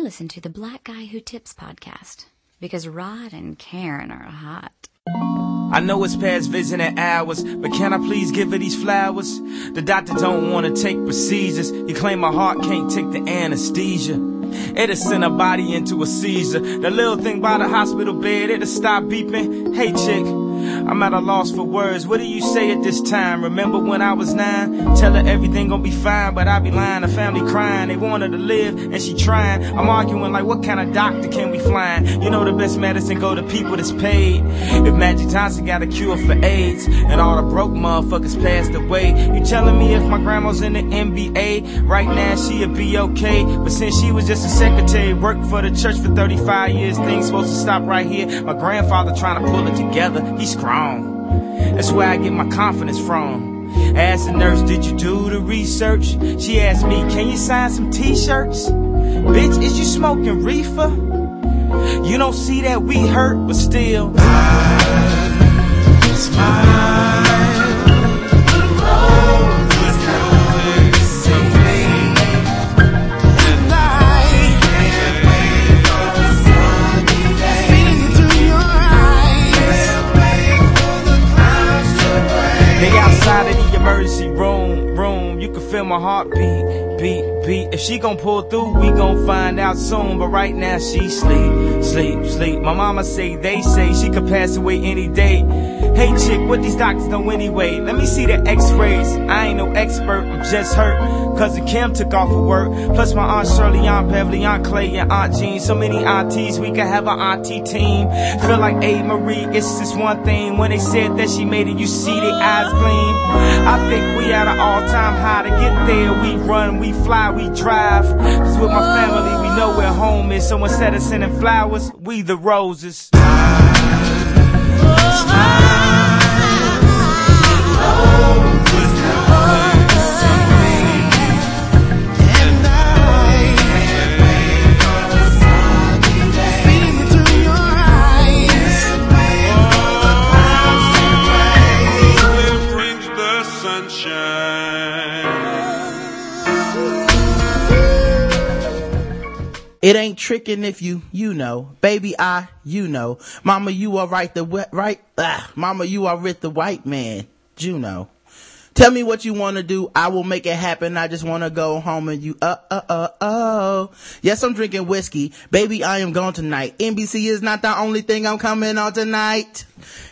I listen to the Black Guy Who Tips podcast because Rod and Karen are hot. I know it's past visiting hours, but can I please give her these flowers? The doctor don't wanna take procedures. He claim my heart can't take the anesthesia. It'll send her body into a seizure. The little thing by the hospital bed, it'll stop beeping. Hey chick, I'm at a loss for words. What do you say at this time? Remember when I was nine? Tell her everything gonna be fine, but I be lying. The family crying, they want her to live, and she trying. I'm arguing like, what kind of doctor can we find? You know the best medicine go to people that's paid. If Magic Johnson got a cure for AIDS, and all the broke motherfuckers passed away, you telling me if my grandma's in the NBA right now she'd be okay? But since she was just a secretary, worked for the church for 35 years, things supposed to stop right here. My grandfather trying to pull it together. He's strong. That's where I get my confidence from. Asked the nurse, did you do the research? She asked me, can you sign some t-shirts? Bitch, is you smoking reefer? You don't see that we hurt, but still. I smile. Outside of the emergency room, room, you can feel my heartbeat, beat, beat. If she gon' pull through, we gon' find out soon. But right now she sleep, sleep, sleep. My mama say, they say she could pass away any day. Hey chick, what these doctors know anyway? Let me see the x-rays. I ain't no expert, I'm just hurt. Cousin Kim took off of work. Plus my Aunt Shirley, Aunt Beverly, Aunt Clay, and Aunt Jean. So many aunties, we could have an auntie team. Feel like Amerie, it's just one thing. When they said that she made it, you see their eyes gleam. I think we at an all-time high to get there. We run, we fly, we drive. Cause with my family, we know where home is. So instead of sending flowers, we the roses. Oh, oh. It ain't tricking if you, you know. Baby, I, you know. Mama, you are right the, right, ah, mama, you are with the white man. Juno. Tell me what you want to do. I will make it happen. I just want to go home and you, uh, uh, uh, oh. Yes, I'm drinking whiskey. Baby, I am gone tonight. NBC is not the only thing I'm coming on tonight.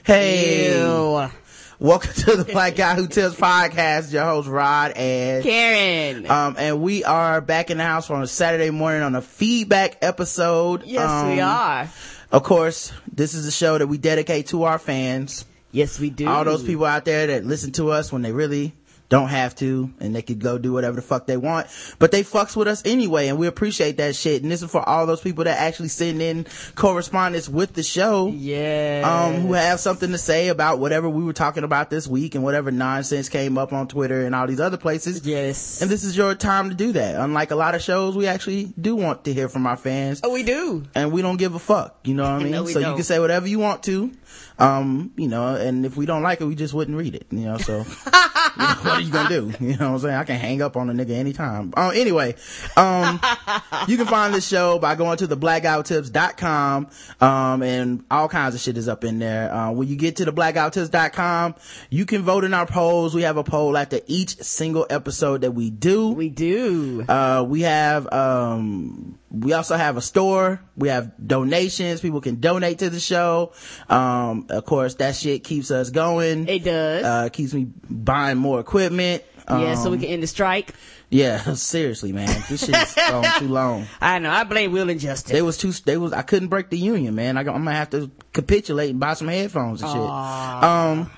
Hey. Ew. Welcome to the Black Guy Who Tips podcast. Your host Rod and Karen. Um, and we are back in the house on a Saturday morning on a feedback episode. Yes, um, we are. Of course, this is a show that we dedicate to our fans. Yes, we do. All those people out there that listen to us when they really don't have to and they could go do whatever the fuck they want. But they fucks with us anyway and we appreciate that shit. And this is for all those people that actually send in correspondence with the show yeah um who have something to say about whatever we were talking about this week and whatever nonsense came up on twitter and all these other places. Yes. And this is your time to do that. Unlike a lot of shows we actually do want to hear from our fans. Oh we do. And we don't give a fuck. You know what i mean? no, so don't. you can say whatever you want to um, you know, and if we don't like it, we just wouldn't read it, you know, so, you know, what are you gonna do? You know what I'm saying? I can hang up on a nigga anytime. Um, anyway, um, you can find this show by going to the blackouttips.com, um, and all kinds of shit is up in there. Uh, when you get to the blackouttips.com, you can vote in our polls. We have a poll after each single episode that we do. We do. Uh, we have, um, we also have a store. We have donations. People can donate to the show. Um, of course, that shit keeps us going. It does. Uh, keeps me buying more equipment. yeah, um, so we can end the strike. Yeah, seriously, man. This shit is going too long. I know. I blame Will and Justin. They was too, they was, I couldn't break the union, man. I, am gonna have to capitulate and buy some headphones and shit. Um,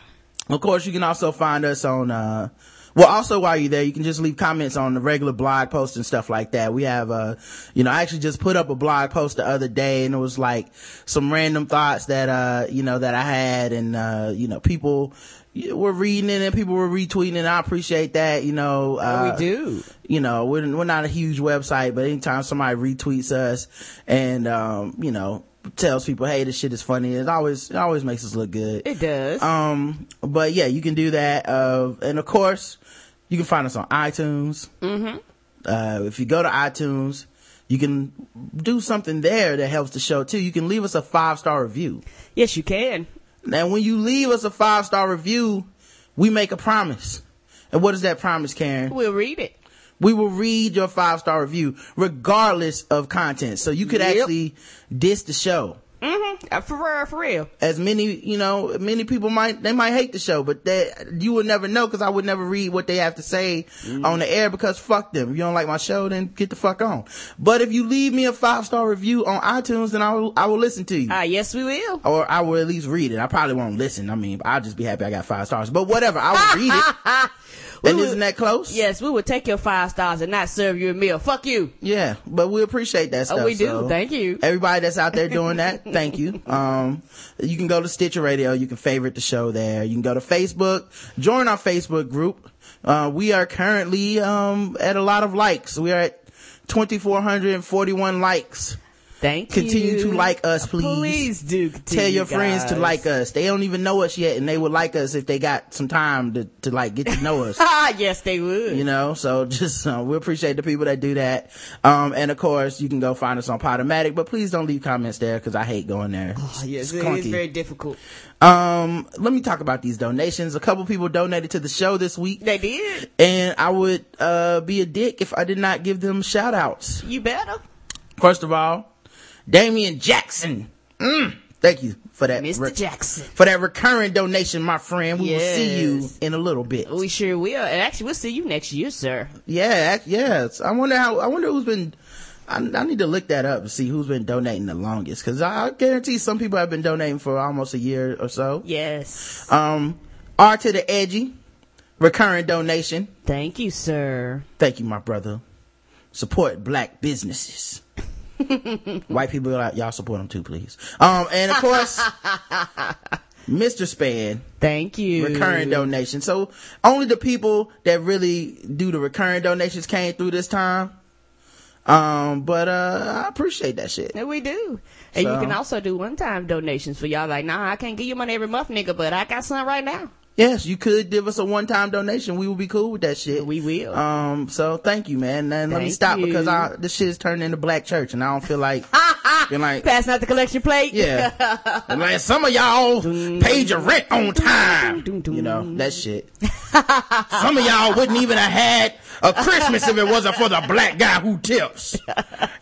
of course, you can also find us on, uh, well, also while you're there, you can just leave comments on the regular blog posts and stuff like that. We have, uh, you know, I actually just put up a blog post the other day and it was like some random thoughts that, uh, you know, that I had and, uh, you know, people were reading it and people were retweeting and I appreciate that, you know. Uh, we do. You know, we're, we're not a huge website, but anytime somebody retweets us and, um, you know, tells people, hey, this shit is funny. It always, it always makes us look good. It does. Um, but yeah, you can do that. Uh, and of course, you can find us on iTunes. Mm-hmm. Uh, if you go to iTunes, you can do something there that helps the show too. You can leave us a five star review. Yes, you can. Now, when you leave us a five star review, we make a promise. And what is that promise, Karen? We'll read it. We will read your five star review regardless of content. So you could Yep. actually diss the show. Mm-hmm. Uh, for real, for real. As many, you know, many people might, they might hate the show, but they, you would never know because I would never read what they have to say on the air because fuck them. If you don't like my show, then get the fuck on. But if you leave me a five star review on iTunes, then I will, I will listen to you. Ah, yes, we will. or I will at least read it. I probably won't listen. I mean, I'll just be happy I got five stars. But whatever, I will read it. and will- isn't that close? Yes, we would take your five stars and not serve you a meal. Fuck you. Yeah, but we appreciate that stuff. Oh, we do. so Thank you. Everybody that's out there doing that, thank you. Um, you can go to Stitcher Radio. You can favorite the show there. You can go to Facebook, join our Facebook group. Uh, we are currently, um, at a lot of likes. We are at 2,441 likes. Thank you. Continue you. to like us, please. Please do. Tell your friends to like us. They don't even know us yet and they would like us if they got some time to, to like get to know us. Ah, yes, they would. you know so just uh, we appreciate the people that do that um and of course you can go find us on podomatic but please don't leave comments there because i hate going there Oh, yes, It's it is very difficult. um let me talk about these donations a couple people donated to the show this week They did. and i would uh be a dick if i did not give them shout outs You better. first of all damian jackson mm, thank you for that Mr. re- Jackson. for that recurring donation my friend we will see you in a little bit We sure will. And actually, we'll see you next year, sir. Yeah, yes. I wonder how. I wonder who's been. I, I need to look that up and see who's been donating the longest because I, I guarantee some people have been donating for almost a year or so. Yes. Um, R to the edgy, recurring donation. Thank you, sir. Thank you, my brother. Support black businesses. White people, like, y'all support them too, please. Um, and of course, Mr. Span, Thank you. recurring donation. So only the people that really do the recurring donations came through this time. Um, but uh, I appreciate that shit. Yeah, we do. And So- you can also do one-time donations for y'all. Like, nah, I can't give you money every month, nigga, but I got some right now. Yes, you could give us a one-time donation. We would be cool with that shit. We will. Um, so thank you, man. And let me stop you. because I, this shit is turning into black church and I don't feel like, being like, Passing out the collection plate. yeah. And like some of y'all paid your rent on time. You know, that shit. some of y'all wouldn't even have had a Christmas if it wasn't for the black guy who tips.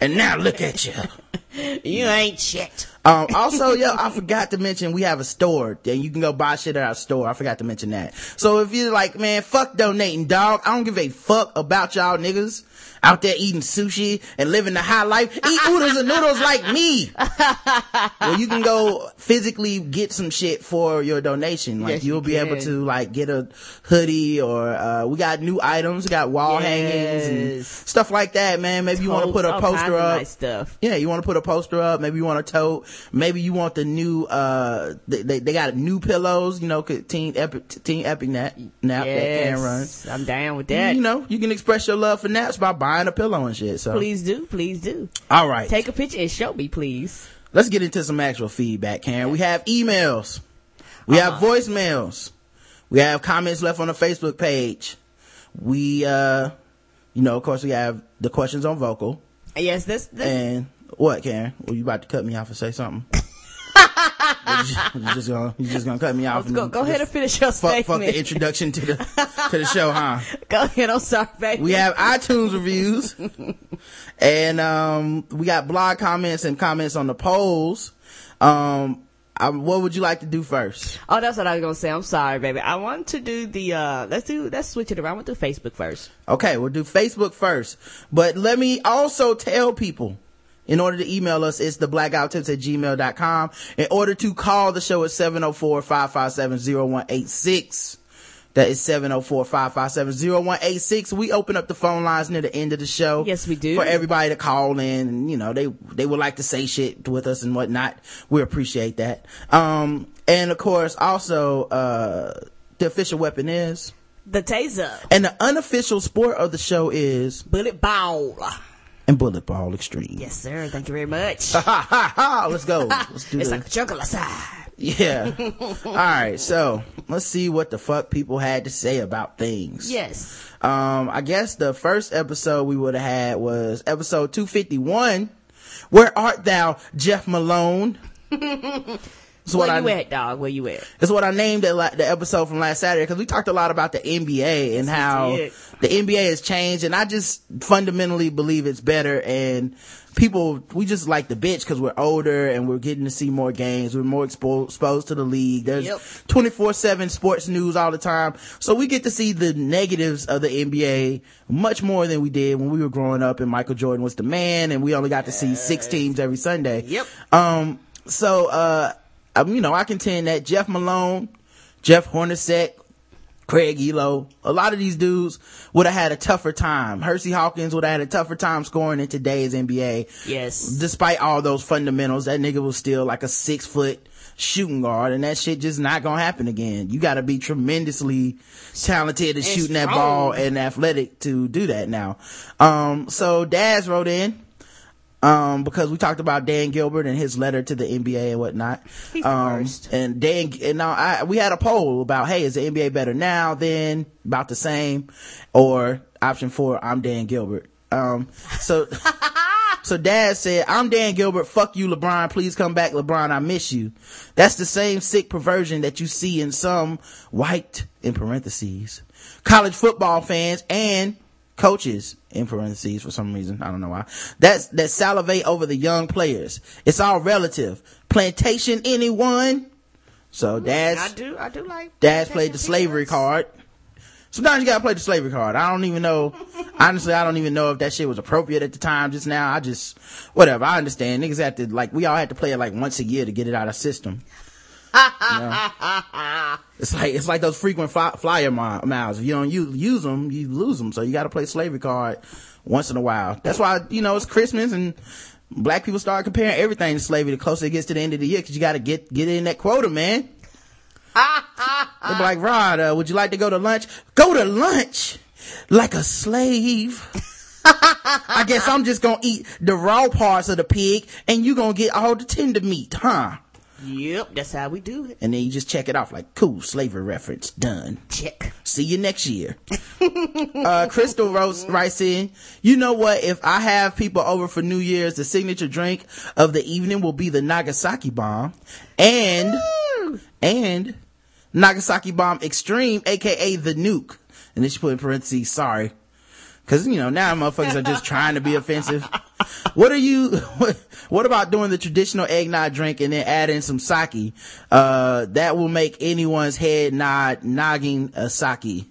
And now look at you. You ain't shit. Um, also, yo, I forgot to mention we have a store and you can go buy shit at our store. I forgot to mention that. So if you're like, man, fuck donating, dog. I don't give a fuck about y'all niggas out there eating sushi and living the high life. Eat oodles and noodles like me. well, you can go physically get some shit for your donation. Like Yes, you you'll be able to like get a hoodie or, uh, we got new items. We got wall hangings and stuff like that, man. Maybe you want to put a poster up. Nice stuff. Yeah, you want to put a poster up. Maybe you want a tote. Maybe you want the new, uh, they, they, they got new pillows, you know, Team Epic, Team Epic nap, nap that can run. Yes, I'm down with that. You know, you can express your love for naps by buying a pillow and shit. So, Please do, please do. all right. Take a picture and show me, please. Let's get into some actual feedback, Karen. We have emails. We have Uh-huh. voicemails. We have comments left on the Facebook page. We, uh, you know, of course we have the questions on vocal. Yes, this, this And what, Karen? Were you about to cut me off and say something? You, just, you just gonna you just gonna cut me off? and go, go ahead and finish your fuck, statement. fuck the introduction to the to the show, huh? go ahead, I'm sorry, baby. We have iTunes reviews, and um, we got blog comments and comments on the polls. Um, I, what would you like to do first? Oh, that's what I was gonna say. I'm sorry, baby. I want to do the uh let's do let's switch it around. We'll do Facebook first. Okay, we'll do Facebook first. But let me also tell people, in order to email us, it's the blackouttips at gmail.com. In order to call the show at 704-557-0186. That is 704-557-0186. We open up the phone lines near the end of the show. Yes, we do. For everybody to call in and, you know, they, they would like to say shit with us and whatnot. We appreciate that. Um, and of course, also, uh, the official weapon is, The taser, and the unofficial sport of the show is bullet ball. And bullet ball extreme. Yes, sir. Thank you very much. Ha ha ha! Let's go. Let's do it's the like a jungle aside. Yeah. All right. So let's see what the fuck people had to say about things. Yes. Um, I guess the first episode we would have had was episode 251. Where art thou, Jeff Malone? Where what you I, at, dog? Where you at? It's what I named it, la- the episode from last Saturday because we talked a lot about the NBA and how the NBA has changed, and I just fundamentally believe it's better. And people, we just like the bitch because we're older and we're getting to see more games. We're more expo- exposed to the league. There's Yep. 24 seven sports news all the time, so we get to see the negatives of the NBA much more than we did when we were growing up and Michael Jordan was the man, and we only got to see six teams every Sunday. Yep. Um, so, uh, um, you know, I contend that Jeff Malone, Jeff Hornacek, Craig Ehlo, a lot of these dudes would have had a tougher time. Hersey Hawkins would have had a tougher time scoring in today's NBA. Yes. Despite all those fundamentals, that nigga was still like a six foot shooting guard and that shit just not gonna happen again. You gotta be tremendously talented at shooting that ball and athletic to do that now. Um, so Daz wrote in, um, because we talked about Dan Gilbert and his letter to the NBA and whatnot. He's um, and Dan, and now I, we had a poll about, hey, is the NBA better now, then, about the same, or option four, I'm Dan Gilbert. Um, so, so Daz said, I'm Dan Gilbert, fuck you LeBron, please come back LeBron, I miss you. That's the same sick perversion that you see in some white, in parentheses, college football fans and coaches in parentheses for some reason. I don't know why. That's, that salivate over the young players. It's all relative. Plantation anyone? So Daz, I do. I do like. Daz played the slavery card. Sometimes you gotta play the slavery card. I don't even know, honestly, I don't even know if that shit was appropriate at the time just now. I just, whatever, I understand. Niggas had to, like, we all had to play it like once a year to get it out of system. Know? It's like, it's like those frequent fly, flyer mi- miles. If you don't use, use them, you lose them. So you gotta play slavery card once in a while. That's why, you know, it's Christmas and black people start comparing everything to slavery the closer it gets to the end of the year cause you gotta get, get in that quota, man. They'll be like, Rod, uh, would you like to go to lunch? Go to lunch like a slave. I guess I'm just gonna eat the raw parts of the pig and you gonna get all the tender meat, huh? Yep, that's how we do it. And then you just check it off like, cool, slavery reference, done. Check. See you next year. uh, Crystal wrote, writes in, you know what? If I have people over for New Year's, the signature drink of the evening will be the Nagasaki bomb and, and Nagasaki bomb extreme, aka the nuke. And then she put in parentheses, sorry. Cause, you know, now motherfuckers are just trying to be offensive. What are you, what, what about doing the traditional eggnog drink and then adding some sake? Uh, that will make anyone's head nod, nogging a sake.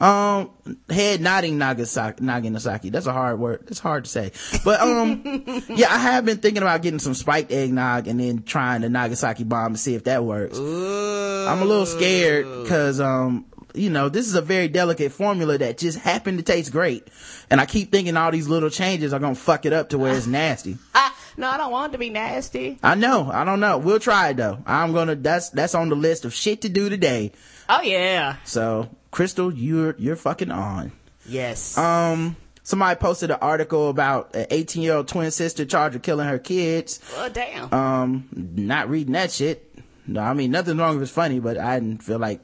Um, head nodding Nagasaki, sake. That's a hard word. It's hard to say. But, um, yeah, I have been thinking about getting some spiked eggnog and then trying the Nagasaki bomb to see if that works. I'm a little scared cause, um, you know, this is a very delicate formula that just happened to taste great. And I keep thinking all these little changes are gonna fuck it up to where it's nasty. Ah, no, I don't want it to be nasty. I know, I don't know. We'll try it though. I'm gonna, that's, that's on the list of shit to do today. Oh yeah. So, Crystal, you're, you're fucking on. Yes. Um, somebody posted an article about an 18 year old twin sister charged with killing her kids. oh damn. Um, not reading that shit. No, I mean, nothing wrong if it's funny, but I didn't feel like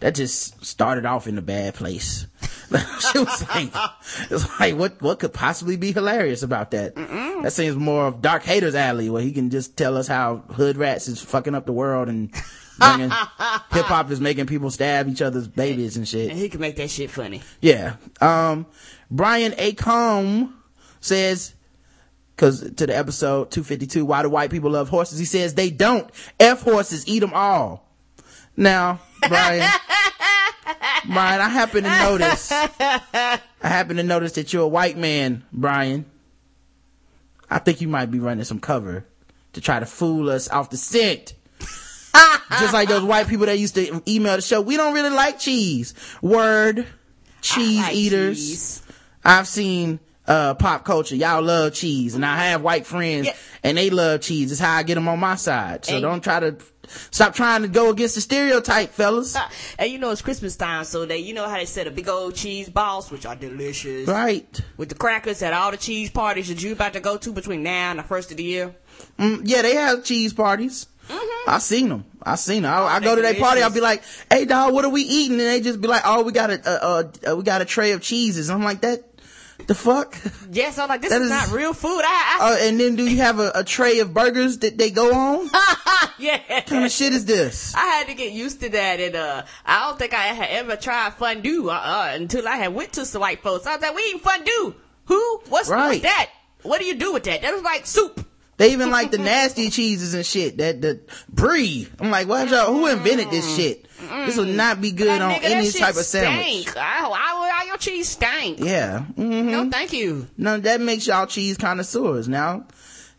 that just started off in a bad place. she was like, it's like, what, what could possibly be hilarious about that? That seems more of Dark Hater's alley where he can just tell us how hood rats is fucking up the world and bringing, hip hop is making people stab each other's babies and shit. and he can make that shit funny. Yeah. Um, Brian Acombe says, cause to the episode 252, why do white people love horses? He says they don't. F horses, eat them all. Now, Brian, Brian, I happen to notice, I happen to notice that you're a white man, Brian. I think you might be running some cover to try to fool us off the scent. Just like those white people that used to email the show, we don't really like cheese. Word, cheese like eaters. cheese. I've seen uh pop culture. Y'all love cheese, and I have white friends, Yeah. and they love cheese. It's how I get them on my side. So And- don't try to stop trying to go against the stereotype, fellas. Ah, And you know it's Christmas time, so they you know how they set a big old cheese balls, which are delicious. Right? With the crackers at all the cheese parties that you about to go to between now and the first of the year. Mm, yeah, they have cheese parties. Mm-hmm. I seen them. I seen them. I, I go to their party. I'll be like, "Hey, dog, what are we eating?" And they just be like, "Oh, we got a, uh, uh, we got a tray of cheeses." I'm like, "That, the fuck?" Yes, I'm like, this is, is- not real food. I, I Uh, and then do you have a, a tray of burgers that they go on? what yeah. kind of shit is this? I had to get used to that, and uh, I don't think I had ever tried fondue uh, uh, until I had went to some white folks. I was like, "We eating fondue? Who? What's, Right. that? What do you do with that? That was like soup." They even like the nasty cheeses and shit. That the brie. I'm like, why y'all? Who invented this shit? This will not be good on nigga, any type of sandwich. Stink. I, I, Your cheese stank. Yeah. hmm No, thank you. No, that makes y'all cheese connoisseurs. Now,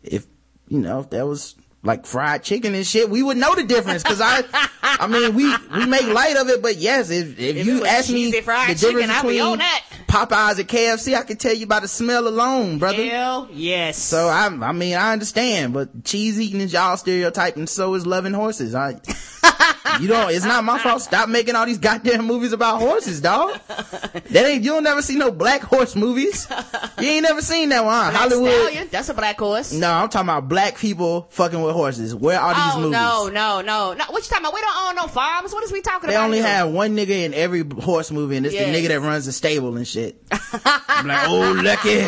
if you know, if that was like fried chicken and shit, we would know the difference. Cause I, I mean, we, we make light of it, but yes, if, if, If you ask me the difference chicken, I'd be between. Popeyes and KFC, I can tell you by the smell alone, brother. Hell yes. So I, I mean, I understand, but cheese eating is y'all stereotype, and so is loving horses. I, you don't. It's not my fault. Stop making all these goddamn movies about horses, dog. That ain't. You don't never see no black horse movies. You ain't never seen that one. Huh? Hollywood. Stallion, that's a black horse. No, I'm talking about black people fucking with horses. Where are these oh movies? no, no, no, no! What you talking about? We don't own oh, no farms. What is we talking They about? They only here? have one nigga in every horse movie, and it's Yes. the nigga that runs the stable and shit. I'm like, oh, lucky.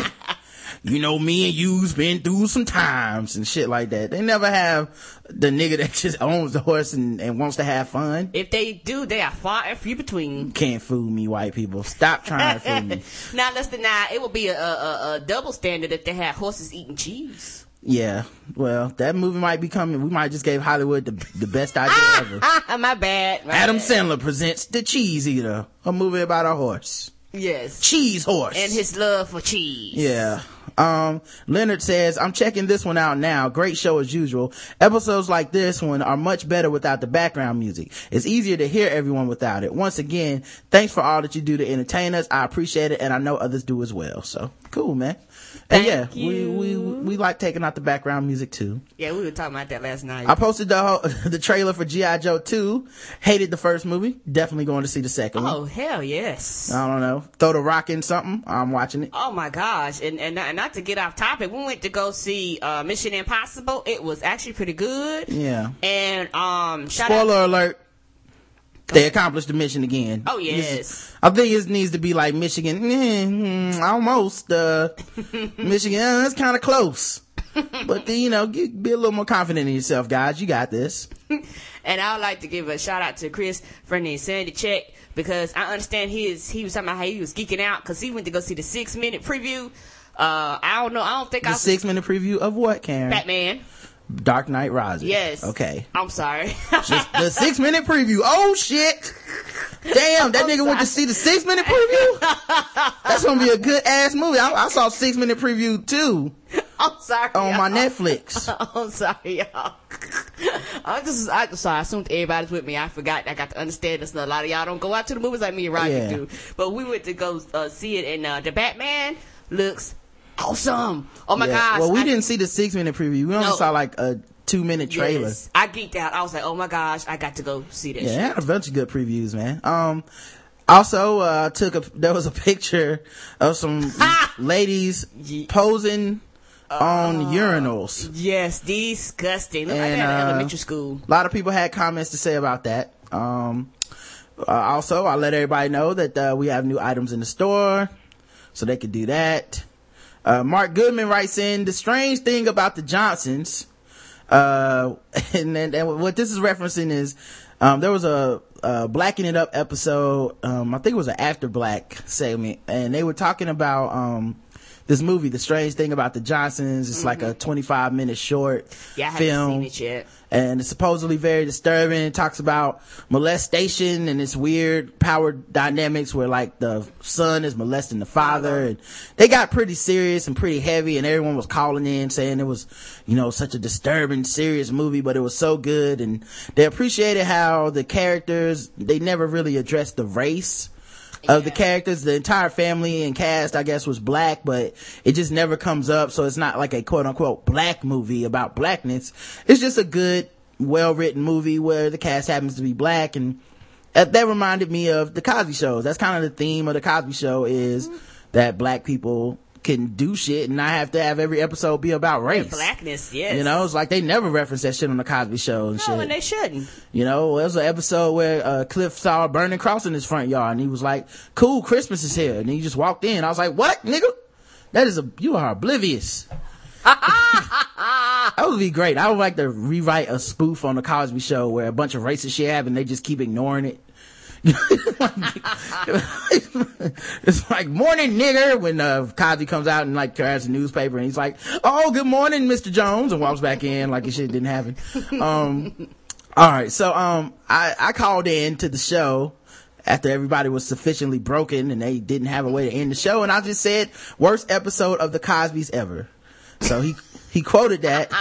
You know, me and you's been through some times and shit like that. They never have the nigga that just owns the horse and, and wants to have fun. If they do, they are far and few between. Can't fool me, white people. Stop trying to fool me. now let's deny it would be a, a, a, a double standard if they had horses eating cheese. Yeah, well, that movie might be coming. We might just gave Hollywood the, the best idea ever. Ah, my bad. my Adam bad. Sandler presents The Cheese Eater, a movie about a horse. Yes. Cheese horse. And his love for cheese. Yeah. Um, Leonard says, I'm checking this one out now. Great show as usual. Episodes like this one are much better without the background music. It's easier to hear everyone without it. Once again, thanks for all that you do to entertain us. I appreciate it and I know others do as well. So cool, man. And yeah, Thank we, we, we like taking out the background music too. Yeah, we were talking about that last night. I posted the whole, the trailer for G.I. Joe 2. Hated the first movie. Definitely going to see the second one. oh hell yes. I don't know. Throw the rock in something. I'm watching it. Oh my gosh! And, and and not to get off topic, we went to go see uh, Mission Impossible. It was actually pretty good. Yeah. And um, shout out. Spoiler alert. They accomplished the mission again. Oh, yes. This- I think it needs to be like Michigan, mm, almost, uh, Michigan, uh, that's kind of close. but then, you know, get, be a little more confident in yourself, guys. You got this. And I would like to give a shout out to Chris for the Sandy check because I understand his he was talking about how he was geeking out because he went to go see the six minute preview. Uh, I don't know. I don't think The I six minute preview of what, Karen? Batman. Dark Knight Rises. Yes. Okay. I'm sorry. Just the six minute preview. Oh shit. Damn, that nigga went to see the six minute preview? That's gonna be a good ass movie. I, I saw six minute preview too I'm sorry. on my y'all. Netflix. I'm sorry, y'all. I'm just, I sorry. I assumed everybody's with me. I forgot. I got to understand this. A lot of y'all don't go out to the movies like me and Roger Yeah. do. But we went to go uh, see it, and uh, the Batman looks awesome. Oh my Yeah. gosh! Well, we I- didn't see the six minute preview. We only No. saw like a two minute trailer. Yes. I geeked out. I was like, oh my gosh, I got to go see this. Yeah, a bunch of good previews, man. Um, also, uh, took a, there was a picture of some ladies posing on urinals. Yes, disgusting. Look like And, that uh, elementary school. A lot of people had comments to say about that. Um, uh, also, I'll let everybody know that, uh, we have new items in the store, so they could do that. Uh, Mark Goodman writes in, the strange thing about the Johnsons, uh, and then, and what this is referencing is, um, there was a, uh, blacking it up episode, um, I think it was an after black segment, and they were talking about, um, this movie, The Strange Thing About the Johnsons. It's like a 25 minute short Yeah, I haven't film seen it yet. And it's supposedly very disturbing. It talks about molestation and its weird power dynamics where like the son is molesting the father. And they got pretty serious and pretty heavy and everyone was calling in saying it was, you know, such a disturbing, serious movie, but it was so good. And they appreciated how the characters, they never really addressed the race of the characters. The entire family and cast, I guess, was black, but it just never comes up. So it's not like a quote unquote black movie about blackness. It's just a good, well written movie where the cast happens to be black. And that, that reminded me of the Cosby shows. That's kind of the theme of the Cosby show is mm-hmm. that black people can do shit and not have to have every episode be about race. Blackness, yes. You know, it's like they never reference that shit on the Cosby Show and no, shit. and they shouldn't. You know, there was an episode where uh, Cliff saw a burning cross in his front yard, and he was like, "Cool, Christmas is here," and he just walked in. I was like, "What, nigga? That is a you are oblivious." that would be great. I would like to rewrite a spoof on the Cosby Show where a bunch of racist shit happened, they just keep ignoring it. it's like morning nigger when uh Cosby comes out and like grabs a newspaper and he's like, "Oh, good morning, Mr. Jones," and walks back in like his shit didn't happen. Um, all right, so um, I I called in to the show after everybody was sufficiently broken and they didn't have a way to end the show, and I just said worst episode of the Cosby's ever. So he he quoted that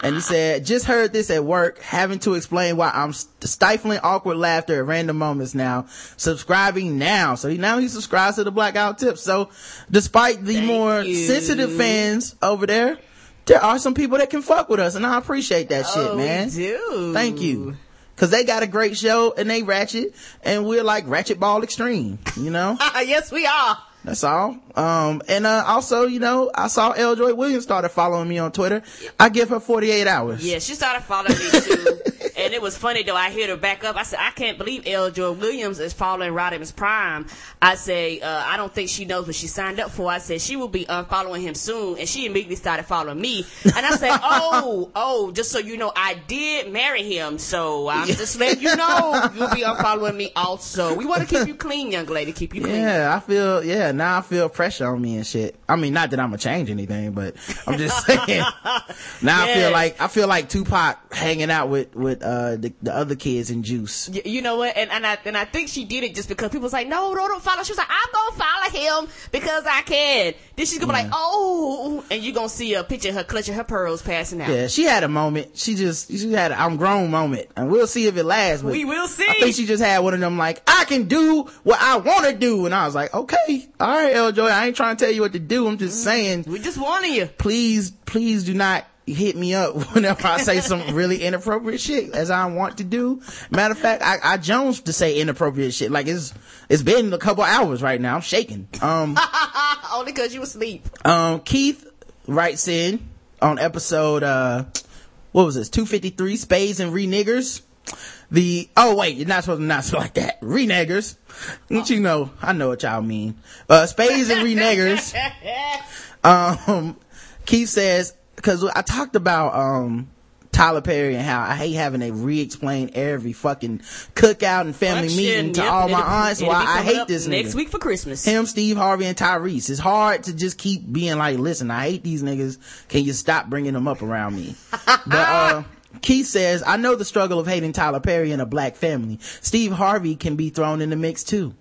and he said, just heard this at work, having to explain why I'm stifling awkward laughter at random moments now. Subscribing now. So he, now he subscribes to the Blackout Tips. So despite the Thank more you. sensitive fans over there, there are some people that can fuck with us and I appreciate that shit, oh, man. We do. Thank you. Cause they got a great show and they ratchet and we're like ratchet ball extreme, you know? yes, we are. That's all. Um, and, uh, also, you know, I saw L. Joy Williams started following me on Twitter. I give her 48 hours. Yeah, she started following me too. and it was funny though. I hear her back up. I said, I can't believe L. Joy Williams is following Rodimus Prime. I say, uh, I don't think she knows what she signed up for. I said, she will be unfollowing him soon. And she immediately started following me. And I said, oh, oh, just so you know, I did marry him. So I'm just letting you know, you'll be unfollowing me also. We want to keep you clean, young lady. Keep you clean. Yeah, I feel, yeah, now I feel pressure on me and shit. I mean, not that I'm gonna change anything, but I'm just saying. now I feel like, I feel like Tupac hanging out with, with, uh, Uh, the, the other kids in Juice. Y- You know what? And, and I and I think she did it just because people was like, no, no, don't follow. She was like, I'm gonna follow him because I can. Then she's gonna be like, oh, and you're gonna see a picture of her clutching her pearls passing out. Yeah, she had a moment. She just, she had an I'm grown moment. And we'll see if it lasts. But We will see. I think she just had one of them like, I can do what I want to do. And I was like, okay, all right, L. Joy, I ain't trying to tell you what to do. I'm just mm-hmm. saying, We just warning you. please, please do not hit me up whenever I say some really inappropriate shit as I want to do. Matter of fact, I, I Jones to say inappropriate shit. Like it's, it's been a couple hours right now. I'm shaking. Um, Only because you were asleep. um, Keith writes in on episode, uh, what was this? 253 Spades and Re-Niggers. The, oh wait, you're not supposed to not it like that. Re-Niggers. Don't you know? I know what y'all mean. Uh, Spades and Re-Niggers. um, Keith says, cause I talked about, um, Tyler Perry and how I hate having to re-explain every fucking cookout and family meeting to yep, all my aunts why I hate this next nigga week for Christmas. him, Steve Harvey, and Tyrese. It's hard to just keep being like, listen, I hate these niggas. Can you stop bringing them up around me? but, uh, Keith says, I know the struggle of hating Tyler Perry in a black family. Steve Harvey can be thrown in the mix too.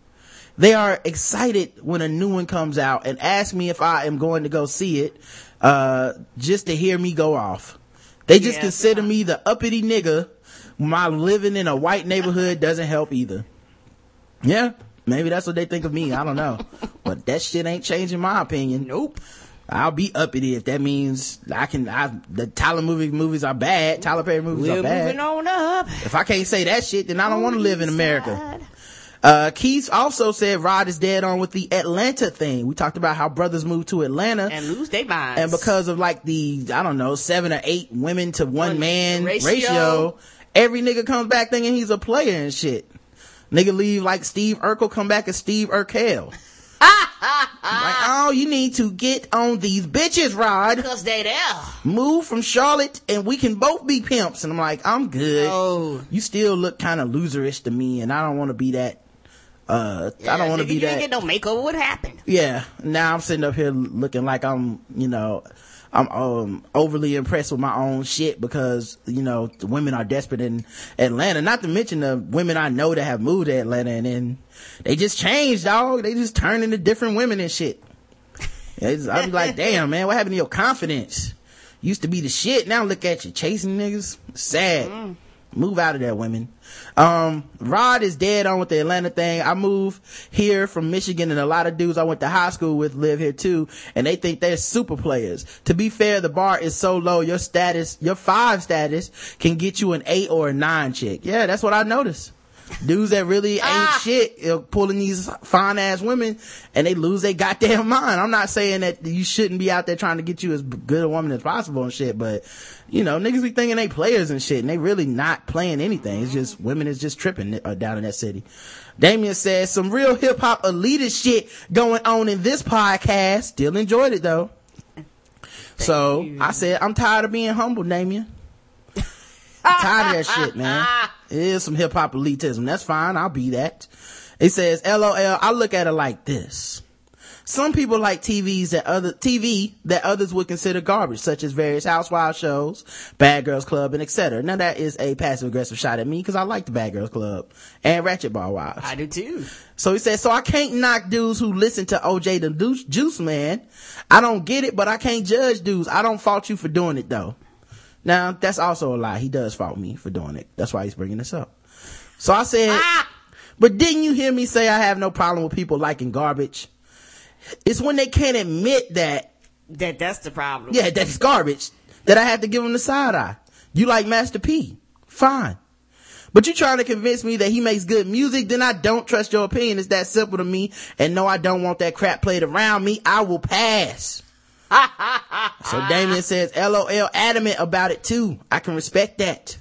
They are excited when a new one comes out and ask me if I am going to go see it, uh, just to hear me go off. They just Yeah. consider me the uppity nigga. My living in a white neighborhood doesn't help either. Yeah, maybe that's what they think of me. I don't know. but that shit ain't changing my opinion. Nope. I'll be uppity if that means I can, I, the Tyler movie movies are bad. Tyler Perry movies We're are bad. moving on up. If I can't say that shit, then I don't want to live in America. Uh, Keith also said Rod is dead on with the Atlanta thing. We talked about how brothers move to Atlanta. And lose their minds. And because of like the, I don't know, seven or eight women to one, One man ratio. ratio. every nigga comes back thinking he's a player and shit. Nigga leave like Steve Urkel, come back as Stefan Urquelle. like, oh, you need to get on these bitches, Rod. because they there. Move from Charlotte and we can both be pimps. And I'm like, I'm good. Oh. You still look kind of loserish to me and I don't want to be that, uh, I don't want to be you that. didn't get no makeover. What happened? Yeah. Now I'm sitting up here looking like I'm, you know, I'm um overly impressed with my own shit because, you know, the women are desperate in Atlanta. Not to mention the women I know that have moved to Atlanta and then they just changed, dog. They just turn into different women and shit. It's- I'm like, damn, man, what happened to your confidence? Used to be the shit. Now look at you chasing niggas. Sad. Move out of there, women. Um, Rod is dead on with the Atlanta thing. I moved here from Michigan and a lot of dudes I went to high school with live here too, and they think they're super players. To be fair, the bar is so low, your status, your five status can get you an eight or a nine chick. Yeah, that's what I noticed. dudes that really ain't Ah. shit uh, pulling these fine ass women and they lose their goddamn mind. I'm not saying that you shouldn't be out there trying to get you as good a woman as possible and shit, but you know, niggas be thinking they players and shit and they really not playing anything. It's just women is just tripping uh, down in that city. Damien says some real hip hop elitist shit going on in this podcast. Still enjoyed it though. so you. I said, I'm tired of being humble, Damien. I'm tired of that shit, man. It is some hip hop elitism. That's fine. I'll be that. It says, LOL, I look at it like this. Some people like TVs that other, TV that others would consider garbage, such as various housewives shows, Bad Girls Club, and etc. Now that is a passive aggressive shot at me because I like the Bad Girls Club and Ratchet Ball Wives. I do too. So he said, so I can't knock dudes who listen to OJ the Juice, Juice Man. I don't get it, but I can't judge dudes. I don't fault you for doing it though. Now, that's also a lie. He does fault me for doing it. That's why he's bringing this up. So I said, Ah! but didn't you hear me say I have no problem with people liking garbage? It's when they can't admit that, That that's the problem. yeah, that's garbage, that I have to give them the side eye. You like Master P. Fine. But you trying to convince me that he makes good music, then I don't trust your opinion. It's that simple to me. And no, I don't want that crap played around me. I will pass. so Damien says, LOL adamant about it too. I can respect that.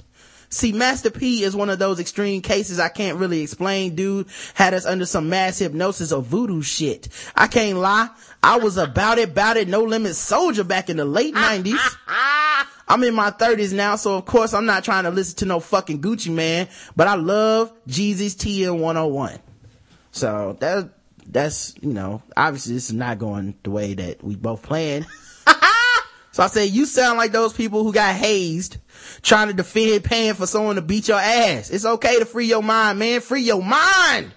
See, Master P is one of those extreme cases I can't really explain, dude. Had us under some mass hypnosis or voodoo shit. I can't lie. I was about it, about it, no limit soldier back in the late nineties. I'm in my thirties now, so of course I'm not trying to listen to no fucking Gucci Mane, but I love Jeezy's TM 101. So that, that's, you know, obviously this is not going the way that we both planned. So I said, you sound like those people who got hazed trying to defend paying for someone to beat your ass. It's okay to free your mind, man. Free your mind.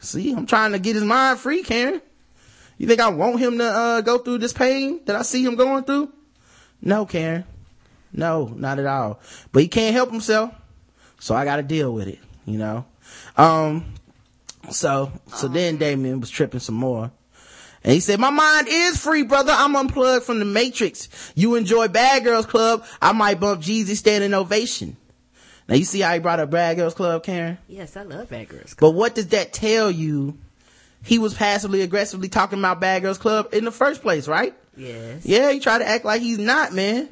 See, I'm trying to get his mind free, Karen. You think I want him to, uh, go through this pain that I see him going through? No, Karen. No, not at all. But he can't help himself. So I gotta deal with it, you know? Um, so, so then Damien was tripping some more. And he said, my mind is free, brother. I'm unplugged from the matrix. You enjoy Bad Girls Club. I might bump Jeezy standing ovation. Now you see how he brought up Bad Girls Club, Karen? Yes, I love bad girls. Club. But what does that tell you? He was passively aggressively talking about Bad Girls Club in the first place, right? Yes. Yeah, he tried to act like he's not, man.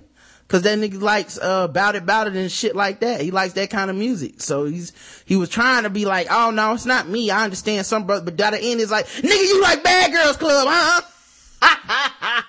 Cause that nigga likes, uh, bout it, bout it and shit like that. He likes that kind of music. So he's, he was trying to be like, oh no, it's not me. I understand some brother, but at the end is like, nigga, you like Bad Girls Club, huh?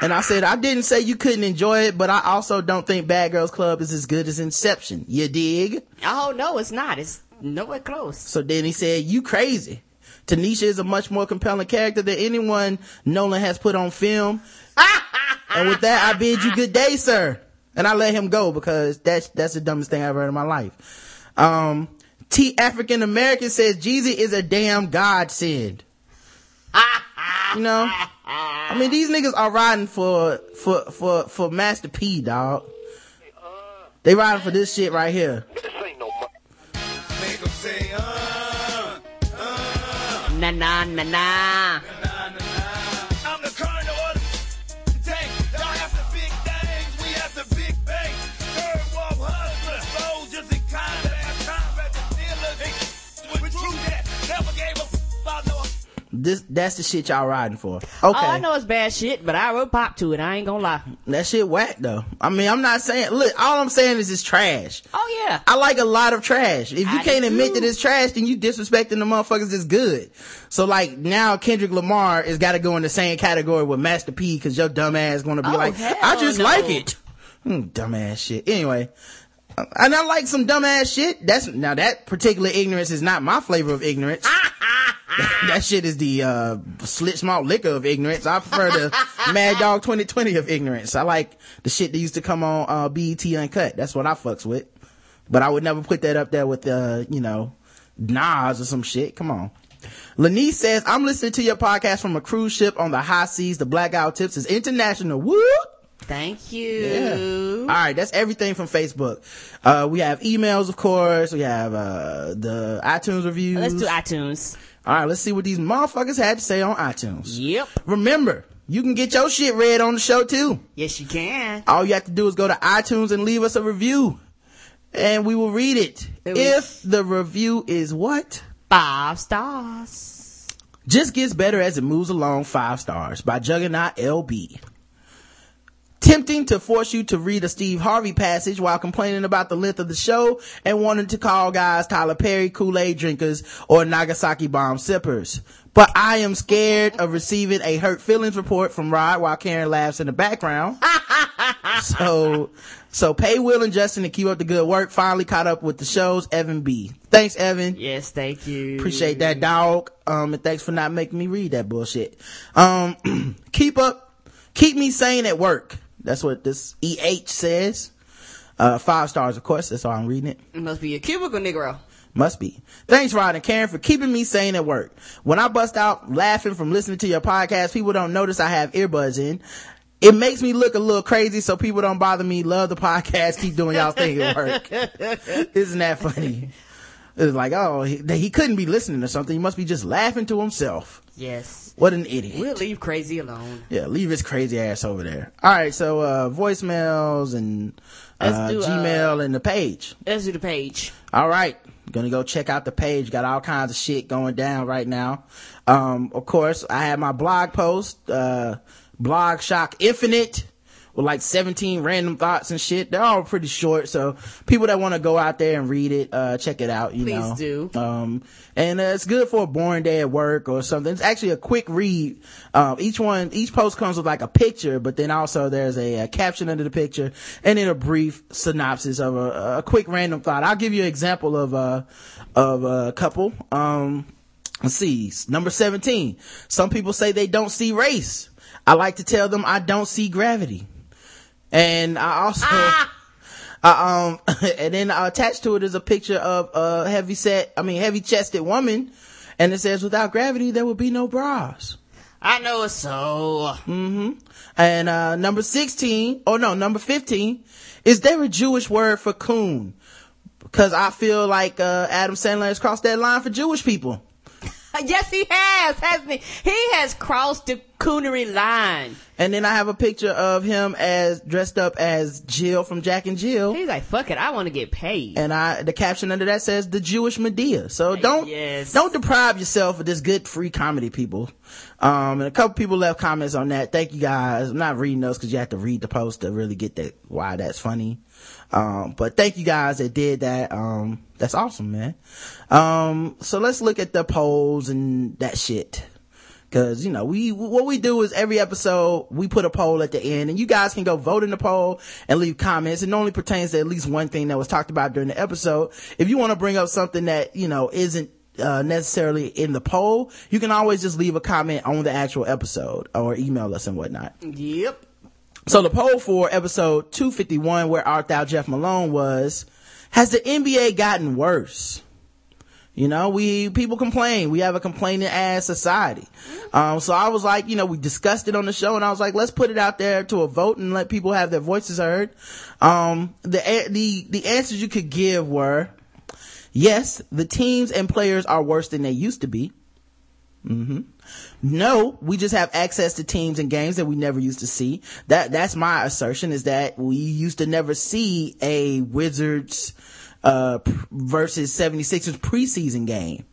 and I said, I didn't say you couldn't enjoy it, but I also don't think Bad Girls Club is as good as Inception. You dig? Oh no, it's not. It's nowhere close. So then he said, you crazy. Tanisha is a much more compelling character than anyone Nolan has put on film. and with that, I bid you good day, sir. And I let him go because that's, that's the dumbest thing I've ever heard in my life. Um, T African American says Jeezy is a damn godsend. you know? I mean, these niggas are riding for, for, for, for Master P, dog. They riding for this shit right here. Make 'em say, uh, uh, Na na na na. nah, nah, nah. This, that's the shit y'all riding for. Okay. Oh, I know it's bad shit, but I wrote pop to it. I ain't gonna lie. That shit whack though. I mean, I'm not saying, look, all I'm saying is it's trash. Oh yeah. I like a lot of trash. If you I can't admit too. that it's trash, then you disrespecting the motherfuckers that's good. So like now Kendrick Lamar has got to go in the same category with Master P because your dumb ass gonna be Oh, like, I just no. like it. Hmm, dumbass shit. Anyway. And I like some dumbass shit. That's, now that particular ignorance is not my flavor of ignorance. that shit is the, uh, Schlitz malt liquor of ignorance. I prefer the Mad Dog 2020 of ignorance. I like the shit that used to come on, uh, BET Uncut. That's what I fucks with. But I would never put that up there with, uh, you know, Nas or some shit. Come on. Lanice says, I'm listening to your podcast from a cruise ship on the high seas. The blackout tips is international. Woo! Thank Yeah. you. All right, that's everything from Facebook. Uh, we have emails, of course. We have uh, the iTunes reviews. Let's do iTunes. All right, let's see what these motherfuckers had to say on iTunes. Yep. Remember, you can get your shit read on the show too. Yes, you can. All you have to do is go to iTunes and leave us a review. and we will read it. It If the review is what? Five stars. Just gets better as it moves along, five stars by Juggernaut LB. Tempting to force you to read a Steve Harvey passage while complaining about the length of the show and wanting to call guys Tyler Perry Kool-Aid drinkers or Nagasaki bomb sippers. But I am scared of receiving a hurt feelings report from Rod while Karen laughs in the background. so, so pay Will and Justin to keep up the good work. Finally caught up with the shows. Evan B. Thanks, Evan. Yes, thank you. Appreciate that, dog. Um, and thanks for not making me read that bullshit. Um, keep up, keep me sane at work. That's what this EH says. Uh, five stars, of course. That's all I'm reading it. It must be a cubicle Negro. Must be. Thanks, Rod and Karen, for keeping me sane at work. When I bust out laughing from listening to your podcast, people don't notice I have earbuds in. It makes me look a little crazy, so people don't bother me. Love the podcast. Keep doing y'all thing at work. Isn't that funny? It's like, oh, he, he couldn't be listening to something. He must be just laughing to himself. Yes. What an idiot. We'll leave crazy alone. Yeah, leave his crazy ass over there. All right, so uh voicemails and uh, do, uh, Gmail and the page. Let's do the page. All right. Gonna go check out the page. Got all kinds of shit going down right now. Um, of course, I have my blog post, uh, blog shock infinite with like 17 random thoughts and shit. They're all pretty short. So people that want to go out there and read it, uh, check it out, you Please know. do. Um, and uh, it's good for a boring day at work or something. It's actually a quick read. Um, each one, each post comes with like a picture, but then also there's a, a caption under the picture and then a brief synopsis of a, a quick random thought. I'll give you an example of, uh, of a couple. Um, let's see. Number 17. Some people say they don't see race. I like to tell them I don't see gravity. And I also, uh, um, and then attached to it is a picture of a heavy set, I mean, heavy chested woman. And it says, without gravity, there would be no bras. I know it's so. Mm-hmm. And, uh, number 16, or no, number 15, is there a Jewish word for coon? Because I feel like, uh, Adam Sandler has crossed that line for Jewish people. Yes, he has, hasn't he? He has crossed the coonery line. And then I have a picture of him as dressed up as Jill from Jack and Jill. He's like, fuck it, I want to get paid. And I, the caption under that says the Jewish Madea. So don't, Yes. don't deprive yourself of this good free comedy, people. Um, and a couple people left comments on that. Thank you guys. I'm not reading those cause you have to read the post to really get that, why that's funny. Um, but thank you guys that did that. Um, that's awesome, man. Um, so let's look at the polls and that shit. Cause, you know, we, what we do is every episode, we put a poll at the end and you guys can go vote in the poll and leave comments. It only pertains to at least one thing that was talked about during the episode. If you want to bring up something that, you know, isn't, uh, necessarily in the poll, you can always just leave a comment on the actual episode or email us and whatnot. Yep. So the poll for episode 251 where Art Thou Jeff Malone was, has the NBA gotten worse? You know, we, people complain. We have a complaining ass society. Um, so I was like, you know, we discussed it on the show and I was like, let's put it out there to a vote and let people have their voices heard. Um, the, the, the answers you could give were, yes, the teams and players are worse than they used to be. No, we just have access to teams and games that we never used to see. That, that's my assertion is that we used to never see a Wizards, uh, versus 76ers preseason game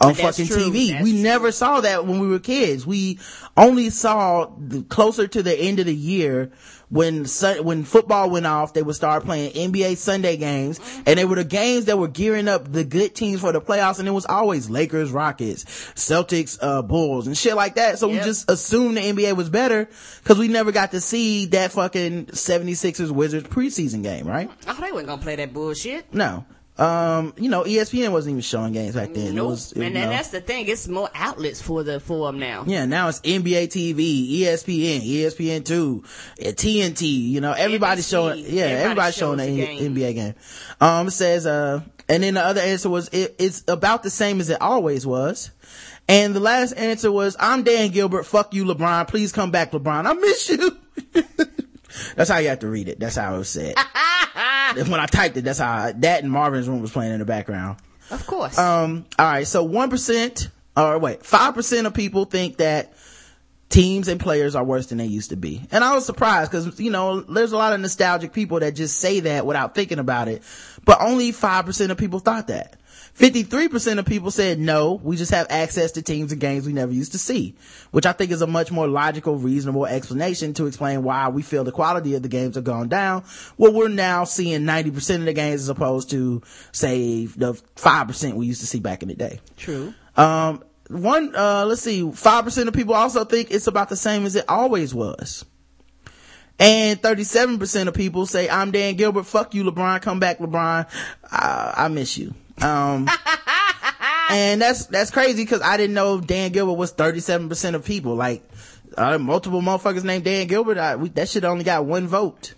on That's fucking true. TV. That's we true. never saw that when we were kids. We only saw the, closer to the end of the year when Sun- when football went off, they would start playing NBA Sunday games, and they were the games that were gearing up the good teams for the playoffs, and it was always Lakers, Rockets, Celtics, uh, Bulls, and shit like that. So we just assumed the NBA was better because we never got to see that fucking 76ers Wizards preseason game, right? Oh, they wasn't gonna play that bullshit. No. Um, you know, ESPN wasn't even showing games back then. It Nope. was, it, and you then know. that's the thing. It's more outlets for the for 'em now. Yeah, now it's NBA TV, ESPN, ESPN two, TNT. You know, everybody's NBC. showing. Yeah, Everybody everybody's showing the game. NBA game. Um, it says, uh, and then the other answer was it, it's about the same as it always was. And the last answer was, I'm Dan Gilbert. Fuck you, LeBron. Please come back, LeBron. I miss you. that's how you have to read it. That's how it was said. when I typed it, that's how I, that and Marvin's room was playing in the background. Of course. Um, all right. So 1%, or wait, 5% of people think that teams and players are worse than they used to be. And I was surprised because, you know, there's a lot of nostalgic people that just say that without thinking about it. But only 5% of people thought that. 53% of people said no, we just have access to teams and games we never used to see, which I think is a much more logical, reasonable explanation to explain why we feel the quality of the games have gone down. Well, we're now seeing 90% of the games as opposed to, say, the 5% we used to see back in the day. True. Um, one, uh, let's see, 5% of people also think it's about the same as it always was. And 37% of people say, I'm Dan Gilbert. Fuck you, LeBron. Come back, LeBron. I, I miss you. Um, and that's, that's crazy because I didn't know Dan Gilbert was 37% of people. Like, uh, multiple motherfuckers named Dan Gilbert. I, we, that shit only got one vote.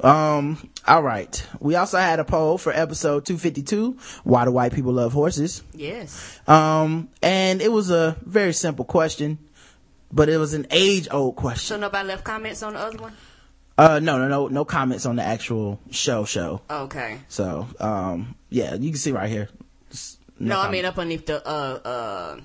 Um, all right. We also had a poll for episode 252. Why do white people love horses? Yes. Um, and it was a very simple question, but it was an age old question. So nobody left comments on the other one? Uh, no, no, no, no comments on the actual show show. Okay. So, um, yeah, you can see right here. Just No, I mean up underneath the uh uh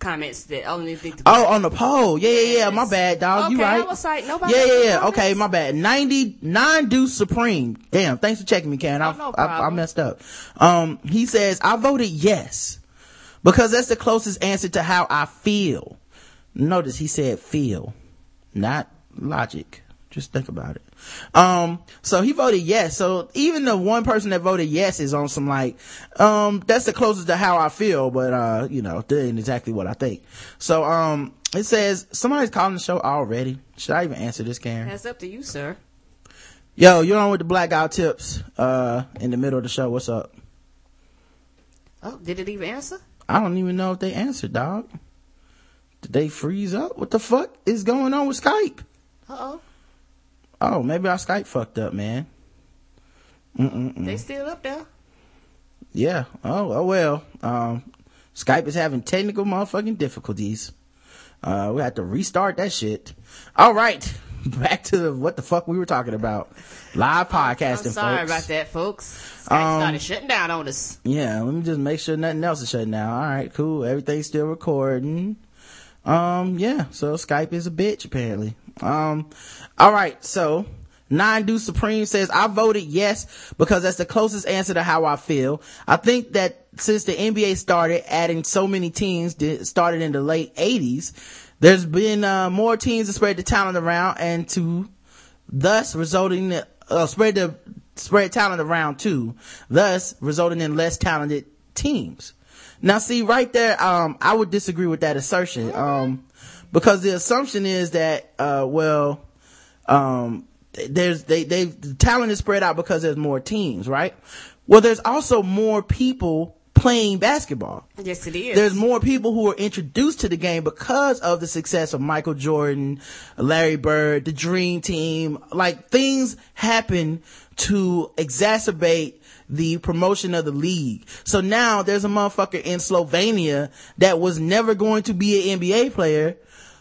comments that underneath the Oh, on the poll. Yeah, yeah, yeah. My bad, dog. you Okay, right. I was like, nobody Yeah, yeah, yeah. Okay, my bad. 99 Deuce Supreme. Damn, thanks for checking me, Ken. I, Oh, no I, I messed up. Um, he says, I voted yes. Because that's the closest answer to how I feel. Notice he said feel, not logic. Just think about it. Um, so he voted yes. So even the one person that voted yes is on some like, um, that's the closest to how I feel, but, uh, you know, that ain't exactly what I think. So, um, it says somebody's calling the show already. Should I even answer this, Karen? That's up to you, sir. Yo, you're on with the blackout tips, uh, in the middle of the show. What's up? Oh, did it even answer? I don't even know if they answered, dog. Did they freeze up? What the fuck is going on with Skype? Uh oh. Oh, maybe our Skype fucked up, man. Mm-mm-mm. They still up there. Yeah. Oh, oh well. Um, Skype is having technical motherfucking difficulties. Uh, we had to restart that shit. All right. Back to the, what the fuck we were talking about. Live podcasting, I'm sorry folks. about that, folks. Skype Um, started shutting down on us. Yeah, let me just make sure nothing else is shutting down. All right, cool. Everything's still recording. Um, yeah, so Skype is a bitch apparently. Um, all right, so Nine Do Supreme says, I voted yes because that's the closest answer to how I feel. I think that since the NBA started adding so many teams, that started in the late 80s, there's been, uh, more teams to spread the talent around and to thus resulting in, uh, spread the spread talent around too, thus resulting in less talented teams. Now, see, right there, um, I would disagree with that assertion, um, because the assumption is that, uh, well, um, there's they they the talent is spread out because there's more teams, right? Well, there's also more people playing basketball Yes, it is. there's more people who are introduced to the game because of the success of Michael Jordan, Larry Bird, the Dream Team. Like things happen to exacerbate the promotion of the league. So now there's a motherfucker in Slovenia that was never going to be an NBA player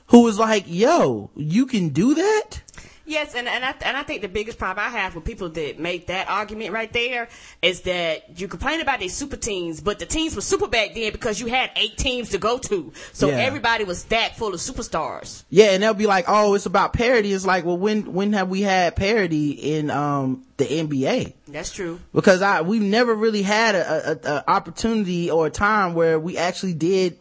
who was like, yo, you can do that? Yes, and and I, and I think the biggest problem I have with people that make that argument right there is that you complain about these super teams, but the teams were super back then because you had eight teams to go to, so Yeah. everybody was stacked full of superstars. Yeah, and they'll be like, "Oh, it's about parity." It's like, well, when when have we had parity in um the NBA? That's true. Because I we've never really had a, a, a opportunity or a time where we actually did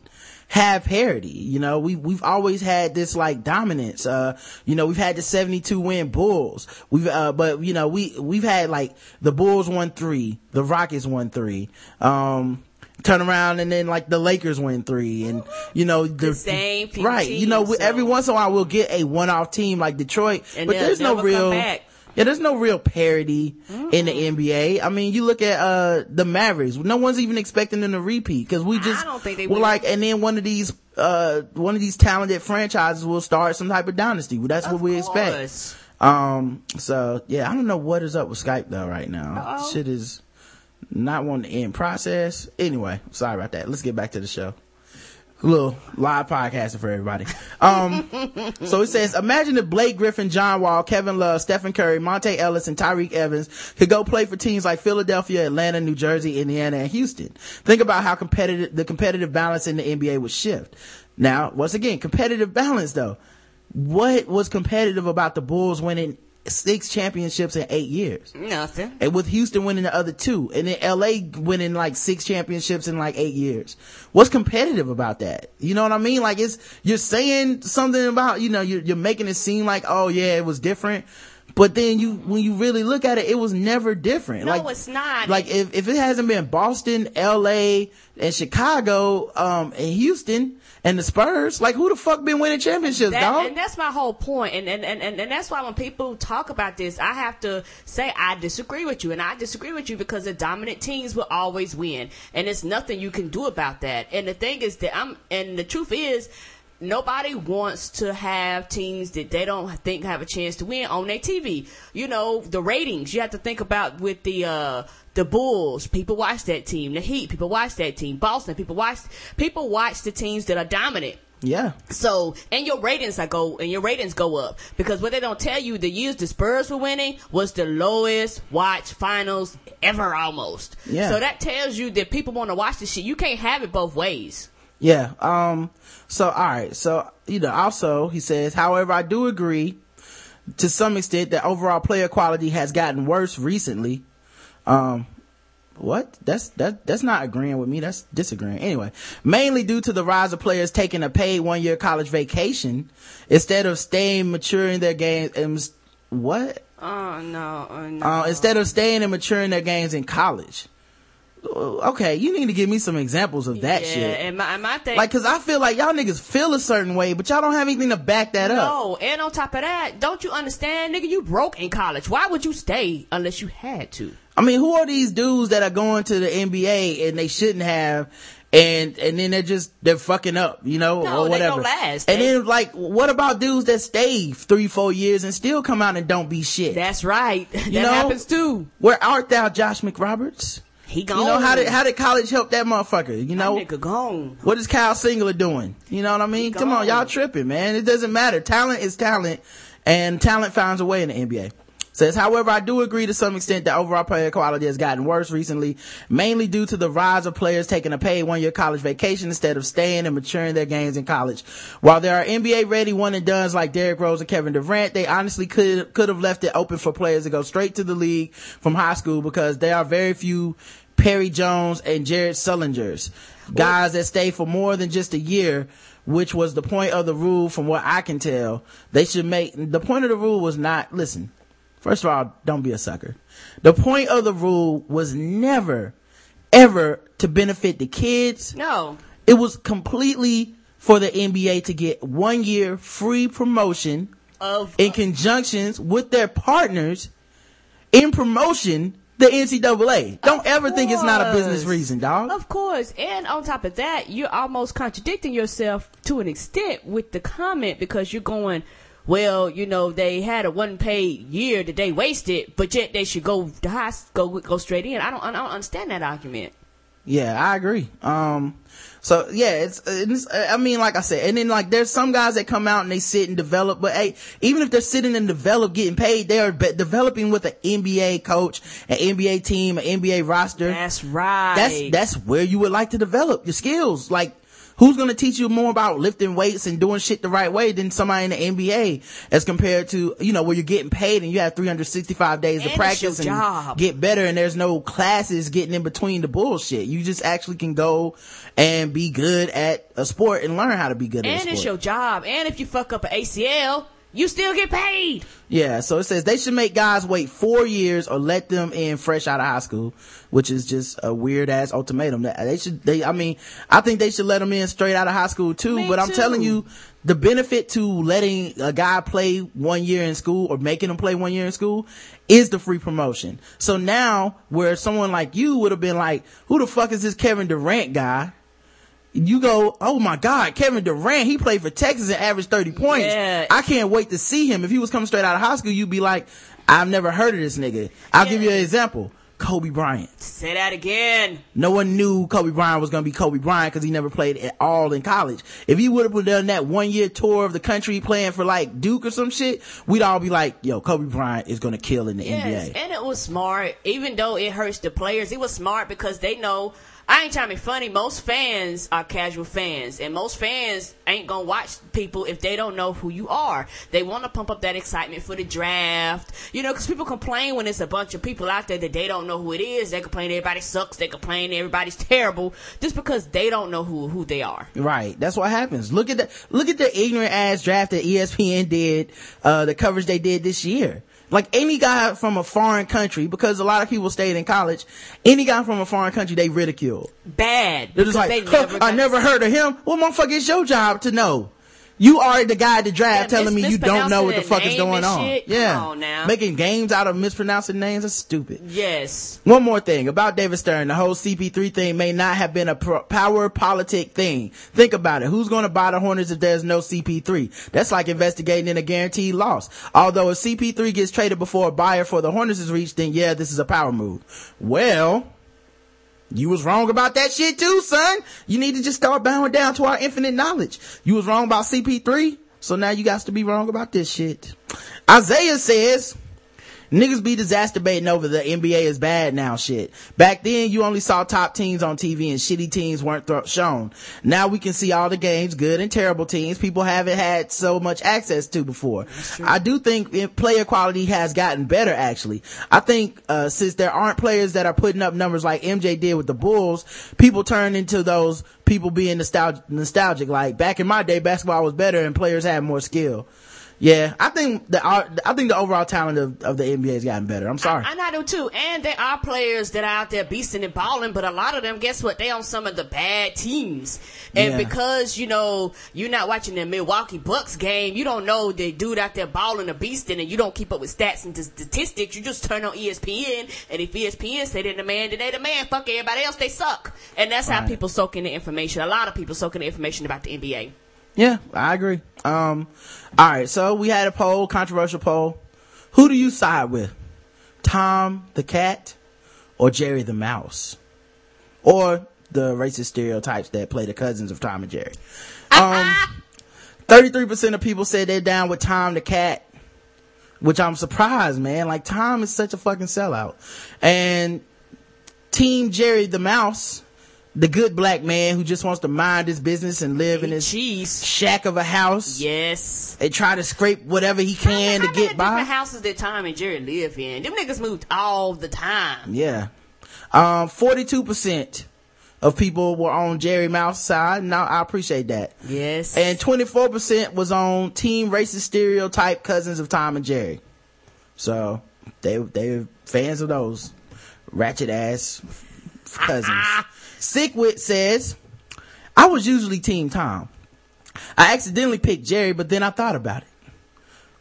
have parity. You know, we we've always had this like dominance. Uh, you know, we've had the seventy two win Bulls. We've uh, but you know we we've had like the Bulls won three, the Rockets won three. Um. Turn around and then like the Lakers win three and you know the, same few right you know we, every once in a while we'll get a one off team like Detroit And but there's no real back. Yeah, there's no real parity in the NBA. I mean, you look at, uh, the Mavericks. No one's even expecting them to repeat because we just, I don't think they we're will. like, and then one of these, uh, one of these talented franchises will start some type of dynasty. Well, That's what Of we expect. Um, so yeah, I don't know what is up with Skype though right now. Uh-oh. Shit is not wanting to end process. Anyway, sorry about that. Let's get back to the show. Little live podcasting for everybody. Um, so it says, imagine if Blake Griffin, John Wall, Kevin Love, Stephen Curry, Monta Ellis, and Tyreke Evans could go play for teams like Philadelphia, Atlanta, New Jersey, Indiana, and Houston. Think about how competitive, the competitive balance in the NBA would shift. Now, once again, competitive balance though. What was competitive about the Bulls winning six championships in eight years? Nothing. And with Houston winning the other two, and then LA winning like six championships in like eight years. What's competitive about that? You know what I mean? Like it's, you're saying something about, you know, you're, you're making it seem like, oh yeah, it was different. But then you, when you really look at it, it was never different. No, like, it's not. Like if, if it hasn't been Boston, LA, and Chicago, um, and Houston, and the Spurs, like who the fuck been winning championships, That, dog? and that's my whole point. And, and, and, and, and that's why when people talk about this, I have to say I disagree with you. And I disagree with you because the dominant teams will always win. And it's nothing you can do about that. And the thing is that I'm, and the truth is, nobody wants to have teams that they don't think have a chance to win on their TV. You know, the ratings you have to think about with the, uh, the Bulls, people watch that team. The Heat, people watch that team. Boston, people watch, people watch the teams that are dominant. yeah. So, and your ratings are go, and your ratings go up. Because what they don't tell you, the years the Spurs were winning was the lowest watch finals ever almost. Yeah. So that tells you that people want to watch this shit. You can't have it both ways. Yeah. Um, so, alright. So, you know, also, he says, however, I do agree to some extent that overall player quality has gotten worse recently. Um, what? That's, that, that's not agreeing with me. That's disagreeing. Anyway, mainly due to the rise of players taking a paid one year college vacation instead of staying maturing their games and what? Oh no, oh, no. Uh, instead of staying and maturing their games in college. Uh, Okay, you need to give me some examples of that yeah, shit. and my, and my thing, Like, cause I feel like y'all niggas feel a certain way, but y'all don't have anything to back that up. no, and on top of that, don't you understand, nigga? You broke in college. Why would you stay unless you had to? I mean, who are these dudes that are going to the NBA and they shouldn't have, and and then they're just they're fucking up, you know, No, or they whatever. don't last. And then like, what about dudes that stay three, four years and still come out and don't be shit? That's right. that You know? happens too. Where art thou, Josh McRoberts? He gone. You know how did how did college help that motherfucker? You know, that nigga gone. What is Kyle Singler doing? You know what I mean? Come on, y'all tripping, man. It doesn't matter. Talent is talent and talent finds a way in the NBA. Says, however, I do agree to some extent that overall player quality has gotten worse recently, mainly due to the rise of players taking a paid one year college vacation instead of staying and maturing their games in college. While there are NBA ready one and dones like Derrick Rose and Kevin Durant, they honestly could, could have left it open for players to go straight to the league from high school because there are very few Perry Jones and Jared Sullingers, guys that stay for more than just a year, which was the point of the rule from what I can tell. They should make, the point of the rule was not, listen, first of all, don't be a sucker. The point of the rule was never, ever to benefit the kids. No. It was completely for the NBA to get one year free promotion Of in conjunctions with their partners in promotion the NCAA. Don't ever think it's not a business course. reason, dog. Of course. And on top of that, you're almost contradicting yourself to an extent with the comment because you're going, well, you know, they had a one paid year that they wasted, but yet they should go to high, go go straight in. I don't I don't understand that argument. Yeah, I agree. Um, so yeah, it's, it's, I mean, like I said, and then like there's some guys that come out and they sit and develop, but hey, even if they're sitting and develop, getting paid, they're be- developing with an NBA coach, an NBA team, an NBA roster. That's right. that's that's where you would like to develop your skills. Like, who's going to teach you more about lifting weights and doing shit the right way than somebody in the NBA as compared to, you know, where you're getting paid and you have 365 days And to practice and job. get better and there's no classes getting in between the bullshit. You just actually can go and be good at a sport and learn how to be good at a and it's your job. And if you fuck up an ACL, you still get paid. Yeah, so it says they should make guys wait four years or let them in fresh out of high school, which is just a weird ass ultimatum. That They should, they, I mean, I think they should let them in straight out of high school too, Me but I'm too. telling you, the benefit to letting a guy play one year in school or making him play one year in school is the free promotion. So now, where someone like you would have been like, who the fuck is this Kevin Durant guy? You go, oh my God, Kevin Durant, he played for Texas and averaged 30 points. Yeah. I can't wait to see him. If he was coming straight out of high school, you'd be like, I've never heard of this nigga. I'll give you an example. Kobe Bryant. Say that again. No one knew Kobe Bryant was going to be Kobe Bryant because he never played at all in college. If he would have done that one year tour of the country playing for like Duke or some shit, we'd all be like, yo, Kobe Bryant is going to kill in the Yes, NBA. and it was smart. Even though it hurts the players, it was smart because they know I ain't trying to be funny. Most fans are casual fans, and most fans ain't gonna watch people if they don't know who you are. They want to pump up that excitement for the draft, you know, because people complain when it's a bunch of people out there that they don't know who it is. They complain everybody sucks. They complain everybody's terrible, just because they don't know who who they are. Right. That's what happens. Look at the, look at the ignorant ass draft that ESPN did, uh, the coverage they did this year. Like any guy from a foreign country, because a lot of people stayed in college, any guy from a foreign country, they ridicule. Bad. They're just like, they "Huh, I never heard of him. Well, motherfucker, it's your job to know. You are the guy at the draft Yeah, telling me you don't know what the fuck is going on. shit. Yeah. on. Making games out of mispronouncing names is stupid. Yes. One more thing about David Stern, the whole CP3 thing may not have been a pro- power politic thing. Think about it. Who's going to buy the Hornets if there's no CP3? That's like investigating in a guaranteed loss. Although if CP3 gets traded before a buyer for the Hornets is reached, then yeah, this is a power move. Well, you was wrong about that shit too, son. You need to just start bowing down to our infinite knowledge. You was wrong about CP3, so now you got to be wrong about this shit. Isaiah says, Niggas be disaster baiting over the NBA is bad now shit. Back then you only saw top teams on TV and shitty teams weren't th- shown. Now we can see all the games, good and terrible teams people haven't had so much access to before. I do think player quality has gotten better actually. I think, uh, since there aren't players that are putting up numbers like MJ did with the Bulls, people turn into those people being nostalgic, nostalgic. Like back in my day, basketball was better and players had more skill. Yeah, I think the I think the overall talent of, of the NBA has gotten better. I'm sorry. And I do too. And there are players that are out there beasting and balling, but a lot of them, guess what? They on some of the bad teams. And Yeah. because, you know, you're not watching the Milwaukee Bucks game, you don't know the dude out there balling or beasting and you don't keep up with stats and statistics. You just turn on ESPN and if ESPN say they're the man, then they the man. Fuck everybody else, they suck. And that's how people soak in the information. A lot of people soak in the information about the NBA. Yeah, I agree. Um, all right. So we had a poll, controversial poll. Who do you side with? Tom the cat or Jerry the mouse? Or the racist stereotypes that play the cousins of Tom and Jerry? Um, 33% of people said they're down with Tom the cat, which I'm surprised, man. Like Tom is such a fucking sellout. And Team Jerry the mouse, the good black man who just wants to mind his business and live in his Cheese. shack of a house Yes. and try to scrape whatever he can How to many get by. different houses that Tom and Jerry live in? Them niggas moved all the time. Yeah. Um, 42% of people were on Jerry Mouse side. Now I appreciate that. Yes. And 24% was on team racist stereotype cousins of Tom and Jerry. So they, they're fans of those ratchet ass cousins. Sickwit says, I was usually team Tom. I accidentally picked Jerry, but then I thought about it.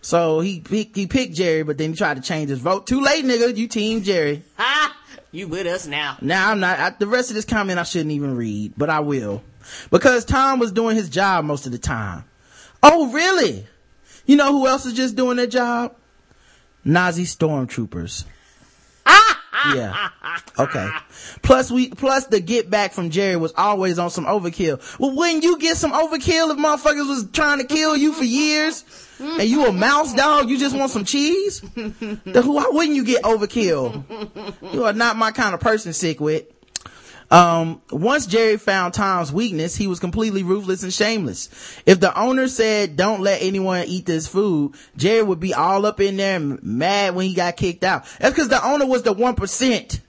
So he picked, he picked Jerry, but then he tried to change his vote. Too late, nigga. You team Jerry. Ah, you with us now. Now I'm not, I, the rest of this comment I shouldn't even read, but I will. Because Tom was doing his job most of the time. Oh, really? You know who else is just doing their job? Nazi stormtroopers. Yeah. Okay. Plus we, plus the get back from Jerry was always on some overkill. Well, wouldn't you get some overkill if motherfuckers was trying to kill you for years? And you a mouse dog? You just want some cheese? The, why wouldn't you get overkill? You are not my kind of person, sick with. Um, once Jerry found Tom's weakness, he was completely ruthless and shameless. If the owner said, don't let anyone eat this food, Jerry would be all up in there mad when he got kicked out. That's because the owner was the 1%.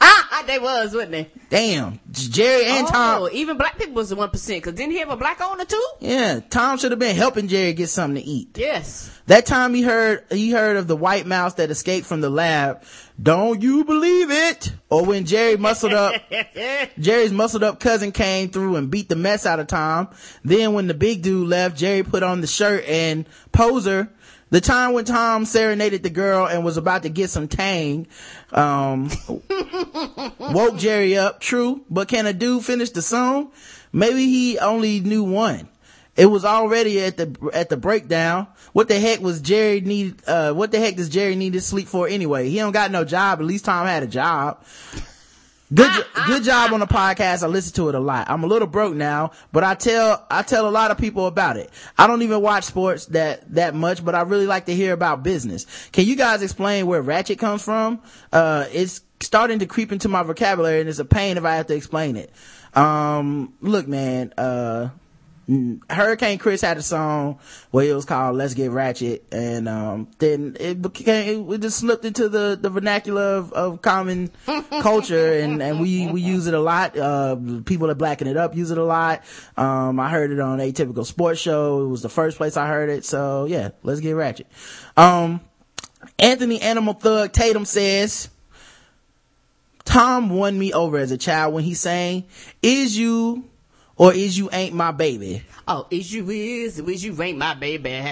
Ah, they was, wasn't they? Damn. Jerry and oh, Tom. even black people was the one percent. Cause didn't he have a black owner too? Yeah, Tom should have been helping Jerry get something to eat. Yes. That time he heard, he heard of the white mouse that escaped from the lab. Don't you believe it? Or when Jerry muscled up, Jerry's muscled up cousin came through and beat the mess out of Tom. Then when the big dude left, Jerry put on the shirt and poser. The time when Tom serenaded the girl and was about to get some tang, um, woke Jerry up. True, but can a dude finish the song? Maybe he only knew one. It was already at the at the breakdown. What the heck was Jerry need? Uh, what the heck does Jerry need to sleep for anyway? He don't got no job. At least Tom had a job. Good, good job on the podcast. I listen to it a lot. I'm a little broke now, but I tell, I tell a lot of people about it. I don't even watch sports that, that much, but I really like to hear about business. Can you guys explain where ratchet comes from? Uh, it's starting to creep into my vocabulary and it's a pain if I have to explain it. Um, look, man, uh, Hurricane Chris had a song where it was called "Let's Get Ratchet," and um, then it became it just slipped into the the vernacular of, of common culture, and and we we use it a lot. Uh, people that blacken it up use it a lot. Um, I heard it on a typical sports show. It was the first place I heard it, so yeah, let's get ratchet. Um, Anthony Animal Thug Tatum says. Tom won me over as a child when he sang, is you or is you ain't my baby? Oh, is you is, is you ain't my baby.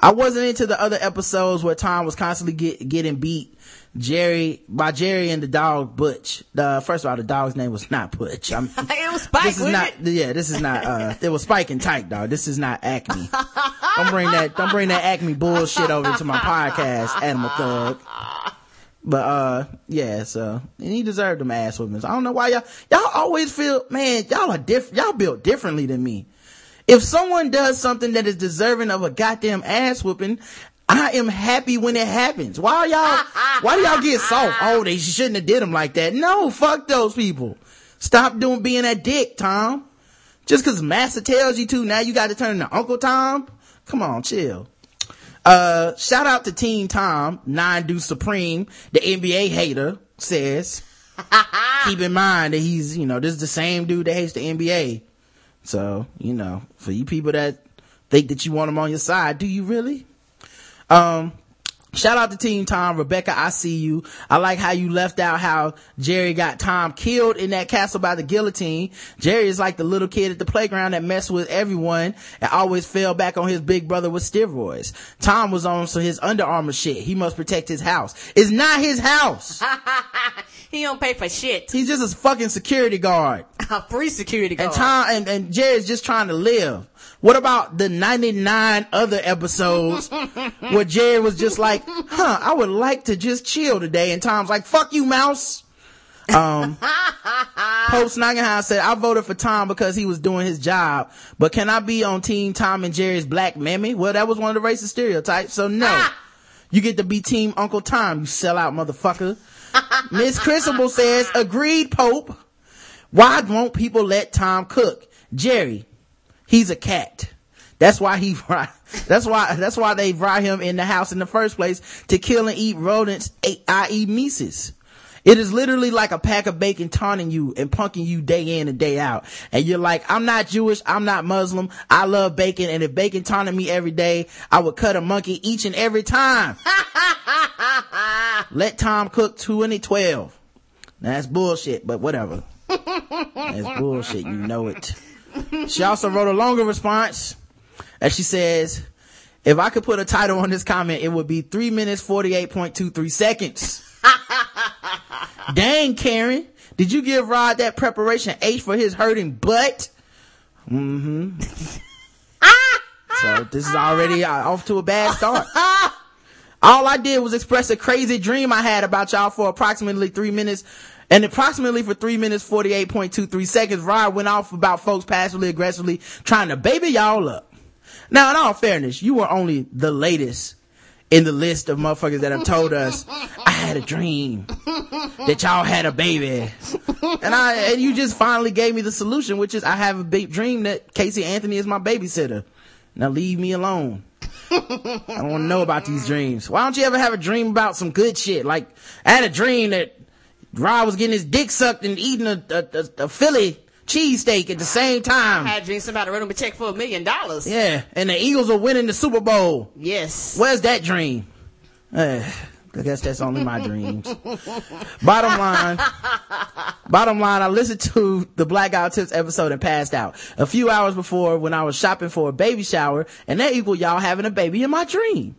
I wasn't into the other episodes where Tom was constantly get, getting beat Jerry by Jerry and the dog Butch. The first of all, the dog's name was not Butch. I'm, it was Spike, this is wasn't it? Yeah, this is not. Uh, it was Spike and Tyke, dog. This is not Acme. don't bring that. Don't bring that Acme bullshit over to my podcast, Animal Thug. But uh, yeah. So and he deserved them ass whoopings. I don't know why y'all y'all always feel man. Y'all are different. Y'all built differently than me. If someone does something that is deserving of a goddamn ass whooping, I am happy when it happens. Why y'all, why do y'all get soft? Oh, they shouldn't have did them like that. No, fuck those people. Stop doing being that dick, Tom. Just cause Master tells you to, now you gotta turn to Uncle Tom? Come on, chill. Uh, shout out to Team Tom, Nine Do Supreme, the NBA hater, says, keep in mind that he's, you know, this is the same dude that hates the NBA. So, you know, for you people that think that you want him on your side, do you really? Um, Shout out to Team Tom, Rebecca, I see you. I like how you left out how Jerry got Tom killed in that castle by the guillotine. Jerry is like the little kid at the playground that messed with everyone and always fell back on his big brother with steroids. Tom was on so his Under Armour shit. He must protect his house. It's not his house. He don't pay for shit. He's just a fucking security guard. A free security guard. And Tom and, and Jerry's just trying to live. What about the 99 other episodes where Jerry was just like, huh, I would like to just chill today. And Tom's like, fuck you, mouse. Um, Pope Snaggenheim said, I voted for Tom because he was doing his job, but can I be on team Tom and Jerry's black mammy? Well, that was one of the racist stereotypes, so no. You get to be team Uncle Tom, you sellout motherfucker. Miss Christable says, agreed, Pope. Why won't people let Tom cook? Jerry, he's a cat. That's why he, that's why, that's why they brought him in the house in the first place to kill and eat rodents, i.e. Mises. It is literally like a pack of bacon taunting you and punking you day in and day out. And you're like, I'm not Jewish, I'm not Muslim, I love bacon, and if bacon taunted me every day, I would cut a monkey each and every time. Let Tom cook 2012. That's bullshit, but whatever. That's bullshit, you know it. She also wrote a longer response as she says, if I could put a title on this comment, it would be three minutes, 48.23 seconds. Dang, Karen. Did you give Rod that preparation H for his hurting butt? Mm-hmm. so this is already uh, off to a bad start. All I did was express a crazy dream I had about y'all for approximately three minutes. And approximately for three minutes, 48.23 seconds, Rod went off about folks passively aggressively trying to baby y'all up. Now, in all fairness, you were only the latest in the list of motherfuckers that have told us, I had a dream that y'all had a baby. And I, and you just finally gave me the solution, which is I have a big dream that Casey Anthony is my babysitter. Now leave me alone. I don't want to know about these dreams. Why don't you ever have a dream about some good shit? Like, I had a dream that Rod was getting his dick sucked and eating a, a, a, a Philly cheesesteak at the same time. I had dreams somebody wrote him a check for a million dollars. Yeah, and the Eagles are winning the Super Bowl. Yes. Where's that dream? Uh, I guess that's only my dreams. bottom line, bottom line, I listened to the Blackout Tips episode and passed out a few hours before when I was shopping for a baby shower and that equal y'all having a baby in my dream.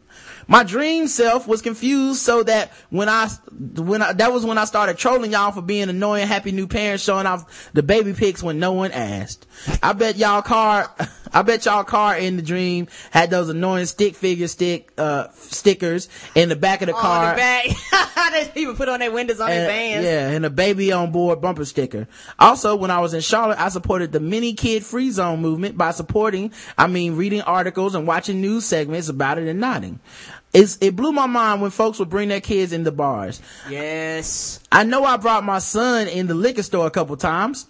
My dream self was confused so that when I, when I, that was when I started trolling y'all for being annoying happy new parents showing off the baby pics when no one asked. I bet y'all car, I bet y'all car in the dream had those annoying stick figure stick, uh, stickers in the back of the On car. the back. they even put on their windows on their vans. Yeah, and a baby on board bumper sticker. Also, when I was in Charlotte, I supported the mini kid free zone movement by supporting, I mean, reading articles and watching news segments about it and nodding. it's, it blew my mind when folks would bring their kids in the bars. Yes. I know I brought my son in the liquor store a couple times,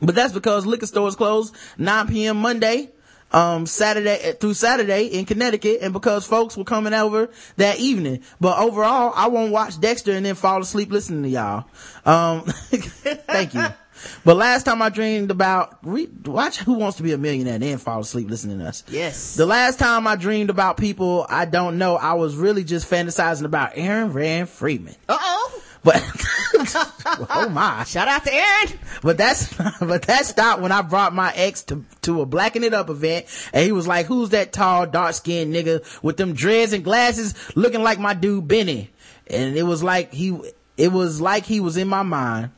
but that's because liquor stores close 9 p.m. Monday, um, Saturday through Saturday in Connecticut, and because folks were coming over that evening. But overall, I won't watch Dexter and then fall asleep listening to y'all. Um, thank you. But last time I dreamed about, re- watch Who Wants to Be a Millionaire and then fall asleep listening to us. Yes. The last time I dreamed about people I don't know, I was really just fantasizing about Aaron Rand Freeman. Uh oh. But, oh my. Shout out to Aaron. But that's, but that stopped when I brought my ex to, to a blacking it up event and he was like, who's that tall, dark skinned nigga with them dreads and glasses looking like my dude Benny? And it was like he, it was like he was in my mind.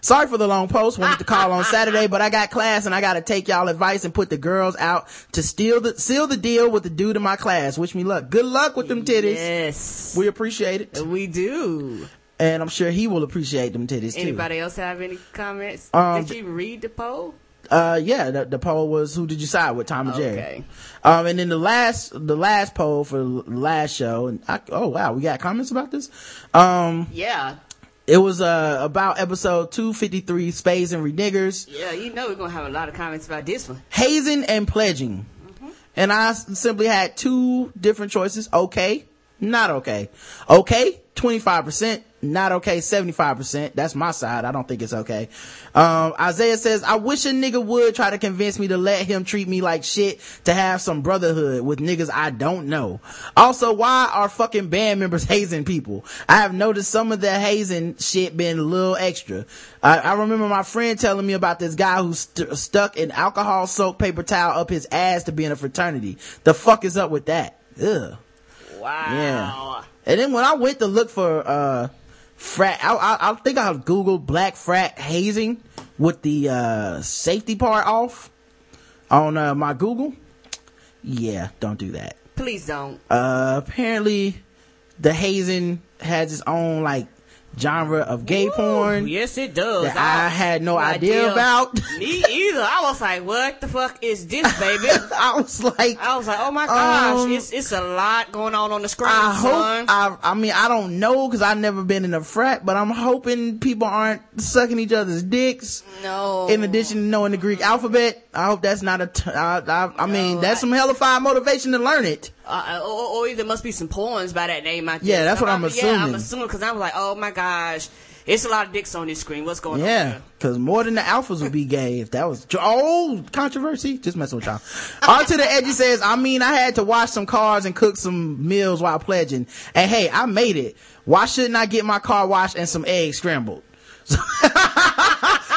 Sorry for the long post. Wanted to call on Saturday, but I got class and I gotta take y'all advice and put the girls out to steal the, seal the deal with the dude in my class. Wish me luck. Good luck with them titties. Yes. We appreciate it. We do. And I'm sure he will appreciate them titties too. Anybody else have any comments? Um, Did you read the poll? Uh, yeah, the, the poll was who did you side with, Tom and Jerry? Okay. Um, and then the last, the last poll for the last show, and I, oh wow, we got comments about this. Um, Yeah. it was, uh, about episode 253, Spades and Reniggers, Yeah, you know we're going to have a lot of comments about this one. hazing and pledging. And I simply had two different choices. Okay, not okay. Okay, 25%. Not okay, 75%. That's my side. I don't think it's okay. Um, Isaiah says, I wish a nigga would try to convince me to let him treat me like shit to have some brotherhood with niggas I don't know. Also, why are fucking band members hazing people? I have noticed some of the hazing shit been a little extra. I, I remember my friend telling me about this guy who st- stuck an alcohol soaked paper towel up his ass to be in a fraternity. The fuck is up with that? Ugh. Wow. Yeah. And then when I went to look for, uh, frat, I, I, I think I Googled black frat hazing with the, uh, safety part off on, uh, my Google. Yeah, don't do that. Please don't. Uh, apparently the hazing has its own, like, genre of gay porn Yes, it does. that I had no idea about. Me either. I was like, what the fuck is this, baby? I was like, I was like, oh my gosh, Um, it's it's a lot going on on the screen, I son. hope, I, I mean, I don't know because I've never been in a frat, but I'm hoping people aren't sucking each other's dicks. no. In addition to knowing the Greek alphabet, I hope that's not a, t- I, I, I mean, No, that's I- some hellified motivation to learn it. Uh, or, or there must be some porns by that name I there. Yeah, that's what I'm assuming. Yeah, I'm assuming. because I was like, oh my gosh, it's a lot of dicks on this screen. What's going on? Yeah, because more than the alphas would be gay if that was, oh, controversy. Just messing with y'all. On to the edgy says, I mean, I had to wash some cars and cook some meals while pledging. And hey, I made it. Why shouldn't I get my car washed and some eggs scrambled?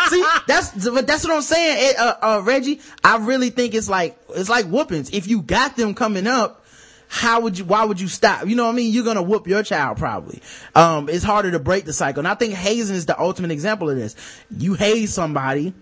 See, that's but that's what I'm saying, It, uh, uh, Reggie. I really think it's like it's like whoopings. If you got them coming up, how would you? Why would you stop? You know what I mean? You're gonna whoop your child probably. Um, it's harder to break the cycle, and I think hazing is the ultimate example of this. You haze somebody.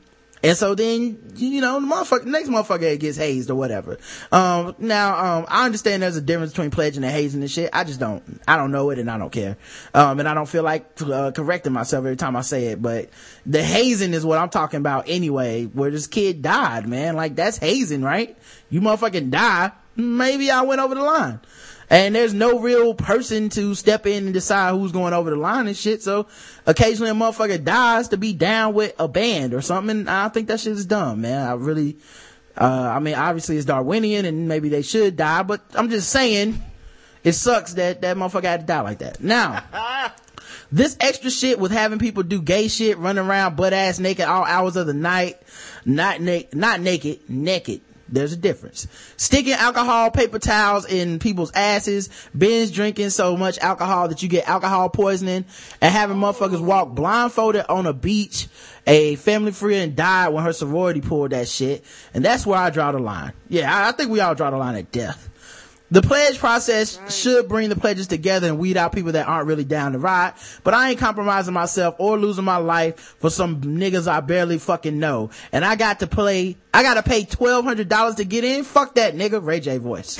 And so then, you know, the motherfucker, next motherfucker gets hazed or whatever. Um, now, um, I understand there's a difference between pledging and hazing and shit. I just don't, I don't know it and I don't care. Um, and I don't feel like, uh, correcting myself every time I say it, but the hazing is what I'm talking about anyway, where this kid died, man. Like, that's hazing, right? You motherfucking die. Maybe I went over the line. And there's no real person to step in and decide who's going over the line and shit. So occasionally a motherfucker dies to be down with a band or something. And I think that shit is dumb, man. I really, uh, I mean, obviously it's Darwinian and maybe they should die, but I'm just saying it sucks that that motherfucker had to die like that. Now, this extra shit with having people do gay shit, running around butt ass naked all hours of the night, not na- not naked, naked. There's a difference. Sticking alcohol paper towels in people's asses, binge drinking so much alcohol that you get alcohol poisoning, and having motherfuckers walk blindfolded on a beach. A family friend died when her sorority pulled that shit, and that's where I draw the line. Yeah, I, I think we all draw the line at death. The pledge process should bring the pledges together and weed out people that aren't really down to ride, but I ain't compromising myself or losing my life for some niggas I barely fucking know. And I got to play, I gotta pay $1,200 to get in? Fuck that nigga, Ray J voice.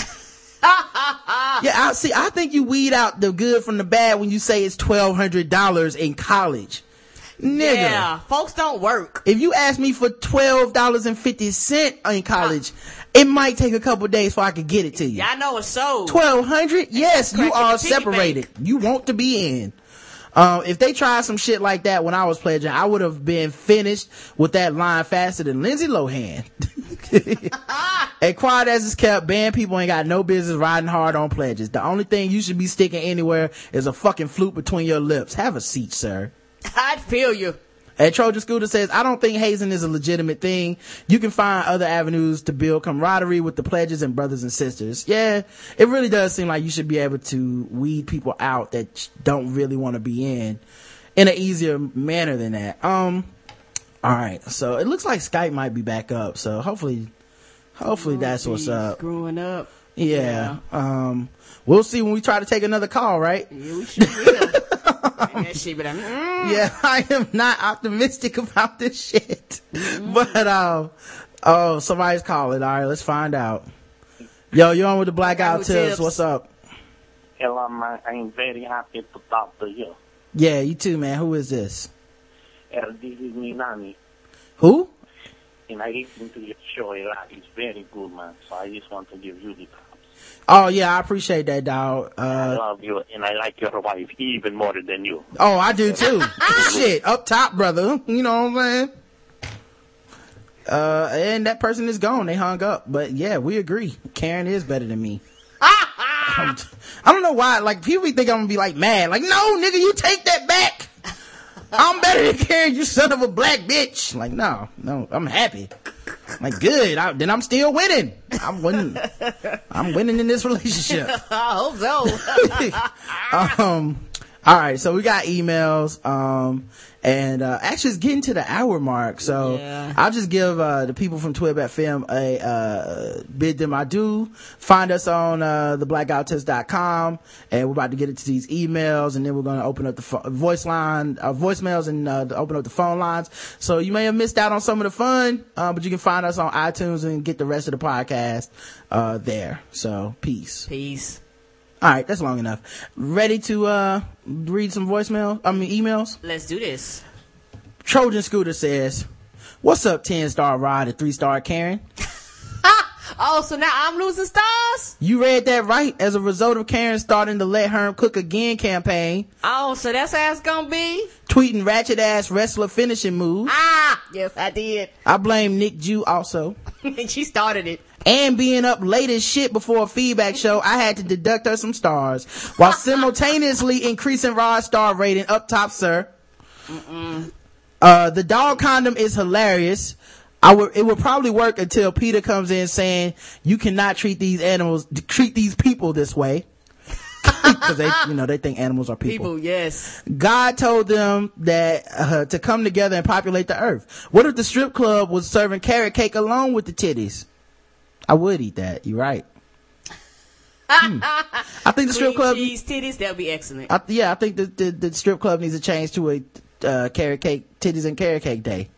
yeah, I see, I think you weed out the good from the bad when you say it's $1,200 in college. Nigga. Yeah, folks don't work. If you ask me for twelve dollars and fifty cent in college, it might take a couple days before I could get it to you. Yeah, I know it's so. Twelve hundred? Yes, you are separated. You want to be in. Um, if they tried some shit like that when I was pledging, I would have been finished with that line faster than Lindsay Lohan. and quiet as it's kept, band people ain't got no business riding hard on pledges. The only thing you should be sticking anywhere is a fucking flute between your lips. Have a seat, sir. I'd feel you. And Trojan Scooter says, I don't think hazing is a legitimate thing. You can find other avenues to build camaraderie with the pledges and brothers and sisters. Yeah, it really does seem like you should be able to weed people out that don't really want to be in, in an easier manner than that. Um, alright, so it looks like Skype might be back up, so hopefully, hopefully that's what's up. Growing up. Yeah, um, we'll see when we try to take another call, right? Yeah, we sure will. and that shit, mm, yeah, I am not optimistic about this shit. But um, oh, somebody's calling. All right, let's find out. Yo, you're on with the blackout Who tips. tips? What's up? Hello, man. I'm very happy to talk to you. Yeah, you too, man. Who is this? Uh, this is Minami, Who? and I listen to your show a lot. It's very good, man. So I just want to give you the props. Oh yeah, I appreciate that, dog. I Uh, love you, and I like your wife even more than you. oh, I do too. shit, up top, brother. You know what I'm saying? Uh, and that person is gone. They hung up. But yeah, we agree. Karen is better than me. I don't know why. Like people think I'm gonna be like mad. Like no, nigga, you take that back. I'm better than Karen, you son of a black bitch. Like no, no, I'm happy. Like good. I, then I'm still winning. I'm winning. I'm winning in this relationship. I hope so. um all right so we got emails um and uh actually it's getting to the hour mark so Yeah. i'll just give uh the people from twib fm a uh bid them adieu find us on uh the blackouttest.com and we're about to get into these emails and then we're going to open up the pho- voice line uh voicemails and uh open up the phone lines so you may have missed out on some of the fun uh, but you can find us on itunes and get the rest of the podcast uh there so peace Peace. All right, that's long enough. Ready to uh read some voicemail? I mean emails. Let's do this. Trojan Scooter says, "What's up, ten star Rod and three star Karen? Oh, so now I'm losing stars? You read that right. As a result of Karen starting the Let Herm Cook Again campaign, Oh, so that's how it's gonna be? tweeting ratchet ass wrestler finishing moves. Ah! Yes, I did. I blame Nick Jew also." she started it. And being up late as shit before a feedback show, I had to deduct her some stars while simultaneously increasing Rod's star rating up top, sir. Uh, the dog condom is hilarious. I would, it would probably work until Peter comes in saying, you cannot treat these animals, treat these people this way. Cause they, you know, they think animals are People, yes. God told them that uh, to come together and populate the earth. What if the strip club was serving carrot cake along with the titties? I would eat that. You're right. Hmm. I think the strip club. cheese titties, that would be excellent. I, yeah, I think the, the the strip club needs to change to a uh, carrot cake titties and carrot cake day.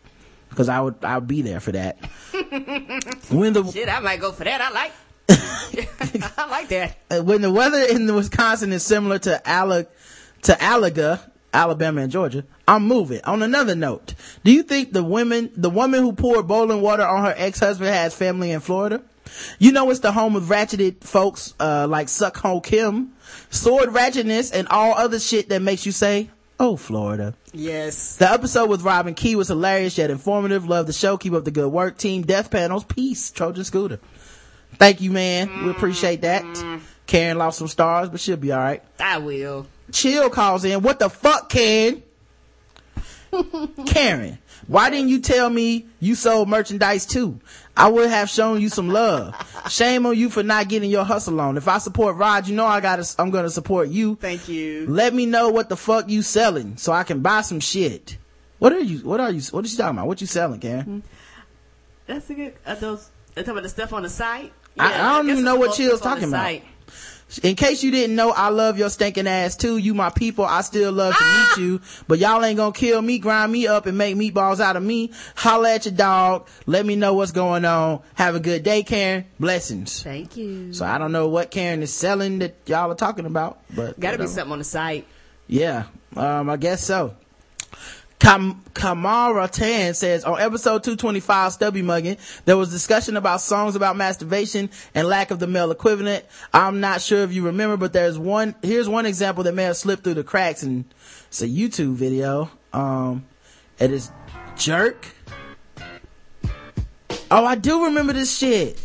Because I would I would be there for that. when the Shit, I might go for that. I like. I like that. uh, when the weather in Wisconsin is similar to Alla, to Alaga, Alabama and Georgia, I'm moving. On another note, do you think the women, the woman who poured boiling water on her ex-husband has family in Florida? You know it's the home of ratcheted folks, uh, like Suck Ho Kim, sword ratchetness, and all other shit that makes you say, oh, Florida. Yes. The episode with Robin Key was hilarious yet informative. Love the show. Keep up the good work. Team Death Panels. Peace. Trojan Scooter. Thank you, man. We appreciate that. Karen lost some stars, but she'll be alright. I will. Chill calls in. What the fuck, Karen? Karen, why didn't you tell me you sold merchandise too? I would have shown you some love. Shame on you for not getting your hustle on. If I support Rod, you know I gotta, I'm gonna support you. Thank you. Let me know what the fuck you selling so I can buy some shit. What are you, what are you, what are you talking about? What you selling, Karen? Mm-hmm. That's a good. Are those? Are talking about the stuff on the site? I- I don't guess even know what Chill's stuff on the talking about. site. In case you didn't know, I love your stinking ass too. You my people. I still love to Ah! meet you, but y'all ain't gonna kill me, grind me up and make meatballs out of me. Holla at your dog. Let me know what's going on. Have a good day, Karen. Blessings. Thank you. So I don't know what Karen is selling that y'all are talking about, but Got to be something on the site. Yeah, um, I guess so. Kam- Kamara Tan says on episode 225 Stubby Mugging, there was discussion about songs about masturbation and lack of the male equivalent. I'm not sure if you remember, but there's one, here's one example that may have slipped through the cracks and it's a YouTube video. Um, it is Jerk. Oh, I do remember this shit.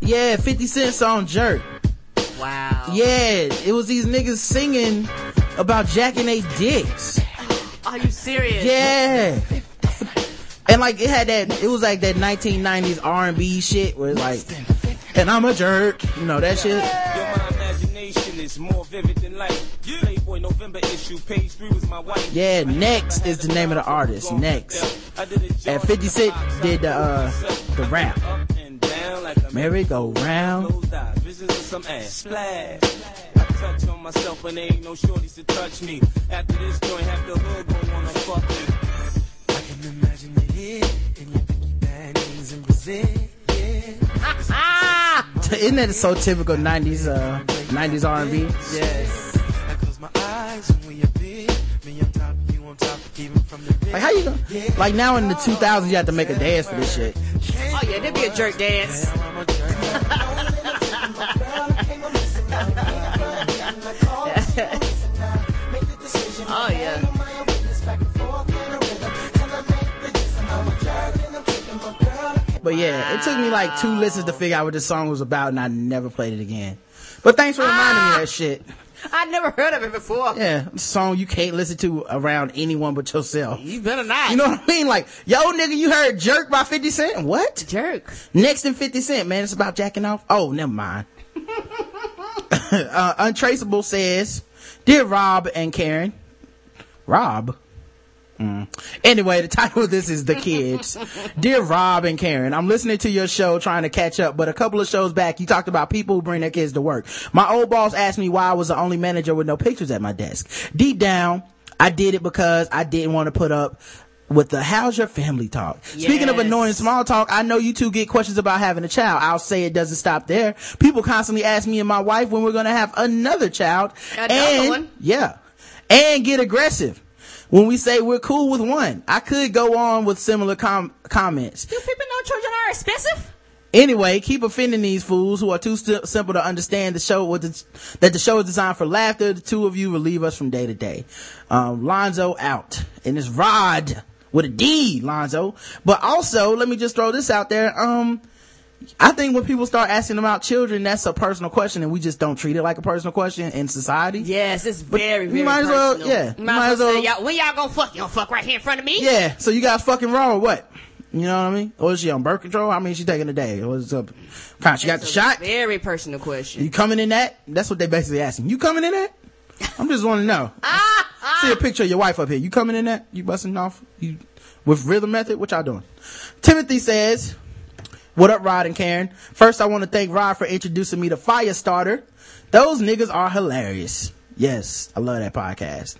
Yeah, 50 Cent song Jerk. Wow. Yeah, it was these niggas singing about jacking they dicks. Are you serious? Yeah. And like it had that, it was like that 1990s R&B shit where like, and I'm a jerk, you know that shit. Yo, my imagination is more vivid than life. Playboy November issue, page three was my wife. Yeah, Next is the name of the artist, Next. And 50 Cent did the, uh, the rap. Up and down like a Merry go round. Closed eyes, visions of some ass. Splash. I touch on myself and there ain't no shorties to touch me. After this joint, have the hood gon' wanna fuck me. I can imagine the hit in your Vicky panties in Brazil. Yeah. Isn't that so typical 90s, uh, 90s R&B? Yes. I close my eyes and we appear. Like how you gonna, like now in the 2000s you have to make a dance for this shit. Oh yeah, there'd be a jerk dance. I'm a jerk. Oh yeah. But yeah, it took me like two listens to figure out what this song was about and I never played it again. But thanks for reminding me of that ah. shit. I never heard of it before. Yeah, song you can't listen to around anyone but yourself. You better not. You know what I mean? Like, yo nigga, you heard Jerk by 50 Cent? What? jerk. Next in 50 Cent, man, it's about jacking off. Oh, never mind. uh, Untraceable says, Dear Rob and Karen, Rob? Mm. Anyway, the title of this is The Kids. Dear Rob and Karen, I'm listening to your show trying to catch up, but a couple of shows back, you talked about people who bring their kids to work. My old boss asked me why I was the only manager with no pictures at my desk. Deep down, I did it because I didn't want to put up with the how's your family talk. Speaking of annoying small talk, I know you two get questions about having a child. I'll say it doesn't stop there. People constantly ask me and my wife when we're going to have another child. Another and, one? Yeah. And get aggressive. When we say we're cool with one, I could go on with similar com- comments. Do people know children are expensive? Anyway, keep offending these fools who are too st- simple to understand the show with the, that the show is designed for laughter. The two of you relieve us from day to day. Um, Lonzo out. And it's Rod with a D, Lonzo. But also, let me just throw this out there. Um, I think when people start asking about children, that's a personal question and we just don't treat it like a personal question in society. Yes, it's But very, you very might as well- yeah, You might as well, say, y'all, when y'all gonna fuck? You gonna fuck right here in front of me? Yeah, so you got fucking wrong or what? You know what I mean? Or is she on birth control? I mean, she taking a day? What's up? Kind she got the shot? Very personal question. You coming in that? That's what they basically asking. You coming in that? I'm just want to know. Ah, ah. See a picture of your wife up here. You coming in that? You busting off? You with rhythm method? What y'all doing? Timothy says, "What up, Rod and Karen? First, I want to thank Rod for introducing me to Firestarter. Those niggas are hilarious. Yes, I love that podcast."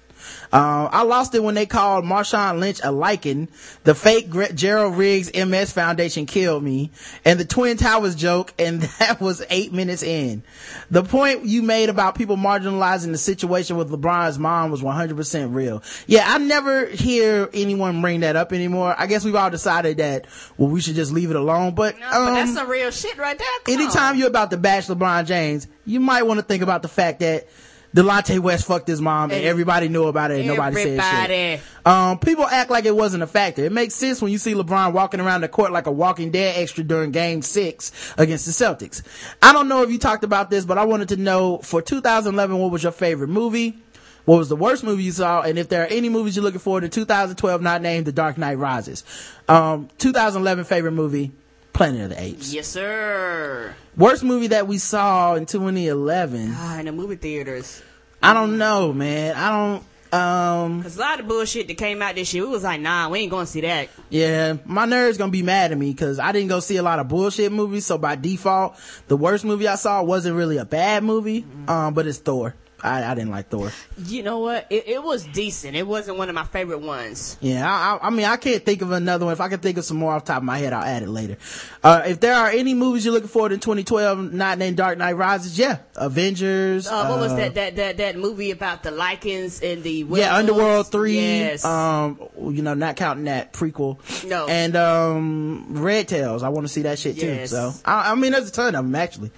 Uh, I lost it when they called Marshawn Lynch a Lycan. The fake Gre- Gerald Riggs MS Foundation killed me. And the Twin Towers joke, and that was eight minutes in. The point you made about people marginalizing the situation with LeBron's mom was 100% real. Yeah, I never hear anyone bring that up anymore. I guess we've all decided that, well, we should just leave it alone. But, No, but that's um, some real shit right there. Come anytime on. you're about to bash LeBron James, you might want to think about the fact that Delonte West fucked his mom and And everybody knew about it and nobody said shit. Um, people act like it wasn't a factor. It makes sense when you see LeBron walking around the court like a Walking Dead extra during game six against the Celtics. I don't know if you talked about this, but I wanted to know for 2011, what was your favorite movie? What was the worst movie you saw? And if there are any movies you're looking forward to 2012 not named The Dark Knight Rises. Um, 2011 favorite movie, Planet of the Apes. Yes, sir. Worst movie that we saw in 2011. Ah, in the movie theaters. I don't know, man. I don't, um, Cause a lot of bullshit that came out this year, we was like, nah, we ain't gonna see that. yeah, my nerd's gonna be mad at me because I didn't go see a lot of bullshit movies. So by default, the worst movie I saw wasn't really a bad movie, um, but it's Thor. I, I didn't like Thor. You know what? It, it was decent. It wasn't one of my favorite ones. Yeah, I, I, I mean, I can't think of another one. If I can think of some more off the top of my head, I'll add it later. Uh, if there are any movies you're looking forward in 2012, not named Dark Knight Rises, yeah, Avengers. Uh, what was uh, that, that that that movie about the Lycans and the Yeah. Underworld three. Yes. Um, you know, not counting that prequel. No. And um, Red Tails. I want to see that shit too. So I, I mean, there's a ton of them actually.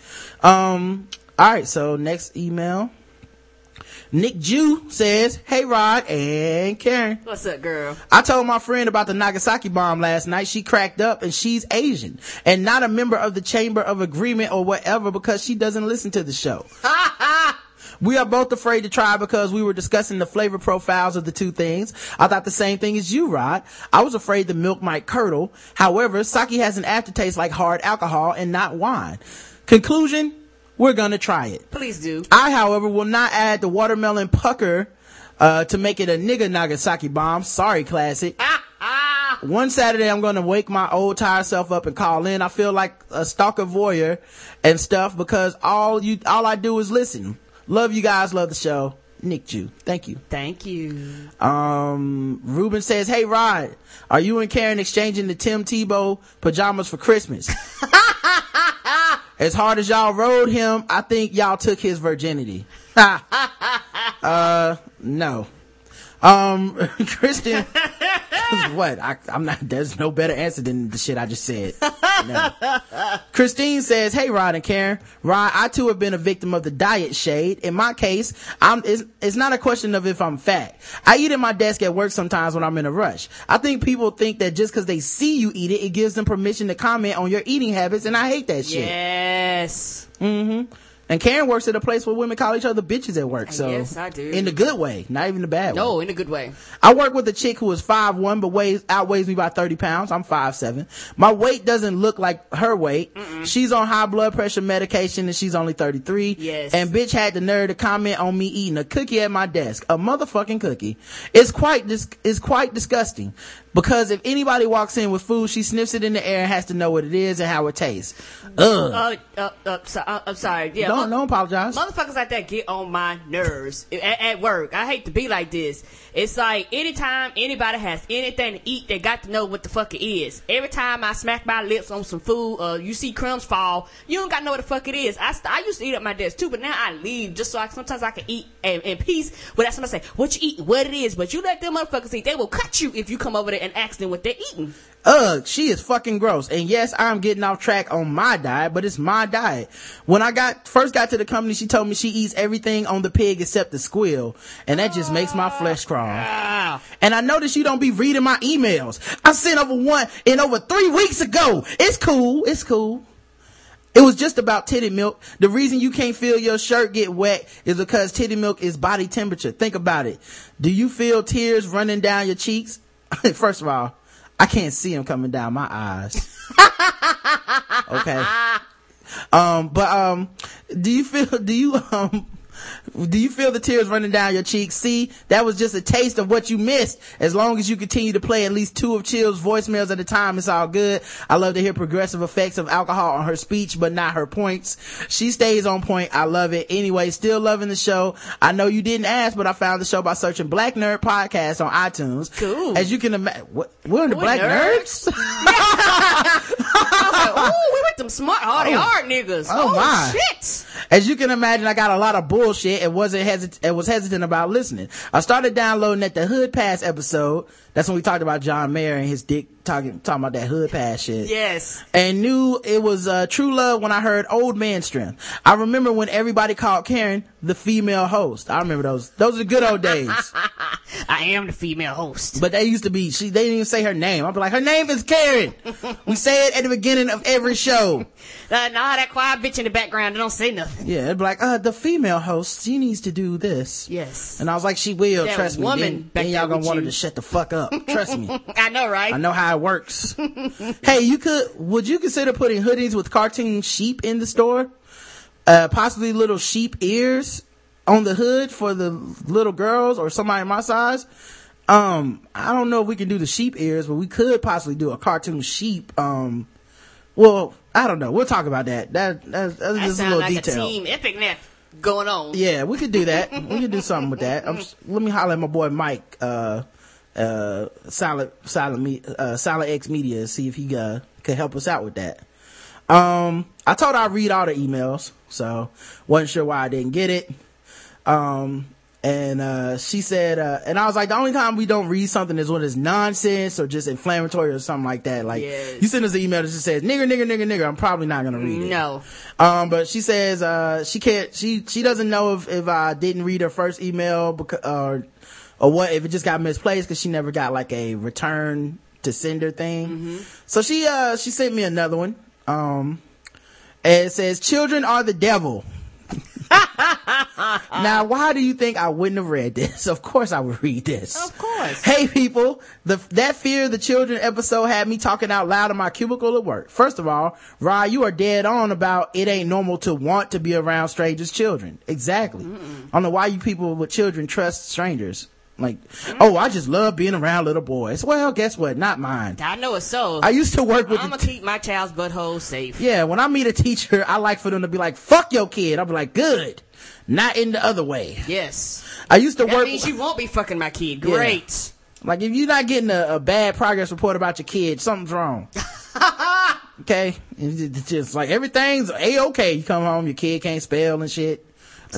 Um, all right. So next email. Nick Jew says, "Hey Rod and Karen." What's up, girl? I told my friend about the Nagasaki bomb last night. She cracked up and she's Asian and not a member of the Chamber of Agreement or whatever because she doesn't listen to the show. We are both afraid to try because we were discussing the flavor profiles of the two things. I thought the same thing as you, Rod. I was afraid the milk might curdle. However, sake has an aftertaste like hard alcohol and not wine. Conclusion, we're gonna try it. Please do. I, however, will not add the watermelon pucker uh, to make it a nigga Nagasaki bomb. Sorry, classic. Ah, ah. One Saturday, I'm to wake my old tired self up and call in. I feel like a stalker voyeur and stuff because all you, all I do is listen. Love you guys. Love the show. Nick Jew. Thank you. Thank you. Um, Ruben says, Hey Rod, are you and Karen exchanging the Tim Tebow pajamas for Christmas? as hard as y'all rode him, I think y'all took his virginity. uh, no. Um, Kristen, what? I, I'm not, there's no better answer than the shit I just said. No. Christine says, Hey Rod and Karen, Rod, I too have been a victim of the diet shade. In my case, I'm, it's, it's not a question of if I'm fat. I eat at my desk at work sometimes when I'm in a rush. I think people think that just cause they see you eat it, it gives them permission to comment on your eating habits and I hate that shit. Yes. Mm-hmm. And Karen works at a place where women call each other bitches at work. Uh, so Yes, I do. In the good way, not even the bad way. No, in a good way. I work with a chick who is five one but weighs outweighs me by thirty pounds. I'm five seven. My weight doesn't look like her weight. She's on high blood pressure medication and she's only thirty three. Yes. And bitch had the nerve to comment on me eating a cookie at my desk. A motherfucking cookie. It's quite dis- it's quite disgusting. Because if anybody walks in with food, she sniffs it in the air and has to know what it is and how it tastes. Ugh. Uh, uh, uh, so, uh, I'm sorry. Yeah. don't don't apologize. Motherfuckers like that get on my nerves at, at work. I hate to be like this. It's like anytime anybody has anything to eat, they got to know what the fuck it is. Every time I smack my lips on some food, uh, you see crumbs fall, you don't got to know what the fuck it is. I, st- I used to eat at my desk too, but now I leave just so I sometimes I can eat in, in peace without somebody say what you eat, what it is. But you let them motherfuckers eat, they will cut you if you come over there and ask them what they're eating. Ugh, she is fucking gross. And yes, I'm getting off track on my diet, but it's my diet. When I got, first got to the company, she told me she eats everything on the pig except the squeal. And that just makes my flesh crawl. Ah. And I noticed you don't be reading my emails. I sent over one in over three weeks ago. It's cool. It's cool. It was just about titty milk. The reason you can't feel your shirt get wet is because titty milk is body temperature. Think about it. Do you feel tears running down your cheeks? First of all, I can't see them coming down my eyes. okay. Um, but, um, do you feel, do you, um, do you feel the tears running down your cheeks? See, that was just a taste of what you missed. As long as you continue to play at least two of Chill's voicemails at a time, it's all good. I love to hear progressive effects of alcohol on her speech, but not her points. She stays on point. I love it. Anyway, still loving the show. I know you didn't ask, but I found the show by searching Black Nerd Podcast on iTunes. Cool. As you can imagine, we're in the Black nerds? Nerds? I was like, ooh, we with them smart, hardy Oh. hard niggas. Oh, oh, my. shit. As you can imagine, I got a lot of bullshit and wasn't hesit- and was hesitant about listening. I started downloading at the Hood Pass episode. That's when we talked about John Mayer and his dick talking, talking about that Hood Pass shit. Yes. And knew it was, uh, true love when I heard Old Man Strength. I remember when everybody called Karen the female host. I remember those. Those are the good old days. I am the female host. But they used to be, she, they didn't even say her name. I'd be like, her name is Karen. we say it at the beginning of every show. Uh, nah, that quiet bitch in the background, they don't say nothing. Yeah, it'd be like, uh, the female host, she needs to do this. Yes. And I was like, she will, That trust me. woman Then, back then y'all gonna want her to shut the fuck up. Trust me. I know, right? I know how it works. hey, you could, would you consider putting hoodies with cartoon sheep in the store? Uh, possibly little sheep ears on the hood for the little girls or somebody my size. Um, I don't know if we can do the sheep ears, but we could possibly do a cartoon sheep. Um, well, I don't know. We'll talk about that. That, that's, that's that just a little like detail. a team epic net. going on. Yeah, we could do that. we could do something with that. I'm, let me holler at my boy Mike, uh, uh, Silent, Silent, uh, X Media, see if he, uh, could help us out with that. Um, I told I'd read all the emails, so wasn't sure why I didn't get it. Um, and, uh, she said, uh, and I was like, the only time we don't read something is when it's nonsense or just inflammatory or something like that. Like, Yes. you send us an email that just says, nigger, nigger, nigger, nigger. I'm probably not gonna read it. No. Um, but she says, uh, she can't, she, she doesn't know if, if I didn't read her first email because, or, what, if it just got misplaced because she never got like a return to sender thing. So she, uh, she sent me another one. Um, and it says, children are the devil. now, why do you think I wouldn't have read this? Of course I would read this. Of course. Hey people, the, that fear of the children episode had me talking out loud in my cubicle at work. First of all, Rod, you are dead on about it ain't normal to want to be around strangers' children. Exactly. I don't know why you people with children trust strangers. Like, mm-hmm. oh, I just love being around little boys. Well, guess what? Not mine. I know it's so. I used to work with I'm gonna keep my child's butthole safe. yeah, when I meet a teacher, I like for them to be like, fuck your kid. I'll be like, good. Not in the other way. Yes. I used to That work, means you won't be fucking my kid. Yeah. Great. like if you're not getting a, a bad progress report about your kid, something's wrong. okay? It's just like everything's a-okay. You come home, your kid can't spell and shit.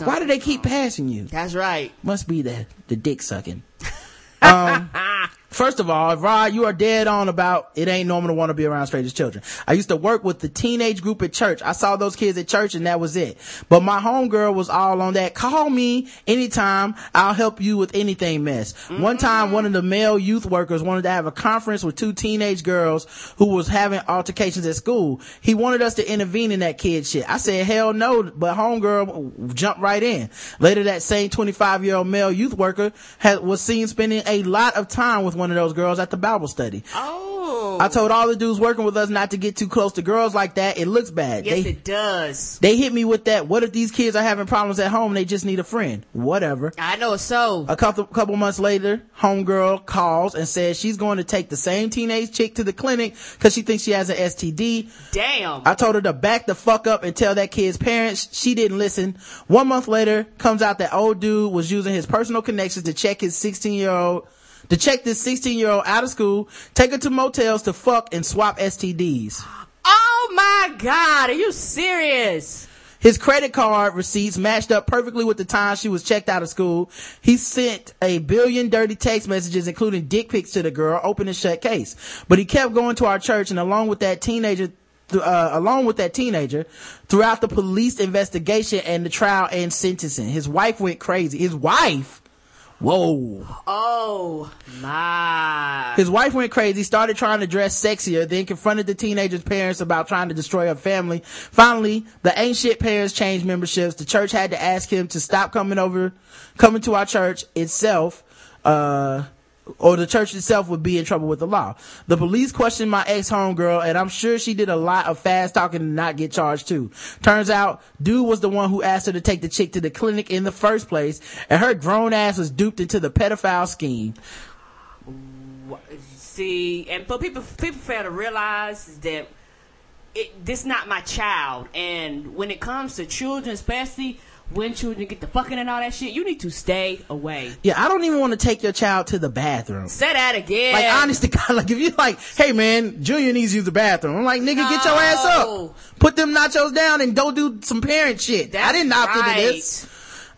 Like, why do they keep passing you? That's right. Must be the, the dick sucking. Um, First of all, Rod, you are dead on about it ain't normal to want to be around strangers' children. I used to work with the teenage group at church. I saw those kids at church and that was it. But my homegirl was all on that. Call me anytime. I'll help you with anything mess. One time, one of the male youth workers wanted to have a conference with two teenage girls who was having altercations at school. He wanted us to intervene in that kid shit. I said, hell no, but homegirl jumped right in. Later, that same 25 year old male youth worker had, was seen spending a lot of time with one of those girls at the Bible study. Oh. I told all the dudes working with us not to get too close to girls like that. It looks bad. yes, they, it does. they hit me with that. What if these kids are having problems at home? And they just need a friend. Whatever. I know so. A couple couple months later, homegirl calls and says she's going to take the same teenage chick to the clinic because she thinks she has an STD. Damn. I told her to back the fuck up and tell that kid's parents. She didn't listen. One month later, comes out that old dude was using his personal connections to check his 16 year old, to check this 16 year old out of school, take her to motels to fuck and swap STDs. oh my god, are you serious? His credit card receipts matched up perfectly with the time she was checked out of school. He sent a billion dirty text messages, including dick pics to the girl, open and shut case. But he kept going to our church and along with that teenager, uh, along with that teenager, throughout the police investigation and the trial and sentencing, his wife went crazy. His wife? Whoa. Oh my. His wife went crazy, started trying to dress sexier, then confronted the teenager's parents about trying to destroy her family. Finally, the ancient parents changed memberships. The church had to ask him to stop coming over, coming to our church itself, uh, or the church itself would be in trouble with the law. The police questioned my ex homegirl, and I'm sure she did a lot of fast talking to not get charged too. Turns out, dude was the one who asked her to take the chick to the clinic in the first place, and her grown ass was duped into the pedophile scheme. See, and but people people fail to realize that it this not my child, and when it comes to children, especially when children get the fucking and all that shit, you need to stay away. Yeah, I don't even want to take your child to the bathroom. Say that again. Like, honest to God, like, if you like, hey man, Junior needs to use the bathroom. I'm like, nigga, get your ass up. Put them nachos down and go do some parent shit. I didn't opt right. into this.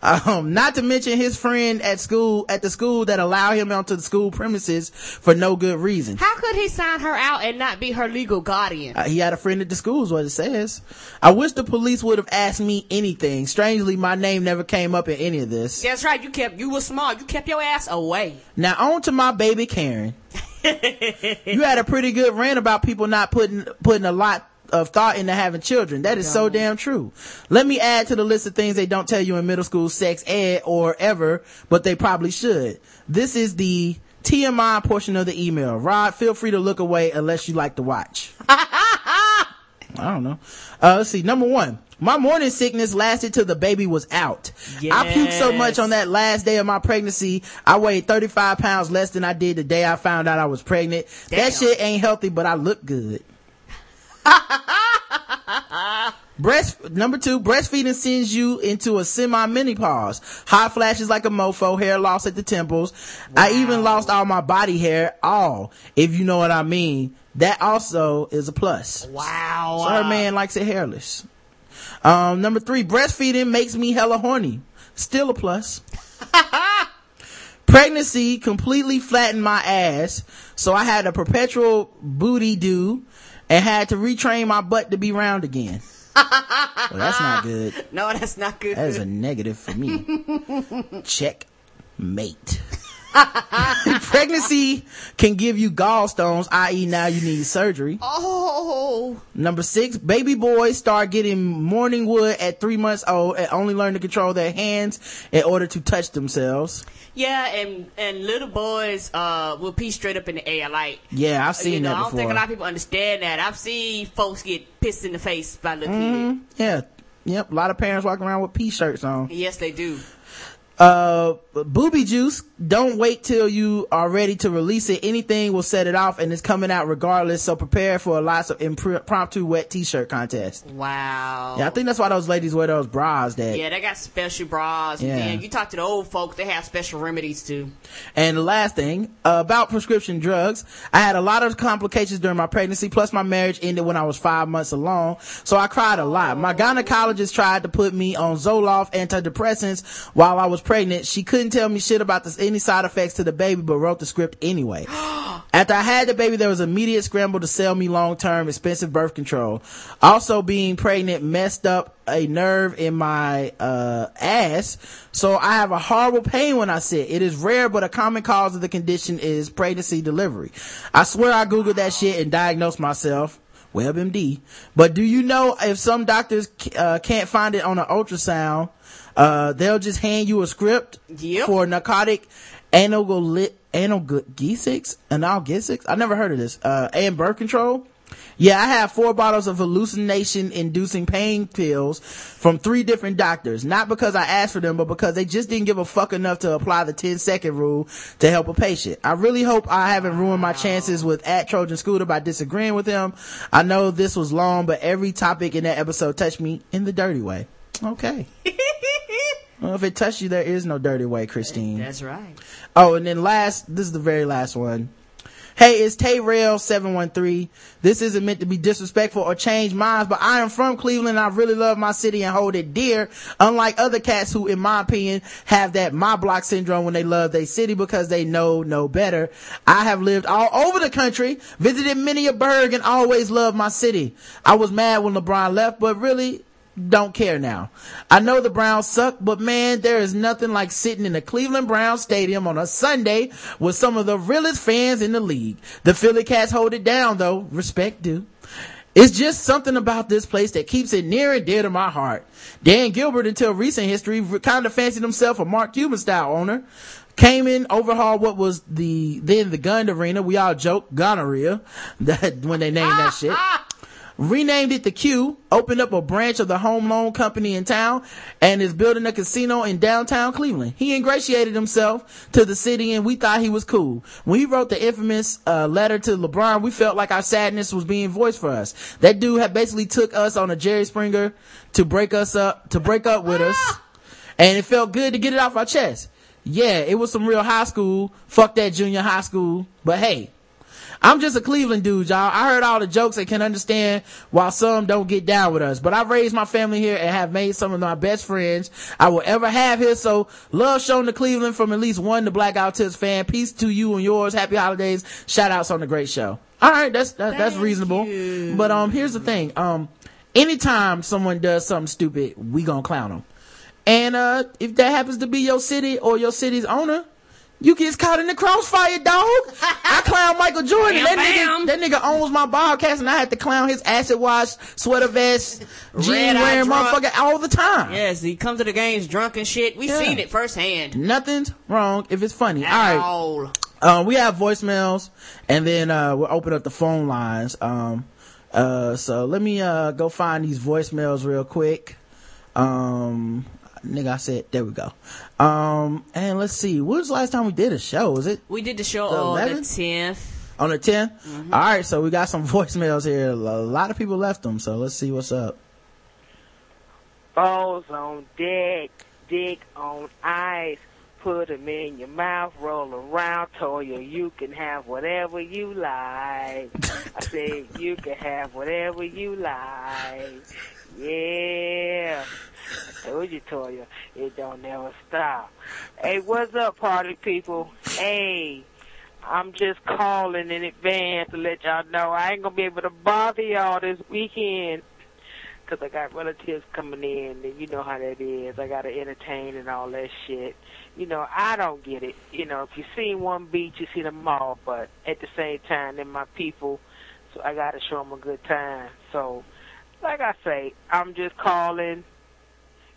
Um, not to mention his friend at school, at the school that allowed him onto the school premises for no good reason. How could he sign her out and not be her legal guardian? Uh, he had a friend at the school is what it says. I wish the police would have asked me anything. Strangely, my name never came up in any of this. That's right. You kept you were smart. You kept your ass away. Now on to my baby Karen. you had a pretty good rant about people not putting putting a lot of thought into having children. That is so damn true. Let me add to the list of things they don't tell you in middle school sex ed or ever, but they probably should. This is the TMI portion of the email. Rod, feel free to look away unless you like to watch. I don't know. Uh, let's see. Number one. My morning sickness lasted till the baby was out. I puked so much on that last day of my pregnancy. I weighed 35 pounds less than I did the day I found out I was pregnant. That shit ain't healthy, but I look good. Breast, number two, breastfeeding sends you into a semi-menopause. Hot flashes like a mofo, hair loss at the temples. I even lost all my body hair, all, if you know what I mean. That also is a plus. Wow. So her man likes it hairless. Um, number three, breastfeeding makes me hella horny. Still a plus. Pregnancy completely flattened my ass, so I had a perpetual booty do and had to retrain my butt to be round again. well, that's not good. No, that's not good. That is a negative for me. Check mate. Pregnancy can give you gallstones, i.e. now you need surgery. oh. Number six, baby boys start getting morning wood at three months old and only learn to control their hands in order to touch themselves. Yeah, and and little boys uh will pee straight up in the air. Like Yeah, I've seen you know, that I don't before. think a lot of people understand that. I've seen folks get pissed in the face by little Mhm. Yeah. Yep. A lot of parents walking around with pee shirts on. Yes, they do. Uh, booby juice. Don't wait till you are ready to release it. Anything will set it off and it's coming out regardless. So prepare for a lots of impromptu wet t-shirt contests. Wow. Yeah, I think that's why those ladies wear those bras that. Yeah, they got special bras. Yeah. And you talk to the old folks, they have special remedies too. And the last thing, uh, about prescription drugs, I had a lot of complications during my pregnancy, plus my marriage ended when I was five months along, so I cried a lot. My gynecologist tried to put me on Zoloft antidepressants while I was pregnant. She couldn't tell me shit about this, any side effects to the baby, but wrote the script anyway. After I had the baby, there was immediate scramble to sell me long-term expensive birth control. Also being pregnant messed up a nerve in my, uh, ass. So I have a horrible pain when I sit. It is rare, but a common cause of the condition is pregnancy delivery. I swear I googled that shit and diagnosed myself. WebMD. But do you know if some doctors, uh, can't find it on an ultrasound, uh, they'll just hand you a script Yep. for narcotic analgesics, analgesics. I never heard of this. Uh, and birth control. Yeah, I have four bottles of hallucination inducing pain pills from three different doctors. Not because I asked for them, but because they just didn't give a fuck enough to apply the 10 second rule to help a patient. I really hope I haven't ruined my chances with at Trojan Scooter by disagreeing with him. I know this was long, but every topic in that episode touched me in the dirty way. Okay. well, if it touched you, there is no dirty way, Christine. That's right. Oh, and then last, this is the very last one. Hey, it's Tay Rail 713. This isn't meant to be disrespectful or change minds, but I am from Cleveland and I really love my city and hold it dear. Unlike other cats who, in my opinion, have that my block syndrome when they love their city because they know no better. I have lived all over the country, visited many a burg and always loved my city. I was mad when LeBron left, but really, don't care now. I know the Browns suck, but man, there is nothing like sitting in the Cleveland Browns stadium on a Sunday with some of the realest fans in the league. The Philly Cats hold it down though, respect due. It's just something about this place that keeps it near and dear to my heart. Dan Gilbert, until recent history, kind of fancied himself a Mark Cuban style owner. Came in, overhauled what was the, then the Gund Arena. We all joke, gonorrhea, that, when they named that shit renamed it the Q, opened up a branch of the home loan company in town, and is building a casino in downtown Cleveland. He ingratiated himself to the city and we thought he was cool. When he wrote the infamous uh, letter to LeBron, we felt like our sadness was being voiced for us. That dude had basically took us on a Jerry Springer to break us up, to break up with us. And it felt good to get it off our chest. Yeah, it was some real high school. Fuck that junior high school. But hey, I'm just a Cleveland dude, y'all. I heard all the jokes and can understand why some don't get down with us. But I've raised my family here and have made some of my best friends I will ever have here. So love shown to Cleveland from at least one the Blackout Tips fan. Peace to you and yours. Happy holidays. Shout outs on the great show. All right, that's that, that's reasonable. you. But um, here's the thing. Um, anytime someone does something stupid, we gonna clown them. And uh, if that happens to be your city or your city's owner, you get caught in the crossfire, dog. I clown Michael Jordan. Bam, that bam. nigga, that nigga owns my podcast, and I had to clown his acid wash, sweater vest, jean wearing motherfucker all the time. Yes, he come to the games drunk and shit. We Yeah. seen it firsthand. Nothing's wrong if it's funny. All At right. all. Um, we have voicemails and then, uh, we'll open up the phone lines. Um, uh, so let me, uh, go find these voicemails real quick. Um, nigga, I said, there we go. Um, and let's see, when was the last time we did a show? Was it We did the show The on the tenth. on the 10th? All right. So we got some voicemails here. A lot of people left them. So let's see what's up. balls on deck, dick on ice. put them in your mouth, roll around, Toya. You can have whatever you like. I said you can have whatever you like. Yeah. Told you, Toya, it don't never stop. Hey, what's up, party people? Hey, I'm just calling in advance to let y'all know I ain't gonna be able to bother y'all this weekend. Cause I got relatives coming in, and you know how that is. I gotta entertain and all that shit. You know, I don't get it. You know, if you see one beach, you see them all. But at the same time, they're my people, so I gotta show them a good time. So, like I say, I'm just calling.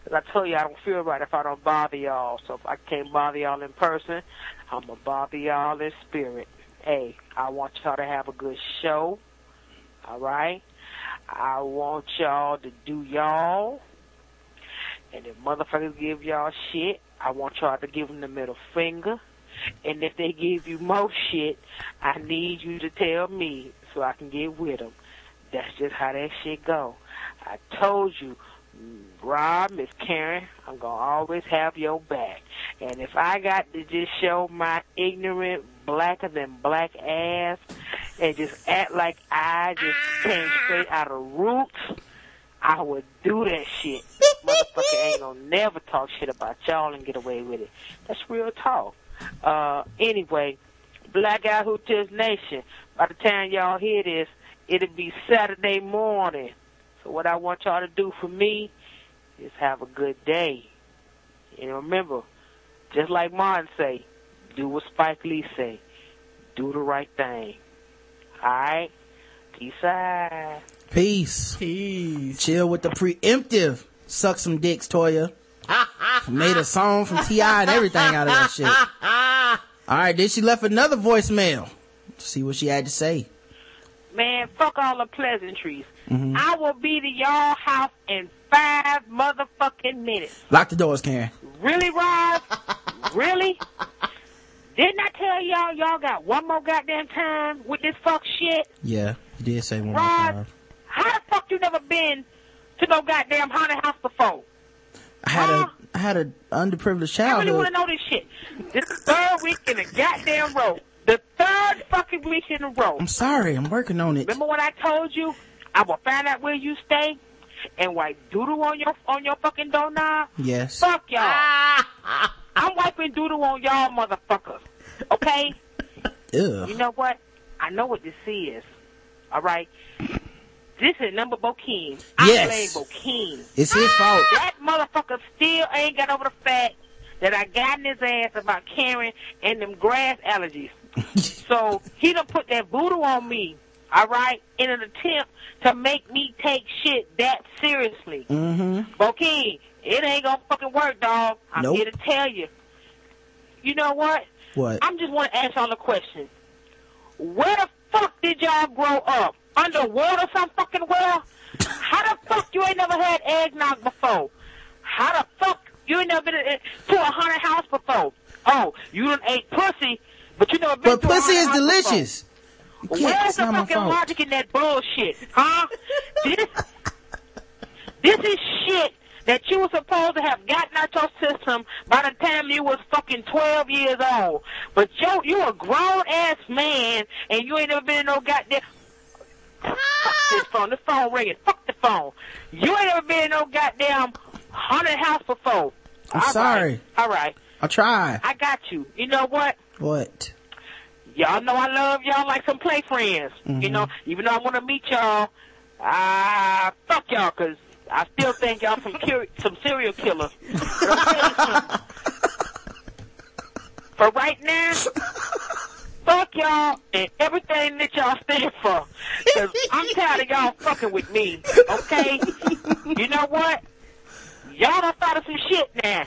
Cause I tell you, I don't feel right if I don't bother y'all. So if I can't bother y'all in person, I'm gonna bother y'all in spirit. Hey, I want y'all to have a good show. All right. I want y'all to do y'all. And if motherfuckers give y'all shit, I want y'all to give them the middle finger. And if they give you more shit, I need you to tell me so I can get with them. That's just how that shit go. I told you, Rob, Miss Karen, I'm gonna always have your back. And if I got to just show my ignorant, blacker than black ass and just act like I just came straight out of roots, I would do that shit. Motherfucker ain't gonna never talk shit about y'all and get away with it. That's real talk. Uh, anyway, Black Who Tips Nation. By the time y'all hear this, it'll be Saturday morning. So what I want y'all to do for me is have a good day. And remember, just like Martin say, do what Spike Lee say. Do the right thing. Alright? Peace out. Peace. Peace. Chill with the preemptive. Suck some dicks, Toya. Made a song from T.I. and everything out of that shit. All right, then she left another voicemail. See what she had to say. Man, fuck all the pleasantries. Mhm. I will be to y'all house in five motherfucking minutes. Lock the doors, Karen. Really, Rob? really? Didn't I tell y'all y'all got one more goddamn time with this fuck shit? Yeah, you did say one more Rod, time. How the fuck you never been to no goddamn haunted house before? I had a I had an underprivileged childhood. I really want to know this shit. This is the third week in a goddamn row. The third fucking week in a row. I'm sorry, I'm working on it. Remember when I told you I will find out where you stay and wipe doodle on your on your fucking doorknob? Yes. Fuck y'all. I'm wiping doodle on y'all motherfuckers. Okay? Ew. You know what? I know what this is. All right? This is number Bokeem. I Yes. blame Bokeem. It's his fault. That motherfucker still ain't got over the fact that I got in his ass about Karen and them grass allergies. so he done put that voodoo on me, all right, in an attempt to make me take shit that seriously. Mm-hmm. Bokeem, it ain't gonna fucking work, dog. I'm Nope. here to tell you. You know what? What? I'm just want to ask y'all a question. Where the fuck did y'all grow up? Underwater some fucking well? How the fuck you ain't never had eggnog before? How the fuck you ain't never been to a haunted house before? Oh, you done ate pussy, but you never been But to a pussy is delicious. Before. Where's the fucking logic in that bullshit, huh? this, this is shit that you were supposed to have gotten out your system by the time you was fucking 12 years old. But yo, you a grown ass man and you ain't never been in no goddamn. Fuck this phone. This phone ringing. Fuck the phone. You ain't ever been in no goddamn haunted house before. I'm All right. sorry. All right. I'll try. I got you. You know what? What? Y'all know I love y'all like some play friends. You Mhm. know, even though I want to meet y'all, ah, fuck y'all, cause I still think y'all some cur- some serial killers. But I'm telling you something. For right now, fuck y'all and everything that y'all stand for. Cause I'm tired of y'all fucking with me. Okay? You know what? Y'all done thought of some shit now.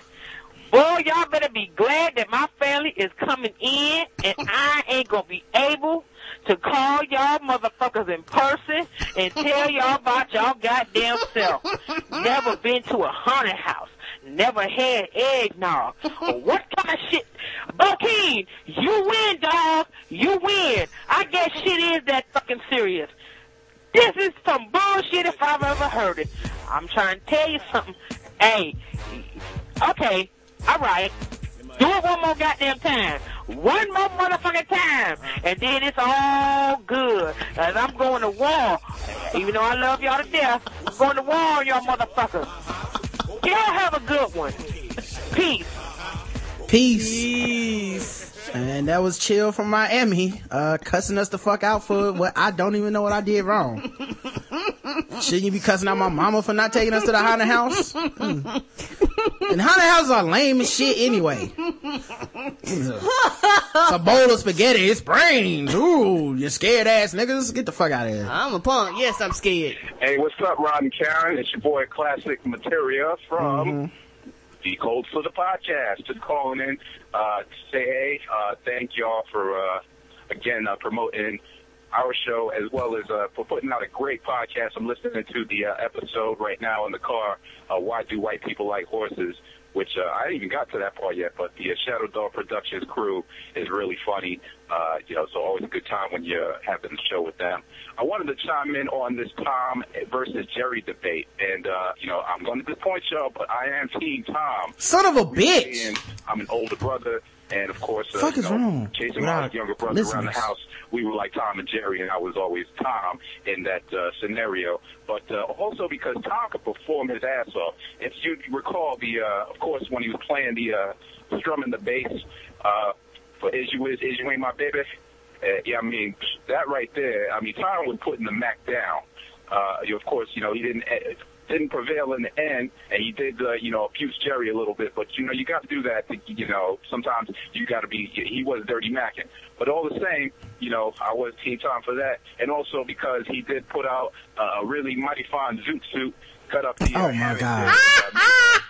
Boy, y'all better be glad that my family is coming in and I ain't gonna be able to call y'all motherfuckers in person and tell y'all about y'all goddamn self. Never been to a haunted house. Never had eggnog. What kind of shit? Bokeem, you win, dog. You win. I guess shit is that fucking serious. This is some bullshit if I've ever heard it. I'm trying to tell you something. Hey, okay, all right. Do it one more goddamn time. One more motherfucking time. And then it's all good. And I'm going to war. Even though I love y'all to death, I'm going to war on y'all motherfuckers. Y'all have a good one. Peace. Peace. Peace. And that was chill from Miami, uh, cussing us the fuck out for what I don't even know what I did wrong. Shouldn't you be cussing out my mama for not taking us to the haunted house? Hmm. And haunted houses are lame as shit anyway. It's a bowl of spaghetti, it's brains. Ooh, you scared ass niggas. Get the fuck out of here. I'm a punk. Yes, I'm scared. Hey, what's up, Rod and Karen? It's your boy Classic Materia from the Cold for the Podcast. Just calling in uh, to say hey, uh, thank y'all for uh, again uh, promoting our show as well as uh, for putting out a great podcast. I'm listening to the uh, episode right now in the car. Why do white people like horses? Which uh, I didn't even got to that part yet, but the uh, Shadow Dog Productions crew is really funny. Uh, you know, so always a good time when you're having the show with them. I wanted to chime in on this Tom versus Jerry debate, and uh, you know, I'm going to disappoint y'all, but I am Team Tom. Son of a bitch. And I'm an older brother, and of course, uh, Fuck you is know, wrong chasing my younger brother around the house. We were like Tom and Jerry, and I was always Tom in that uh, scenario. But uh, also because Tom could perform his ass off. If you recall, the uh, of course when he was playing the uh, strumming the bass uh, for "Is You Is Is You Ain't My Baby," uh, yeah, I mean that right there. I mean Tom was putting the Mac down. Uh, you, of course, you know he didn't. Uh, didn't prevail in the end, and he did, uh, you know, abuse Jerry a little bit. But you know, you got to do that. To, you know, sometimes you got to be. He was dirty macking, but all the same, you know, I was Team Tom for that, and also because he did put out uh, a really mighty fine zoot suit, cut up the. Oh uh, my God. there,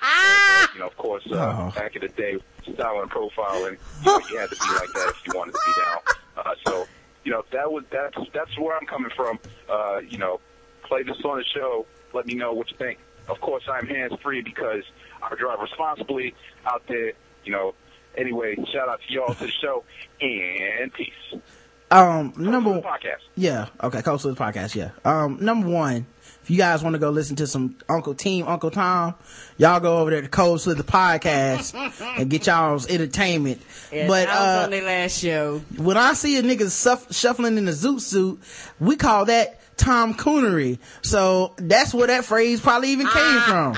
uh, you know, of course, uh, Oh. back in the day, style and profiling, you, know, you had to be like that if you wanted to be down. Uh, so, you know, that was that's that's where I'm coming from. Uh, you know, play this on the show. Let me know what you think. Of course, I'm hands free because I drive responsibly out there. You know. Anyway, shout out to y'all to the show and peace. Um, number podcast. Yeah. Okay. Coastal podcast. Yeah. Um, number one, if you guys want to go listen to some Uncle Team, Uncle Tom, y'all go over there to Cold Slither podcast and get y'all's entertainment. Yes, but, I was uh, on their last show. when I see a nigga suff- shuffling in a zoot suit, we call that Tom Coonery. So that's where that phrase probably even came from.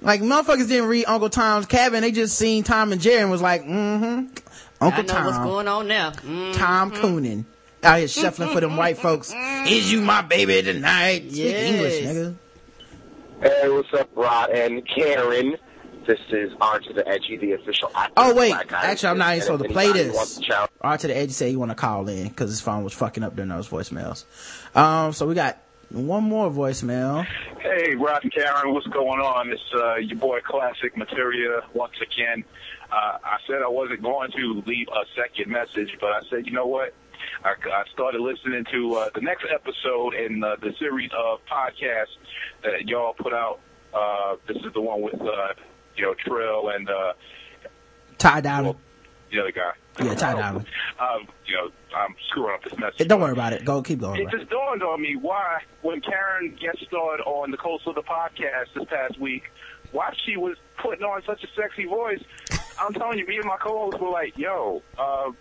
Like motherfuckers didn't read Uncle Tom's Cabin, they just seen Tom and Jerry and was like, mm-hmm, Uncle I know Tom. what's going on now. Mm. Tom Coonan. Out here shuffling for them white folks. Is you my baby tonight? Speak English, nigga. Hey, what's up, Rod and Karen? This is On to the Edgy, the official actor. Oh wait, actually I'm not even Peas, supposed to and play anybody who wants this. to R to the edge said you want to call in because his phone was fucking up during those voicemails. Um, so we got one more voicemail. Hey, Rod and Karen, what's going on? It's uh, your boy Classic Materia once again. Uh, I said I wasn't going to leave a second message, but I said, you know what? I, I started listening to uh, the next episode in uh, the series of podcasts that y'all put out. Uh, this is the one with, uh, you know, Trill and uh, Ty Diamond. the other guy. Yeah, Ty Diamond. Um, you know, I'm screwing up this message. Don't worry about it. Go keep going. It just dawned on me why, when Karen guest starred on the Coast of the podcast this past week, why she was putting on such a sexy voice. I'm telling you, me and my co-hosts were like, "Yo, uh,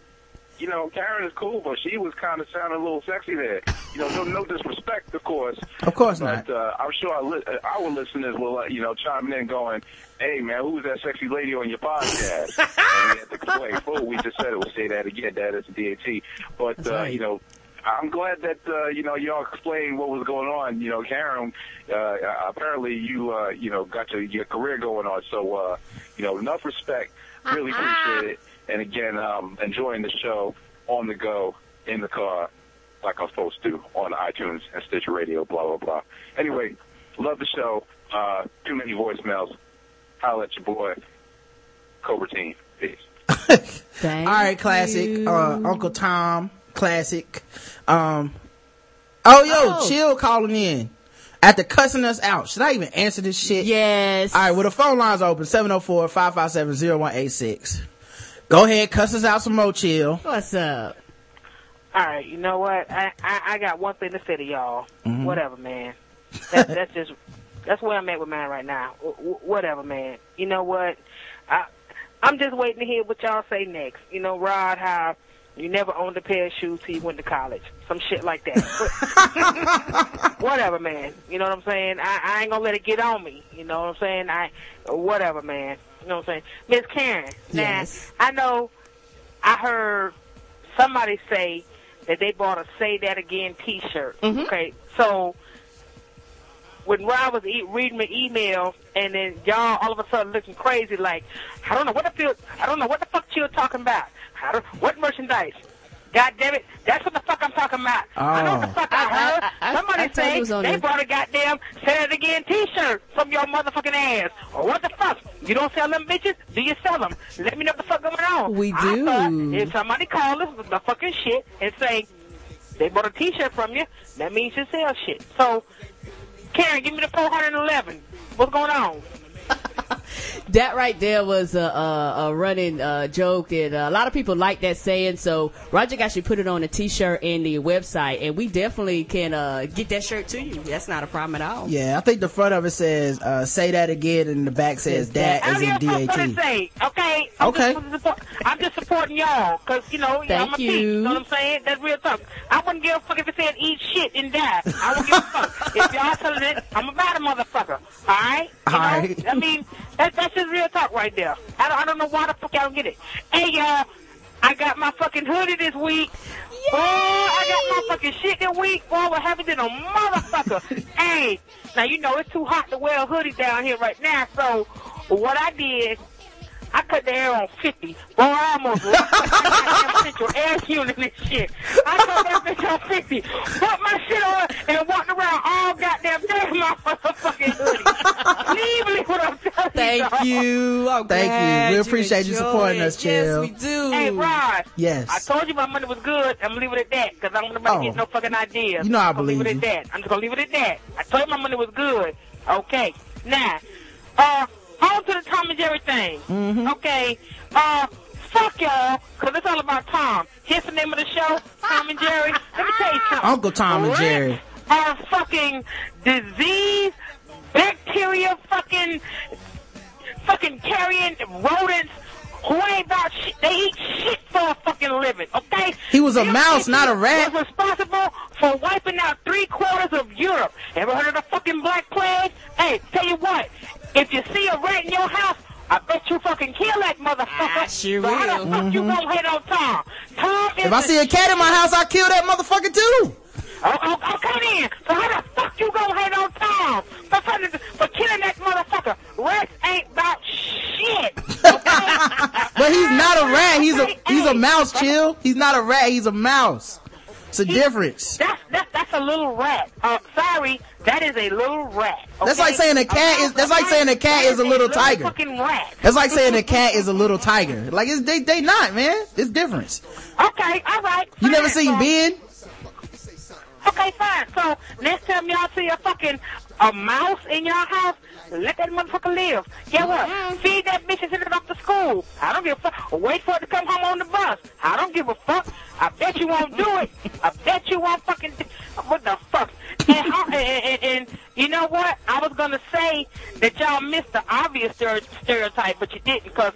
you know, Karen is cool, but she was kind of sounding a little sexy there. You know, no, no disrespect, of course. Of course but, not. Uh, I'm sure our, li- uh, our listeners will, uh, you know, chiming in, going, "Hey, man, who was that sexy lady on your podcast?" and we had to explain. Fool, we just said it. We'll say that again. That is DAT. But uh, right. you know. I'm glad that uh, you know y'all explained what was going on. You know, Karen, uh, apparently you uh, you know got your, your career going on. So uh, you know, enough respect. Really appreciate it. And again, um, enjoying the show on the go in the car, like I'm supposed to on iTunes and Stitcher Radio. Blah blah blah. Anyway, love the show. Uh, too many voicemails. Holla at your boy, Cobra Team. Peace. Thank All right, classic. you. Uh, Uncle Tom, classic. Um, oh, yo, Oh. chill calling in. After cussing us out. Should I even answer this shit? Yes. All right, well, the phone line's open 704-557-0186. Go ahead, cuss us out some more, chill. What's up? All right, you know what? I, I I got one thing to say to y'all. Mhm. Whatever, man. That, that's just That's where I'm at with mine right now. W- w- whatever, man. You know what? I I'm just waiting to hear what y'all say next. You know, Rod, how you never owned a pair of shoes till you went to college. Some shit like that. Whatever, man. You know what I'm saying? I, I ain't gonna let it get on me. You know what I'm saying? I whatever, man. You know what I'm saying? Miss Karen. Yes. Now, I know I heard somebody say that they bought a "Say That Again" T-shirt. Mm-hmm. Okay, so when Rod was e- reading my email, and then y'all all of a sudden looking crazy, like I don't know what the feel, I don't know what the fuck you were talking about. I don't, what merchandise? God damn it, that's what the fuck I'm talking about. I know what the Oh. fuck I heard. I- I- Somebody I told you it was say on they the- bought a goddamn "Say It Again" T-shirt from your motherfucking ass. Or what the fuck? You don't sell them bitches? Do you sell them? Let me know what the fuck going on. We do. if somebody call us with the fucking shit and say they bought a T-shirt from you, that means you sell shit. So, Karen, give me the 411. What's going on? That right there was a, a, a running uh, joke, and uh, a lot of people like that saying. So Roger actually put it on a T-shirt and the website, and we definitely can uh, get that shirt to you. That's not a problem at all. Yeah, I think the front of it says, uh, say that again, and the back says that as in don't give a fuck what it DAT. say, okay? I'm Okay. Just, support, I'm just supporting y'all, cause you know, Thank I'm a you. peep, you know what I'm saying? That's real talk. I wouldn't give a fuck if it said eat shit and die. I wouldn't give a fuck. If y'all selling it, I'm about a motherfucker, alright? You know? Alright. I mean, that, that's just real talk right there. I don't, I don't know why the fuck y'all don't get it. Hey, y'all, I got my fucking hoodie this week. Oh, I got my fucking shit this week. Boy, what happened to a motherfucker. hey, now you know it's too hot to wear a hoodie down here right now. So what I did, I cut the air on 50. Boy, I almost lost my goddamn central air unit and shit. I cut that bitch on 50. Put my shit on and walked around all goddamn day in my motherfucking hoodie. Leave me what I'm telling Thank y'all. you. I'm Thank you. We appreciate you enjoy supporting it. us, Chill. Yes, we do. Hey, Rod. Yes. I told you my money was good. I'm gonna leave it at that because I'm not Oh. get no fucking ideas. You know I I'm gonna leave it believe at that. I'm just gonna leave it at that. I told you my money was good. Okay. Now, uh, on to the Tom and Jerry thing. Mm-hmm. Okay. Uh, fuck y'all, cause it's all about Tom. Here's the name of the show, Tom and Jerry. Let me tell you something. Uncle Tom and Jerry. Are fucking disease, bacteria, fucking fucking carrying rodents who ain't about shit. They eat shit for a fucking living, okay? He was a Them mouse, not a rat. Was responsible for wiping out three quarters of Europe. Ever heard of the fucking Black Plague? Hey, tell you what, if you see a rat in your house, I bet you fucking kill that motherfucker. I sure so how the will. fuck you gonna hate on Tom? Tom is If I see a cat in my house, I kill that motherfucker too. Oh, oh, okay then. So how the fuck you gonna hate on Tom for, fucking- for killing that motherfucker? Rats ain't about shit. Okay? But he's not a rat. He's a he's a mouse. Chill. He's not a rat. He's a mouse. It's a difference. That's that's that's a little rat. Uh, sorry, that is a little rat. That's like saying a cat is- that's like saying a cat That is a little tiger. Fucking rat. That's like saying a cat is a little tiger. Like it's they they not man. It's difference. Okay, all right. You never seen So- Ben? Okay, fine. So next time y'all see a fucking a mouse in your house, let that motherfucker live. Get what? Mm-hmm. Feed that bitch and send it off to school. I don't give a fuck. Wait for it to come home on the bus. I don't give a fuck. I bet you won't do it. I bet you won't fucking. Do- what the fuck? And, and, and, you know what? I was gonna say that y'all missed the obvious stereotype, but you didn't because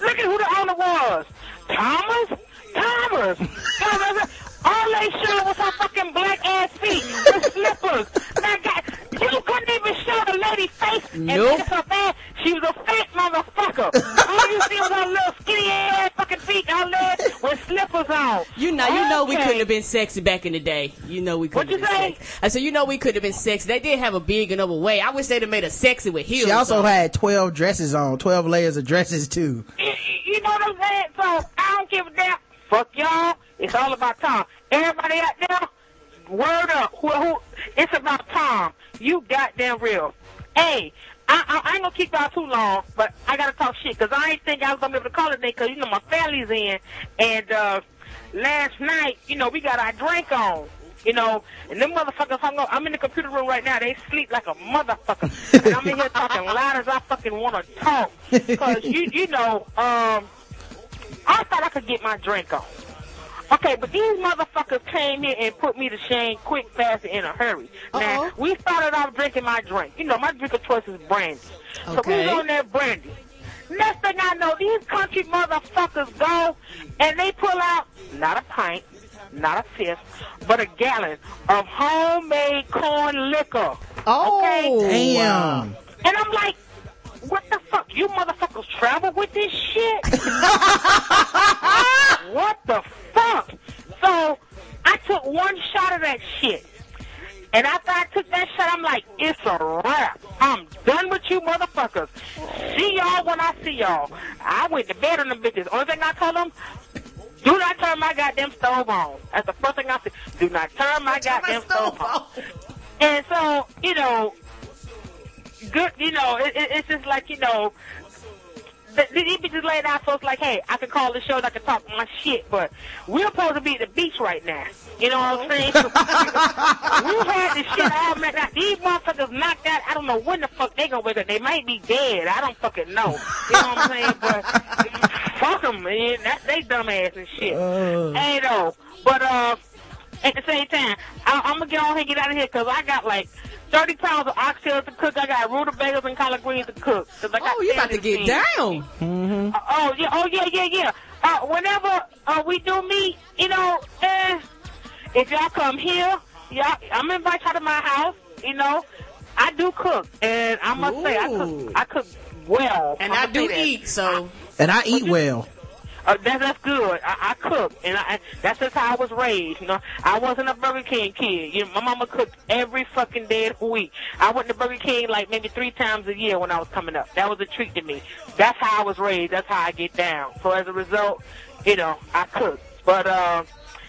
look at who the owner was. Thomas? Thomas? Thomas. Thomas. All they showed was her fucking black ass feet with slippers. Now, God, you couldn't even show the lady face and Nope. make her bad. She was a fat motherfucker. All you see was her little skinny ass fucking feet out there with slippers on. You know, you know, we couldn't have been sexy back in the day. You know, we couldn't What'd you been say? sexy. I said, you know, we could have been sexy. They did have a big enough way. I wish they'd have made her sexy with heels. She also on. had twelve dresses on, twelve layers of dresses too. You- You know what I'm saying? So I don't give a damn. Fuck y'all. It's all about Tom. Everybody out there, word up. Who, who, it's about Tom. You goddamn real. Hey, I, I, I ain't gonna keep y'all too long, but I gotta talk shit because I ain't think I was gonna be able to call it today because you know my family's in, and uh last night, you know, we got our drink on. You know, and them motherfuckers hung up. I'm in the computer room right now. They sleep like a motherfucker. and I'm in here talking loud as I fucking want to talk. Because, you, you know, um, I thought I could get my drink on. Okay, but these motherfuckers came in and put me to shame quick, fast, and in a hurry. Now, we started off drinking my drink. You know, my drink of choice is brandy. So we Okay. was on that brandy. Next thing I know, these country motherfuckers go and they pull out not a pint, not a fifth, but a gallon of homemade corn liquor. Oh, okay? Damn. And I'm like, what the fuck? You motherfuckers travel with this shit? what the fuck? So I took one shot of that shit. And after I took that shot, I'm like, it's a wrap. I'm done with you motherfuckers. See y'all when I see y'all. I went to bed on them bitches. Only thing I told them, do not turn my goddamn stove on. That's the first thing I said. Do not turn my goddamn stove on. And so, you know, good, you know, it, it, it's just like, you know, the, the, these bitches laid out, so it's like, hey, I can call the show and I can talk my shit, but we're supposed to be at the beach right now. You know what I'm saying? we had this shit all met out. These motherfuckers knocked out. I don't know when the fuck they gonna wake up. They might be dead. I don't fucking know. You know what I'm saying? But fuck them, man. That's they dumb ass and shit. Hey, though. But, uh, at the same time, I, I'm gonna get on here and get out of here because I got like 30 pounds of oxtails to cook. I got rutabagas and collard greens to cook. 'Cause I got Oh, you about to get things. down. Uh, oh yeah, oh yeah, yeah, yeah. Uh, whenever uh, we do meet, you know, uh, if y'all come here, y'all, I'm invite y'all to my house. You know, I do cook, and I must say, I cook, I cook well. And I'ma I do eat, so And I eat well. Uh, that, that's good. I, I cook, and I, that's just how I was raised. You know, I wasn't a Burger King kid. You know, my mama cooked every fucking day of the week. I went to Burger King like maybe three times a year when I was coming up. That was a treat to me. That's how I was raised. That's how I get down. So as a result, you know, I cook. But uh,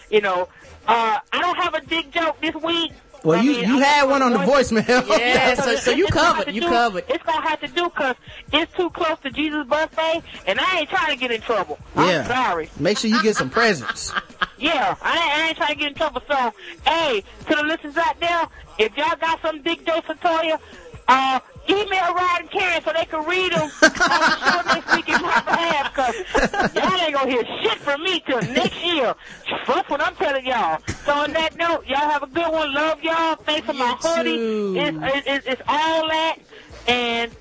you know, uh, I don't have a dick joke this week. Well, I you, mean, you I- had one on the voicemail. Yeah, so so you It's gonna have covered. You do- covered. It's gonna have to do because it's too close to Jesus' birthday, and I ain't trying to get in trouble. I'm Yeah. sorry. Make sure you get some presents. Yeah, I ain't, I ain't trying to get in trouble. So, hey, to the listeners out there, if y'all got some big jokes for Toya, uh, email Rod and Karen so they can read them on the show next week in my behalf, because y'all ain't gonna hear shit from me till next year. That's what I'm telling y'all. So on that note, y'all have a good one. Love y'all. Thanks for my hoodie. It's, it's, it's, it's all that, and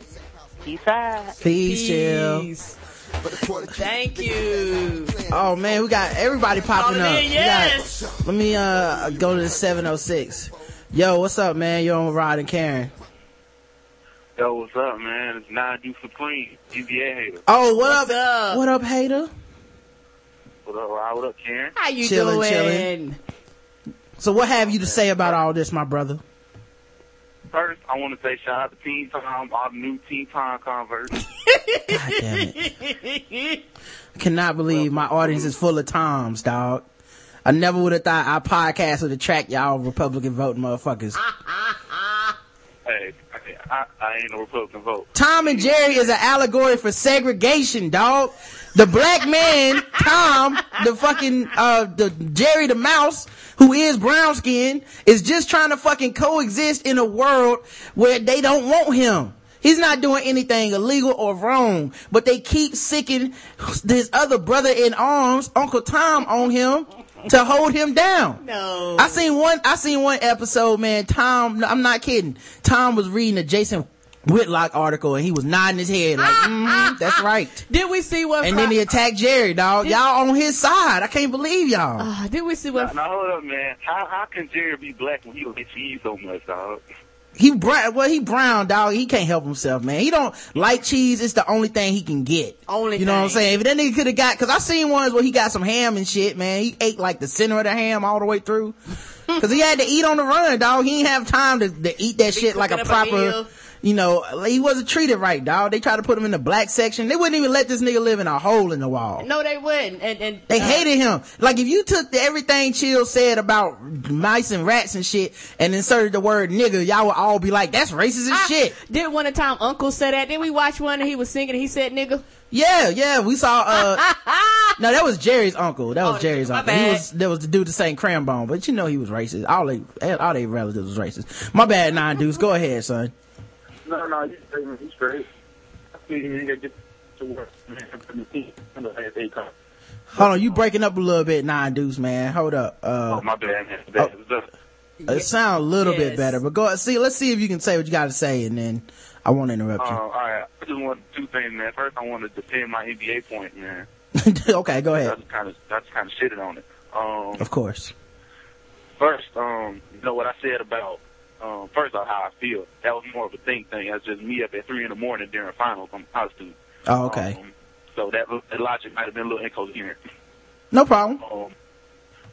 peace out. Peace, chill. Peace. Thank you. Oh man, we got everybody popping up. in, We got- yes. let me uh go to the 706. Yo, what's up, man? You're on with Rod and Karen. Yo, what's up, man? It's Nadu Supreme, GBA hater. Oh, what up? up? What up, hater? What up, Rod? What up, Karen? How you Chillin', doing? chillin'. So what have you to say about all this, my brother? First, I want to say shout out to Teen Time, all the new Teen Time converts. God damn it. I cannot believe my audience is full of Toms, dog. I never would have thought our podcast would attract y'all Republican voting motherfuckers. hey, I, I, ain't Republican vote. Tom and Jerry is an allegory for segregation, dog. The black man, Tom, the fucking, uh, the Jerry the mouse, who is brown skinned, is just trying to fucking coexist in a world where they don't want him. He's not doing anything illegal or wrong, but they keep sicking this other brother in arms, Uncle Tom, on him to hold him down. No. I seen one, I seen one episode, man. Tom, no, I'm not kidding. Tom was reading a Jason Whitlock article and he was nodding his head like, mm that's right. Did we see what? And then he attacked Jerry, dog. Y'all on his side. I can't believe y'all. Uh, did we see Now, what? now, hold up, man. How, how can Jerry be black when he don't get cheese so much, dog? He brown, well, he brown, dog. He can't help himself, man. He don't like cheese. It's the only thing he can get. Only You know what I'm saying? If that nigga could have got, cause I seen ones where he got some ham and shit, man. He ate like the center of the ham all the way through. Cause he had to eat on the run, dog. He didn't have time to, to eat that shit like a a proper, meal. You know, he wasn't treated right, dog. They tried to put him in the black section. They wouldn't even let this nigga live in a hole in the wall. No, they wouldn't. And and They uh, hated him. Like if you took the, everything Chill said about mice and rats and shit and inserted the word nigga, y'all would all be like, that's racist as I- shit. Did one of time Uncle said that? Did we watch one and he was singing? and He said nigga. Yeah, yeah, we saw, uh, no, that was Jerry's uncle. That was Oh, Jerry's uncle. He bad. was, there was the dude that sang Crambone, but you know he was racist. All they, all they relatives was racist. My bad, nine deuce. Go ahead, son. No, no, you straight, man. You straight. I feel you nigga get to work, man. For the team. I'm the last. Hold on, you breaking up a little bit, nine deuce, man. Hold up. Uh, Oh, my bad, man. Bad. Oh. it sounds a little bit better, but go see. Let's see if you can say what you got to say, and then I won't interrupt you. Uh, all right. I just want two things, man. First, I want to defend my NBA point, man. okay, go ahead. That's kind of that's kind of shitted on it. Um, Of course. first, um, you know what I said about um, first off how I feel. That was more of a think thing. That's just me up at three in the morning during finals. I'm a college student. Oh, okay. Um, so that, that logic might have been a little incoherent. No problem. Um,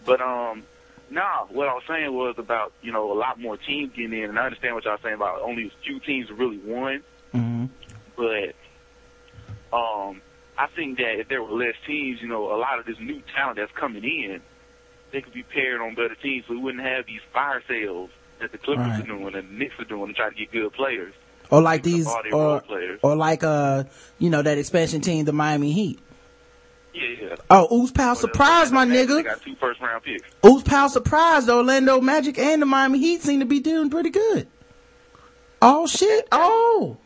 but um, nah, what I was saying was about you know a lot more teams getting in, and I understand what y'all saying about only a few teams really won. hmm But um, I think that if there were less teams, you know, a lot of this new talent that's coming in, they could be paired on better teams, so we wouldn't have these fire sales that the Clippers Right. are doing and the Knicks are doing to try to get good players. Or like these, all their role or or like uh, you know that expansion team, the Miami Heat. Yeah, yeah. Oh, Ooze Pal surprise, my They nigga. got two first round picks. Ooze Pal surprise. The Orlando Magic and the Miami Heat seem to be doing pretty good. Oh shit! Oh,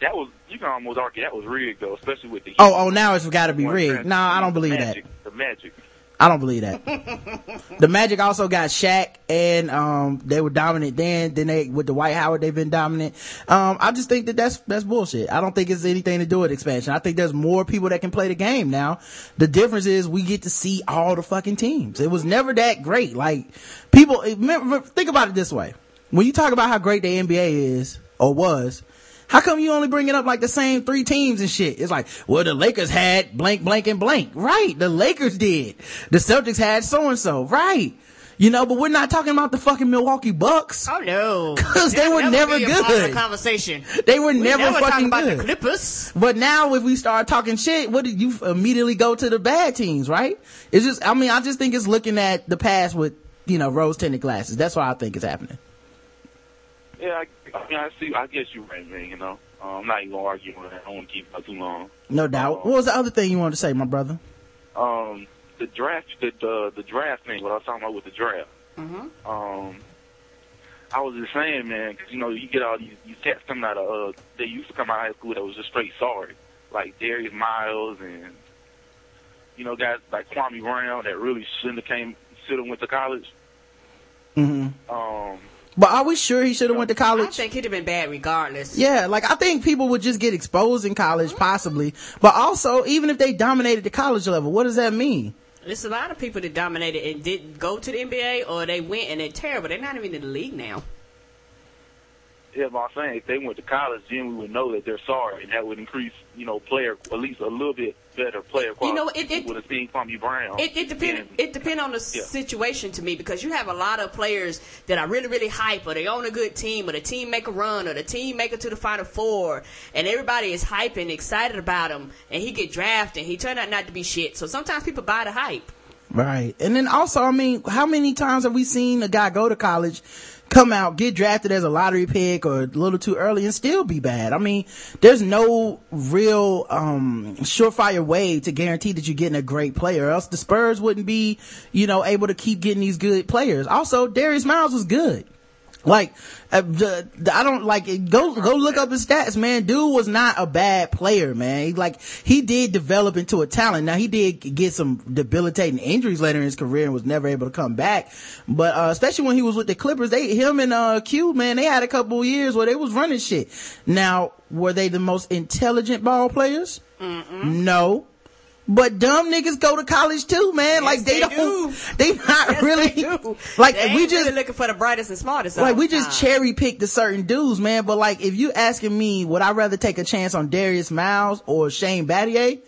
That was you can almost argue that was rigged though, especially with the Heat. oh, oh! Now it's got to be rigged. No, I don't the believe that. The Magic. I don't believe that. the Magic also got Shaq and, um, they were dominant then. Then they, with the Dwight Howard, they've been dominant. Um, I just think that that's, that's bullshit. I don't think it's anything to do with expansion. I think there's more people that can play the game now. The difference is we get to see all the fucking teams. It was never that great. Like, people, remember, think about it this way. When you talk about how great the NBA is, or was, how come you only bringing up like the same three teams and shit? It's like, well, the Lakers had blank, blank, and blank. Right. The Lakers did. The Celtics had so and so. Right. You know, but we're not talking about the fucking Milwaukee Bucks. Oh no, Cause they were never be a part of the good. conversation. They were We never never fucking about good. the Clippers. But now if we start talking shit, what did you immediately go to the bad teams, right? It's just, I mean, I just think it's looking at the past with, you know, rose tinted glasses. That's what I think is happening. Yeah, I, I mean, I see. I guess you're right, man. You know, uh, I'm not even gonna argue on that. I don't want to keep it up too long. No doubt. What was the other thing you wanted to say, my brother? Um, the draft, the the, the draft thing. What I was talking about with the draft. Mm-hmm. Um, I was just saying, man, 'cause you know you get all these these cats coming out of. Uh, they used to come out of high school that was just straight sorry, like Darius Miles and you know guys like Kwame Brown that really shouldn't have came, should have went to college. hmm Um, But are we sure he should have went to college? I think he'd have been bad regardless. Yeah, like I think people would just get exposed in college, mm-hmm. possibly. But also, even if they dominated the college level, what does that mean? There's a lot of people that dominated and didn't go to the NBA, or they went and they're terrible. They're not even in the league now. Yeah, but I'm saying if they went to college, then we would know that they're sorry, and that would increase, you know, player at least a little bit better player quality. know, it- it- would have seen Kwame Brown. It, it depend. It depend on the Yeah. situation to me because you have a lot of players that are really really hype, or they own a good team, or the team make a run, or the team make it to the final four, and everybody is hyping, excited about him, and he get drafted, and he turned out not to be shit. So sometimes people buy the hype. Right. And then also, I mean, how many times have we seen a guy go to college, come out, get drafted as a lottery pick or a little too early and still be bad? I mean, there's no real, um, surefire way to guarantee that you're getting a great player else the Spurs wouldn't be, you know, able to keep getting these good players. Also, Darius Miles was good. Like, uh, I don't like it. Go, go look up his stats, man. Dude was not a bad player, man. He, like, he did develop into a talent. Now, he did get some debilitating injuries later in his career and was never able to come back. But, uh, especially when he was with the Clippers, they, him and, uh, Q, man, they had a couple years where they was running shit. Now, were they the most intelligent ball players? No. But dumb niggas go to college too, man. like they, they don't, they not Yes, really, they like They we just, really looking for the brightest and smartest. like we just time. cherry pick the certain dudes, man. But like, if you asking me, would I rather take a chance on Darius Miles or Shane Battier?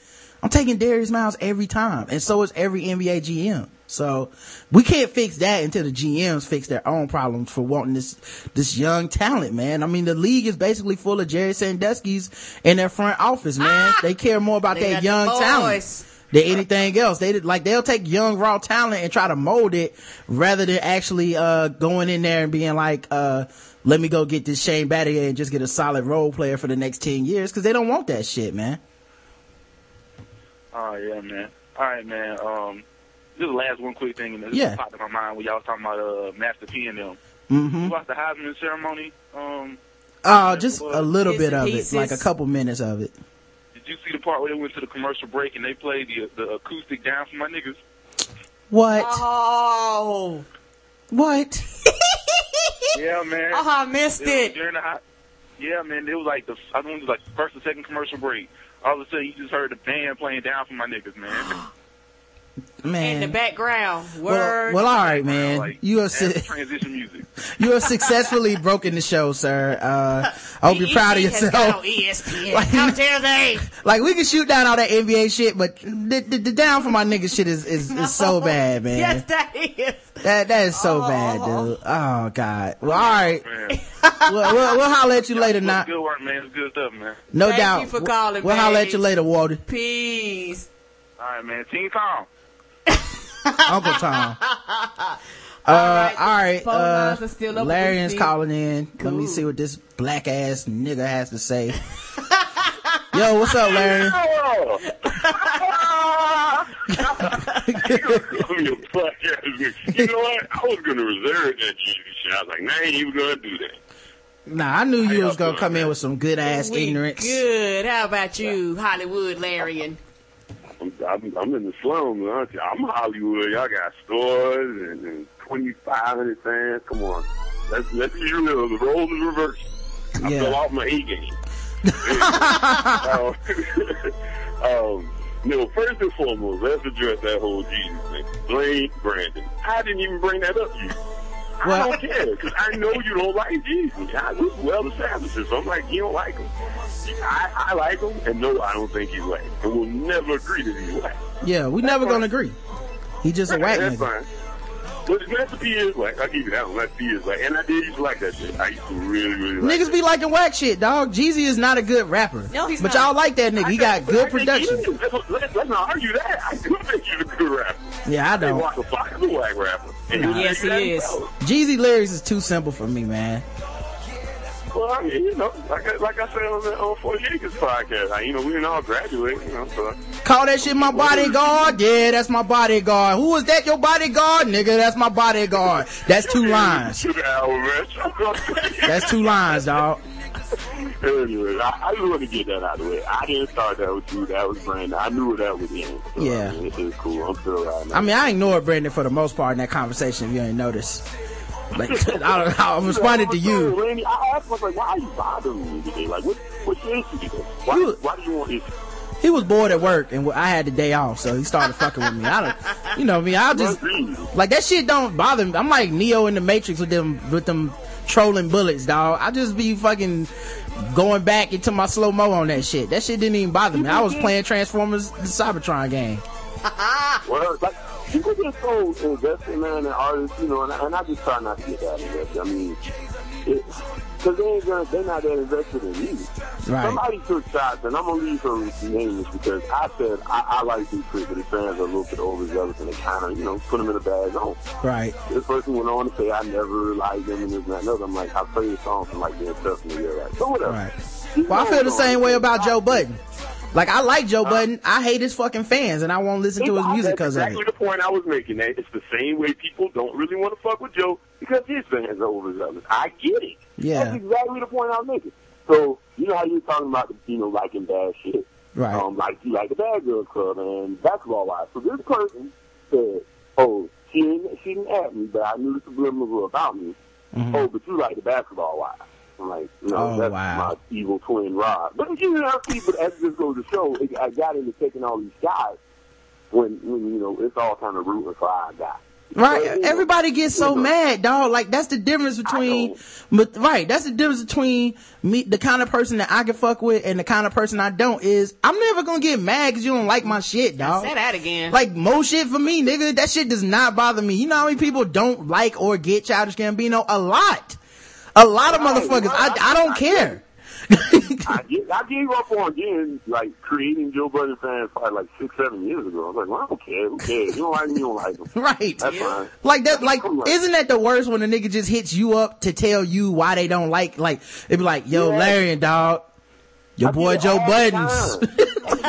I'm taking Darius Miles every time, and so is every NBA GM. So we can't fix that until the GMs fix their own problems for wanting this this young talent, man. I mean, the league is basically full of Jerry Sandusky's in their front office, man. They care more about Ah! They that young talent than anything else. They did like they'll take young raw talent and try to mold it rather than actually uh going in there and being like uh let me go get this Shane Battier and just get a solid role player for the next 10 years cuz they don't want that shit, man. Oh yeah, man. All right, man. Um, this is the last one quick thing, and this Yeah. popped in my mind when y'all was talking about uh Master P and them. Mhm. You watched the Heisman ceremony? Um, Uh just a little bit and of it, like a couple minutes of it. did did you see the part where they went to the commercial break and they played the the acoustic down for my niggas? What? Oh. What? Yeah, man. Oh, I missed was it. During the hot, yeah, man. It was like the I think it was like the first or second commercial break. All of a sudden, you just heard the band playing down for my niggas, man. Man. In the background. well, Word. well, all right, man. Like, you have su- transition music. you have successfully broken the show, sir. Uh, I hope you're proud of BET has got on yourself. ESPN. Like- How dare they? Like we can shoot down all that NBA shit, but the, the, the down for my nigga shit is, is, is so bad, man. Yes, that is. That that is so bad, dude. Oh god. Well, all right. We'll, we'll, we'll holler at you later. It's Not good work, man. It's good stuff, man. no Thank doubt. you for calling, We'll holler at you later, Walter. Peace. All right, man. Team Tom. Uncle Tom. Uh, all right. phone Uh, lines are still open. Larion's calling in. Let me see what this black ass nigga has to say. Yo, what's up, Larry? you know what? I was gonna reserve that Jeezy shit. I was like, nah, I ain't even gonna do that. Nah, I knew you was gonna come in with some good ass ignorance. Good. How about you, Hollywood Larian? I'm, I'm, I'm in the slums, you? I'm Hollywood. Y'all got stores and, and 2,500 fans. Come on. Let's, let's be real. The roles is reversed. I Yeah. fell off my A game. um, um, no, first and foremost, let's address that whole Jeezy thing. Blame Brandon. I didn't even bring that up to you. I don't care because I know you don't like Jeezy. I, we well established. So I'm like, you don't like him. I, I like him, and no, I don't think he's whack. And we'll never agree that he's whack. Yeah, we never gonna agree. He just a whack That's nigga. fine. But his recipe is whack. I'll give you that one. Recipe is whack. And I did used to like that shit. I used to really, really like Niggas be liking whack shit, dog. Jeezy is not a good rapper. No, he's but not. y'all like that nigga. He got But good I production. Let's, let's, let's not argue that. I do think he's a good rapper. Yeah, I Hey, don't. Waka Flocka is a whack rapper. And Yes, he that is. well. Jeezy lyrics is too simple for me, man. Well, I mean, you know, like I, like I said on the on Four Acres podcast, I, you know, we didn't all graduate, you know, so. Call that shit my bodyguard? Yeah, that's my bodyguard. Who is that your bodyguard? Nigga, that's my bodyguard. That's two lines. To the album, man. That's two lines, dog. Anyway, I, I just want to get that out of the way. I didn't start that with you. That was Brandon. I knew that was in. So, Yeah. I mean, it is cool. I'm still right now. I mean, I ignored Brandon for the most part in that conversation, if you ain't noticed. Like, I, don't- I responded to you. Randy, I asked myself, like, why are you bothering me today? Like, what, what's your issue? Why, why do you want this? He was bored at work, and I had the day off, so he started fucking with me. I don't, you know me. I'll just like that shit don't bother me. I'm like Neo in the Matrix with them with them trolling bullets, dog. I just be fucking going back into my slow mo on that shit. That shit didn't even bother me. I was playing Transformers, the Cybertron game. Well, like, people get so invested, man, in artists, you know, and, I- and I just try not to get that invested. I mean, because they ain't gonna, they're not that invested in music. Right. Somebody took shots, and I'm gonna leave her nameless because I said I, I like these but his fans are a little bit overzealous, and they kind of, you know, put them in a bad zone. Right. This person went on to say I never liked them and this and that. and. I'm like, I play the song from like being tough in the year, right? So whatever. Right. Well, I feel the same way about Joe Budden. Like I like Joe Budden. I hate his fucking fans, and I won't listen to his music because of exactly the point I was making. That it's the same way people don't really want to fuck with Joe because his fans are overzealous. I get it. Yeah. That's exactly the point I was making. So you know how you're talking about the you know liking bad shit. Right. Um, like you like the Bad girl Club and basketball wives. So this person said, "Oh, she didn't she didn't at me, but I knew the subliminals were about me. Oh, but you like the basketball wives." I'm like, no. Oh, that's wow. my evil twin Rod. But you know, see, but as this goes to show, it, I got into taking all these guys when, when you know it's all kind of rooting for our guy. Right. Everybody gets so mad, dog. Like that's the difference between, but right, that's the difference between me, the kind of person that I can fuck with, and the kind of person I don't. Is I'm never gonna get mad because you don't like my shit, dog. Say that again. Like mo shit for me, nigga. That shit does not bother me. You know how many people don't like or get Childish Gambino? A lot. A lot of motherfuckers. I, I don't care. I, get, I gave up on getting like creating Joe Budden fans probably like six, seven years ago. I was like, well, I don't care. Who cares? You don't like me, you don't like them. Right. That's fine. Like that, like, isn't that the worst when a nigga just hits you up to tell you why they don't like, like, it'd be like, yo, Yeah. Larry and dog, your I boy Joe all Buttons.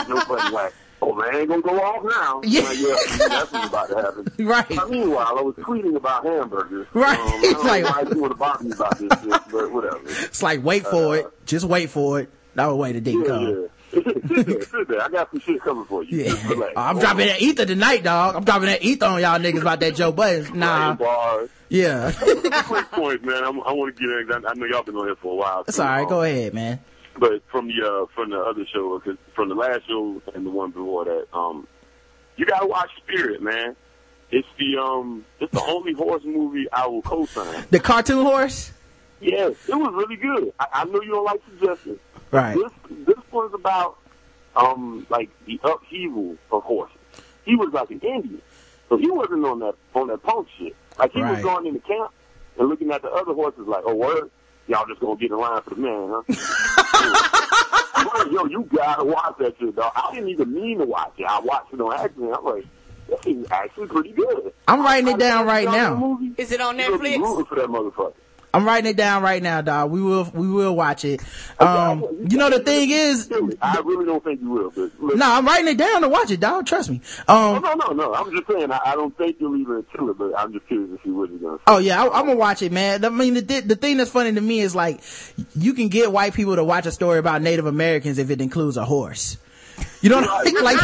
Joe Budden like, oh man, ain't gonna go off now. Yeah. Like, yeah, that's what's about to happen. Right. But meanwhile, I was tweeting about hamburgers. Right. Um, I don't Like- know why want to bother me about this shit, but whatever. It's like, wait for it. Just wait for it. That way the dick Yeah, come. yeah. I got some shit coming for you. Relax. I'm dropping that ether tonight, dog. I'm dropping that ether on y'all niggas about that Joe Buttons. Nah. Yeah. Quick points, man. I'm, I want to get in. I know y'all been on here for a while. Too. alright. Um, Go ahead, man. But from the uh, from the other show, 'cause from the last show and the one before that, um, you gotta watch Spirit, man. It's the um, it's the only horse movie I will co-sign. The cartoon horse? Yes, it was really good. I, I know you don't like suggestions. Right. This this was about um like the upheaval of horses. He was like an Indian, so he wasn't on that on that punk shit. Like he was Right. going into camp and looking at the other horses like, oh word, y'all just gonna get in line for the man, huh? Yo, you gotta watch that shit, dog. I didn't even mean to watch it. I watched it on accident. I'm like, this is actually pretty good. I'm writing it down right now. Is it on You gonna be Netflix? rooting for that motherfucker. I'm writing it down right now, dog. We will, we will watch it. Um, you know, the thing is, I really don't think you will, but no, I'm writing it down to watch it, dog. Trust me. Oh, Um, no, no, no. I'm just saying, I, I don't think you'll even kill it, but I'm just curious to see what you're to Oh yeah, I, I'm gonna watch it, man. I mean, the the thing that's funny to me is like, you can get white people to watch a story about Native Americans if it includes a horse. You know what I mean? Like,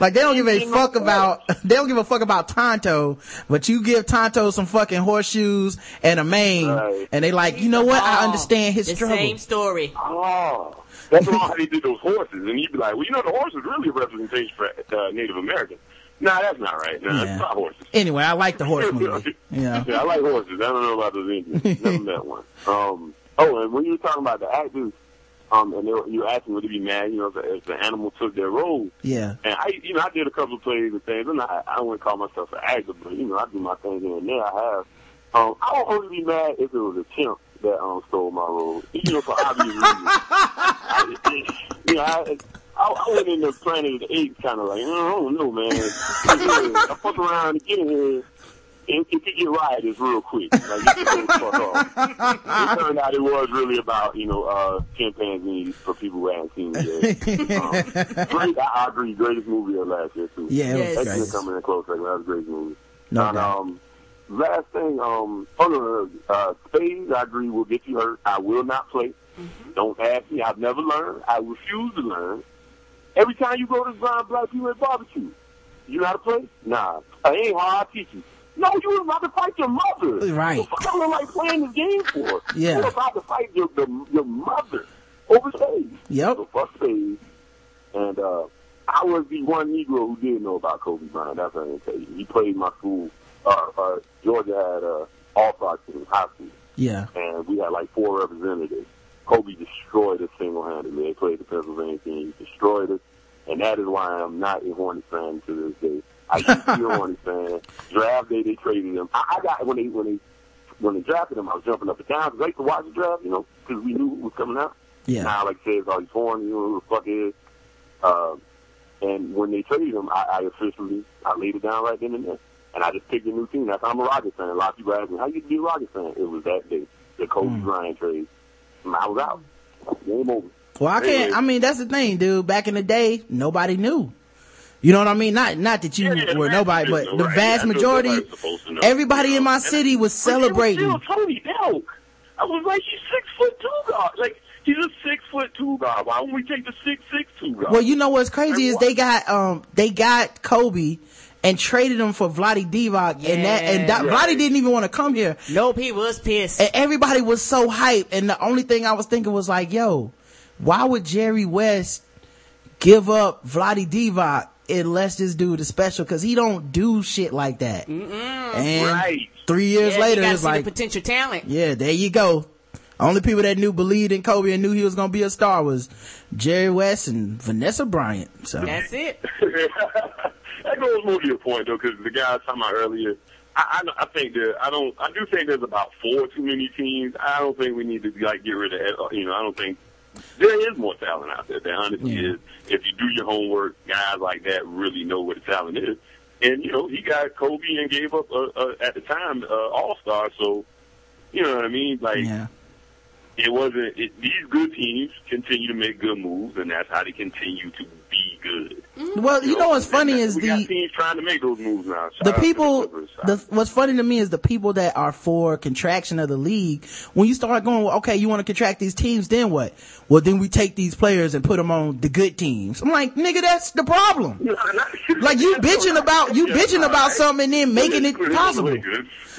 like they don't give a fuck about they don't give a fuck about Tonto, but you give Tonto some fucking horseshoes and a mane, and they like, you know what? I understand his the struggle. same story. Oh, that's why they did those horses. And you'd be like, well, you know, the horse is really a representation for uh, Native Americans. Nah, that's not right. Nah, Yeah. it's not horses. Anyway, I like the horse movie. Yeah. Yeah, I like horses. I don't know about those Indians. Never met one. Um, oh, and when you were talking about the actors, um, and they were, you were asking would they be mad, you know, if the, if the animal took their role. Yeah. And I, you know, I did a couple of plays and things, and I, I wouldn't call myself an actor, but you know, I do my thing here and there. I have. Um, I would only be mad if it was a chimp that um stole my role, you know, for obvious reasons. I, you know, I, I, I went in the Planet of the Apes kind of like, I don't know, man. I fuck around and get in here. It, it could get riotous real quick. Like, you can go fuck off. It turned out it was really about, you know, uh, chimpanzees for people who hadn't seen it yet. Um, great, I, I agree, greatest movie of last year, too. Yeah, it was That's great. coming in close second. That was a great movie. No and, doubt. um, last thing, um, oh no, no, no, uh, spades, I agree, will get you hurt. I will not play. Don't ask me. I've never learned. I refuse to learn. Every time you go to Zion Black people at barbecue, you know how to play? Nah. It ain't hard. I teach you. No, you was about to fight your mother. Right. What the fuck am I like playing this game for? Yeah. You're about to fight your the, your mother over spades. Yep. So fuck spades. And uh, I was the one Negro who did know about Kobe Bryant. That's what I'm gonna tell you. He played my school. Uh, uh, Georgia had uh, all star team, high school, Yeah. and we had like four representatives. Kobe destroyed us single handedly. They played the Pennsylvania team, he destroyed us, and that is why I'm not a Hornets fan to this day. I used to be a Hornets fan. Draft day, they traded him. I, I got when they when they when they drafted him, I was jumping up and down because I used to watch the draft, you know, because we knew who was coming out. Yeah. Now, like I said, it's all these foreign, you know who the fuck it is. Uh, and when they traded him, I, I officially I laid it down right then and there, and I just picked a new team. That's how I'm a Rockets fan. A lot of people ask me, "How you be a Rockets fan?" It was that day, the Kobe Hmm. Bryant trade. I was out. Game over. Well, I can't. I mean, that's the thing, dude. Back in the day, nobody knew. You know what I mean? Not not that you were nobody, but the Right. vast I majority, nobody was know. everybody in my city was celebrating. Still Tony Delk. I was like, he's six foot two guard. Like he's a six foot two guard. Why don't we take the six six two guard? Well, you know what's crazy is they got um they got Kobe and traded him for Vlade Divac, and that and that, Yeah. Vlade didn't even want to come here. Nope, he was pissed. And everybody was so hyped, and the only thing I was thinking was like, yo, why would Jerry West give up Vlade Divac unless this dude is special? Because he don't do shit like that. And Right. three years yeah, later, you it's like, the potential talent. yeah, there you go. Only people that knew, believed in Kobe and knew he was gonna be a star was Jerry West and Vanessa Bryant. So That's it. that goes more to your point though, because the guy I was talking about earlier, I, I, I think that I don't, I do think there's about four too many teams. I don't think we need to like get rid of. You know, I don't think there is more talent out there. There honestly Yeah. is. If you do your homework, guys like that really know what the talent is. And you know, he got Kobe and gave up uh, uh, at the time uh, All Star. So you know what I mean? Like yeah, it wasn't. It, these good teams continue to make good moves, and that's how they continue to be good. Mm. Well, you know what's funny is we got the teams trying to make those moves now. Shout the people Clippers. the what's funny to me is the people that are for contraction of the league when you start going well, okay you want to contract these teams then what well then we take these players and put them on the good teams i'm like nigga that's the problem like you bitching about you bitching about something and then making it possible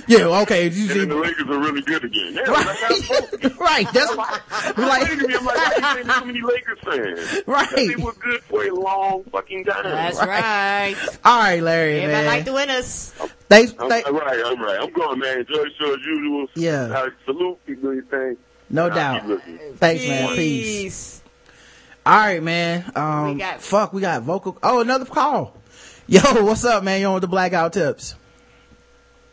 yeah okay you And then the Lakers are really good again. Yeah, Right. right that's like, like I'm like, why you think so many Lakers fans? Right. Because They were good for a long fucking time. That's right. all right larry Everybody man like the winners. thanks I'm, thank- I'm right, I'm right. I'm going, man. Enjoy the show as usual. Yeah. Uh, salute. Keep doing your thing. no I'll doubt keep listening. thanks man peace all right man um We got- fuck we got vocal oh another call yo what's up man you on with the Black Guy Who Tips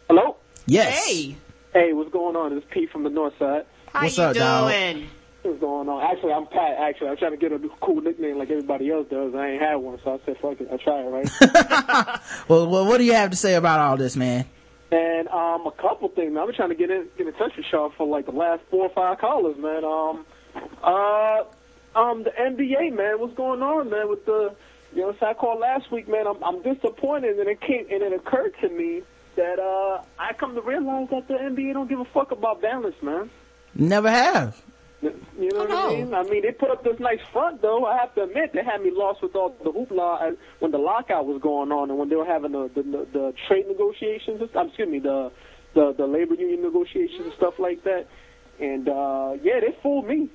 Hello? yes Hey, Hey, what's going on? It's Pete from the north side. how What's you up, dog? What's going on? Actually, I'm Pat. Actually, I'm trying to get a cool nickname like everybody else does. I ain't had one, so I said, fuck it. I'll try it, right? well, well what do you have to say about all this man and um, a couple things, man. I've been trying to get in, get in touch with y'all for like the last four or five callers, man. Um, uh, um, the NBA, man. What's going on, man? With the, you know, so I called last week, man. I'm, I'm disappointed, and it came, and it occurred to me that uh, I come to realize that the NBA don't give a fuck about balance, man. never have You know what I mean? I mean, they put up this nice front, though. I have to admit, they had me lost with all the hoopla when the lockout was going on and when they were having the the, the, the trade negotiations. I'm excuse me, the the the labor union negotiations and stuff like that. And uh yeah, they fooled me.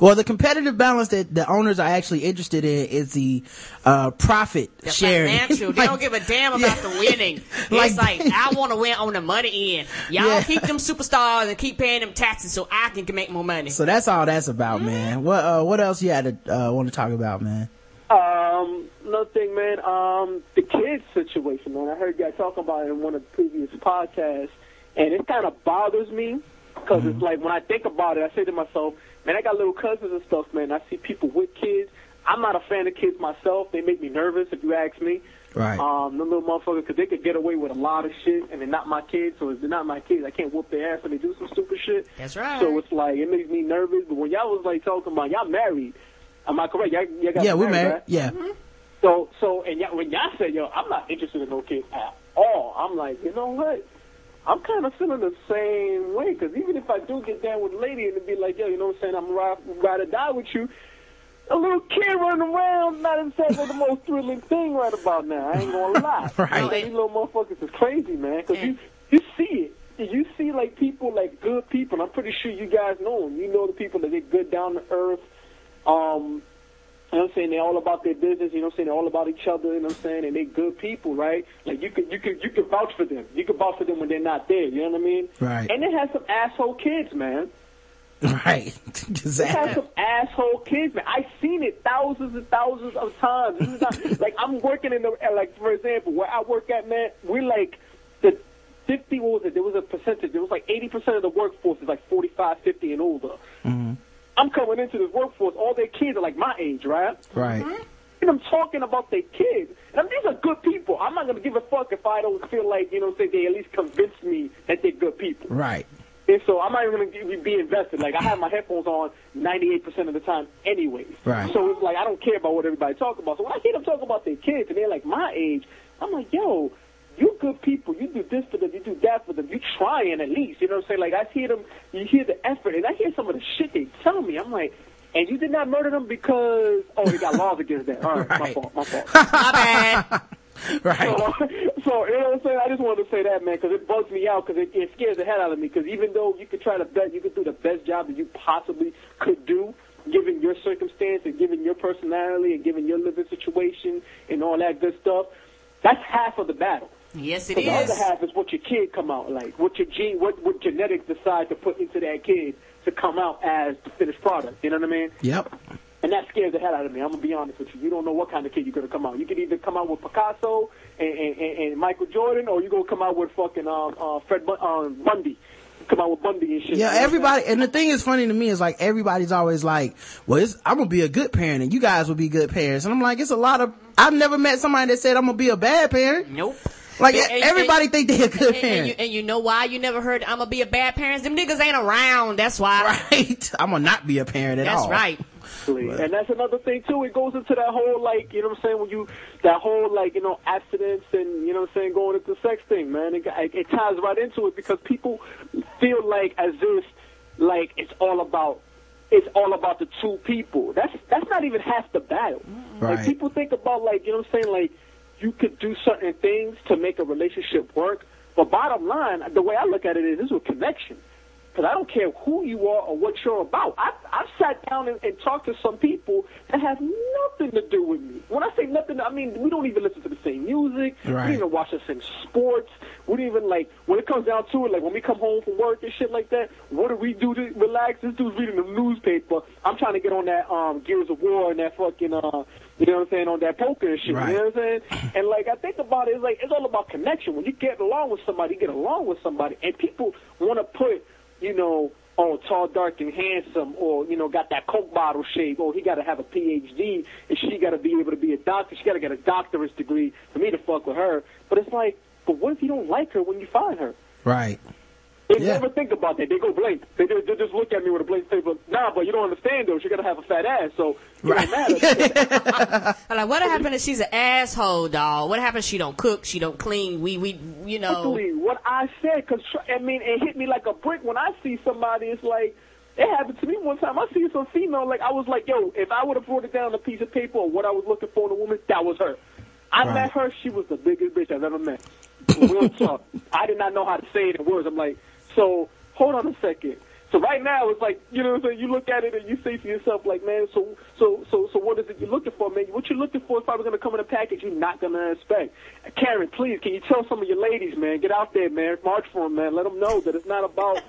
Well, the competitive balance that the owners are actually interested in is the uh, profit The sharing. financial. They don't give a damn about the winning. Like- it's like I want to win on the money end. Y'all Yeah. keep them superstars and keep paying them taxes so I can make more money. So that's all that's about, man. What uh, what else you had to uh, want to talk about, man? Um, another thing, man, um, the kids situation, man. I heard you guys talking about it in one of the previous podcasts, and it kind of bothers me because it's like when I think about it, I say to myself, man, I got little cousins and stuff, man. I see people with kids. I'm not a fan of kids myself. They make me nervous, if you ask me. Right. Um, them little motherfuckers, because they could get away with a lot of shit, and they're not my kids. So if they're not my kids, I can't whoop their ass when they do some stupid shit. That's right. So it's like it makes me nervous. But when y'all was like talking about y'all married, am I correct? Y'all, y'all got yeah, we're married. right? Yeah. So, so, and y'all, when y'all said, yo, I'm not interested in no kids at all, I'm like, you know what? I'm kind of feeling the same way, because even if I do get down with a lady and be like, yo, you know what I'm saying, I'm ride, ride or die with you, a little kid running around, not exactly the most thrilling thing right about now. I ain't gonna lie. Right. These little motherfuckers is crazy, man, because you, you see it. You see, like, people, like, good people, and I'm pretty sure you guys know them. You know the people that get good down to earth, um, you know what I'm saying? They're all about their business, you know what I'm saying? They're all about each other, you know what I'm saying? And they're good people, right? Like you could you could you could vouch for them. You could vouch for them when they're not there, you know what I mean? Right. And it has some asshole kids, man. Right. They have exactly. some asshole kids, man. I've seen it thousands and thousands of times. This is not, like I'm working in the like for example, where I work at, man, we're like the fifty what was it? There was a percentage. There was like eighty percent of the workforce is like 45, 50 and older. hmm I'm coming into this workforce, all their kids are like my age, right? Right. Mm-hmm. And I'm talking about their kids. And I mean, these are good people. I'm not going to give a fuck if I don't feel like, you know, say they at least convince me that they're good people. Right. And so I'm not even going to be invested. Like, I have my headphones on 98% of the time anyways. Right. So it's like, I don't care about what everybody talk about. So when I hear them talk about their kids and they're like my age, I'm like, yo, you good people. You do this for them. You do that for them. You trying at least. You know what I'm saying? Like, I hear them, you hear the effort, and I hear some of the shit they tell me. I'm like, and you did not murder them because, oh, they got laws against that. All right, my fault, my fault. My bad. Right. So, so, you know what I'm saying? I just wanted to say that, man, because it bugs me out, because it, it scares the hell out of me. Because even though you could try to bet, you could do the best job that you possibly could do, given your circumstance and given your personality and given your living situation and all that good stuff, that's half of the battle. Yes, it So the other half is what your kid come out like, what your gene, what what genetics decide to put into that kid to come out as the finished product. You know what I mean? Yep. And that scares the hell out of me. I'm gonna be honest with you. You don't know what kind of kid you're gonna come out. You could either come out with Picasso and, and, and, and Michael Jordan, or you gonna come out with fucking um, uh, Fred Bun- um, Bundy. Come out with Bundy and shit. Yeah, You know what I'm everybody, and the thing is funny to me is like everybody's always like, well, it's, I'm gonna be a good parent and you guys will be good parents. And I'm like, it's a lot of, I've never met somebody that said I'm gonna be a bad parent. Nope. Like And- and- everybody and- think they're a good and, parent. and, you, and you know why you never heard I'm gonna be a bad parent? Them niggas ain't around. That's why. Right. I'm gonna not be a parent at That's all. right. Exactly. And that's another thing too. It goes into that whole like, you know what I'm saying, when you that whole like, you know, abstinence and you know what I'm saying, going into sex thing, man. It, it ties right into it because people feel like as if like it's all about it's all about the two people. That's that's not even half the battle. Like Right. people think about like, you know what I'm saying, like you could do certain things to make a relationship work. But bottom line, the way I look at it is this is a connection. Because I don't care who you are or what you're about. I've, I've sat down and, and talked to some people that have nothing to do with me. When I say nothing, I mean we don't even listen to the same music. We don't even watch the same sports. We don't even like when it comes down to it. Like when we come home from work and shit like that. What do we do to relax? This dude's reading the newspaper. I'm trying to get on that um Gears of War and that fucking uh you know what I'm saying on that poker and shit. Right. You know what I'm saying? And like I think about it, it's like it's all about connection. When you get along with somebody, you get along with somebody, and people want to put you know, oh, tall, dark, and handsome, or, you know, got that Coke bottle shape, or he got to have a PhD, and she got to be able to be a doctor. She got to get a doctorate degree for me to fuck with her. But it's like, but what if you don't like her when you find her? Right. They Yeah. never think about that. They go blank. They, they, they just look at me with a blank face. But nah, but you don't understand though. She got to have a fat ass, so it don't matter. I'm like, what happened if she's an asshole, dog? What happens if she don't cook, she don't clean? We, we, you know. Exactly what I said, because I mean, it hit me like a brick when I see somebody. It's like it happened to me one time. I see some female, like I was like, yo, if I would have brought it down on a piece of paper or what I was looking for in a woman, that was her. I Right. met her. She was the biggest bitch I've ever met. Real talk. I did not know how to say it in words. I'm like, so hold on a second. So right now it's like you know what I'm saying. You look at it and you say to yourself like, man, so so so so what is it you're looking for, man? What you're looking for is probably to come in a package you're not to expect. Karen, please, can you tell some of your ladies, man, get out there, man, march for them, man. Let them know that it's not about.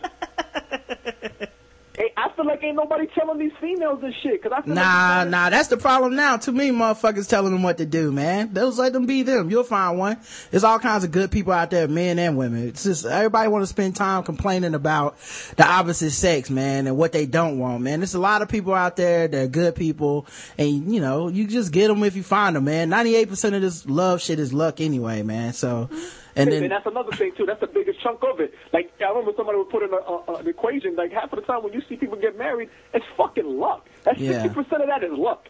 I feel like ain't nobody telling these females this shit because I feel Nah, like nah, that's the problem now. To me, motherfuckers telling them what to do, man. Those let them be them. You'll find one. There's all kinds of good people out there, men and women. It's just everybody want to spend time complaining about the opposite sex, man, and what they don't want, man. There's a lot of people out there that are good people, and you know, you just get them if you find them, man. 98% of this love shit is luck anyway, man. So, and and then that's another thing too. That's the biggest chunk of it. Like I remember somebody would put in a, a, an equation. Like half of the time when you see people get married, it's fucking luck. That's Yeah. sixty percent of that is luck.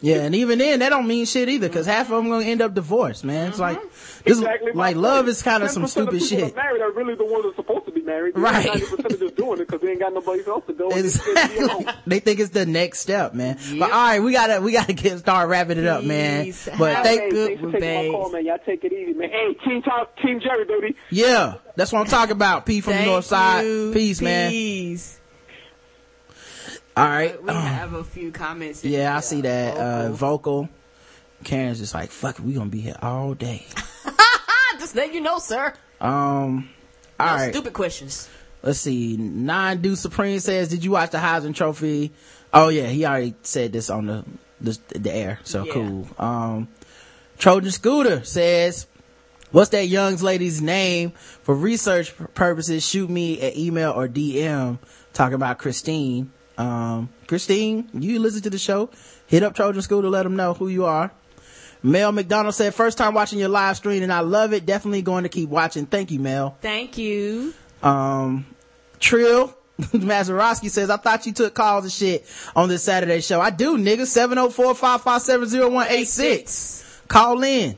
Yeah, and even then, that don't mean shit either, cause half of them gonna end up divorced, man. It's like, this, Exactly. like love is kind of some stupid of shit. Married are really the ones that's supposed to be married. Right. Ninety percent are just doing it because they ain't got nobody else to go. and be they think it's the next step, man. But all right, we gotta we gotta get start wrapping it up, man. Peace. But Hey, thank thanks for taking my call, man. Y'all take it easy, man. Hey, Team Talk, Team Jerry, baby. yeah, that's what I'm talking about. P from the north side. you. Peace, man. Peace. All right. We Uh, have a few comments. in yeah, I see that. Uh, vocal. Karen's just like, fuck it, we gonna be here all day. Just let you know, sir. Um, all No right. Stupid questions. Let's see. Nine Do Supreme says, "Did you watch the Heisman Trophy?" Oh yeah, he already said this on the the, the air. So Yeah. cool. Um, Trojan Scooter says, "What's that young lady's name for research purposes? Shoot me an email or DM talking about Christine. Um, Christine, you listen to the show. Hit up Trojan Scooter. Let them know who you are." Mel McDonald said, first time watching your live stream and I love it. Definitely going to keep watching. Thank you, Mel. Thank you. Um, Trill Mazarowski says, I thought you took calls and shit on this Saturday show. I do, nigga. 704-557-0186. Call in.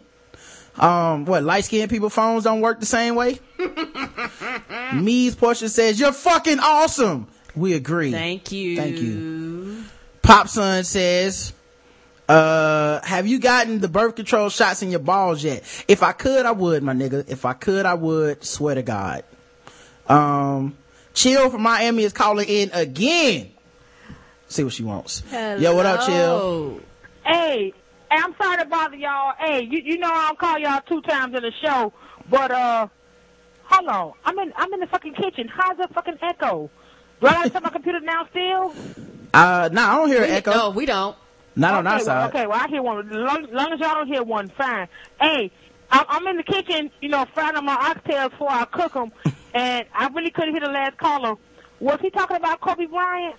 Um, what, light skinned people phones don't work the same way? Me's Portia says, you're fucking awesome. We agree. Thank you. Thank you. Pop Son says, uh, have you gotten the birth control shots in your balls yet? If I could, I would, my nigga. If I could, I would. Swear to God. Um, Chill from Miami is calling in again. See what she wants. Yo, what up, Chill? Hey, I'm sorry to bother y'all. Hey, you you know I'll call y'all two times in the show, but uh, hold on. I'm in I'm in the fucking kitchen. How's the fucking echo? Do I gotta set my computer now still? Uh, nah, I don't hear an echo. No, we don't. Not on okay, our well, side. Okay, well I hear one. Long, long as y'all don't hear one, fine. Hey, I'm, I'm in the kitchen, you know, frying my oxtails before I cook them, and I really couldn't hear the last caller. Was he talking about Kobe Bryant?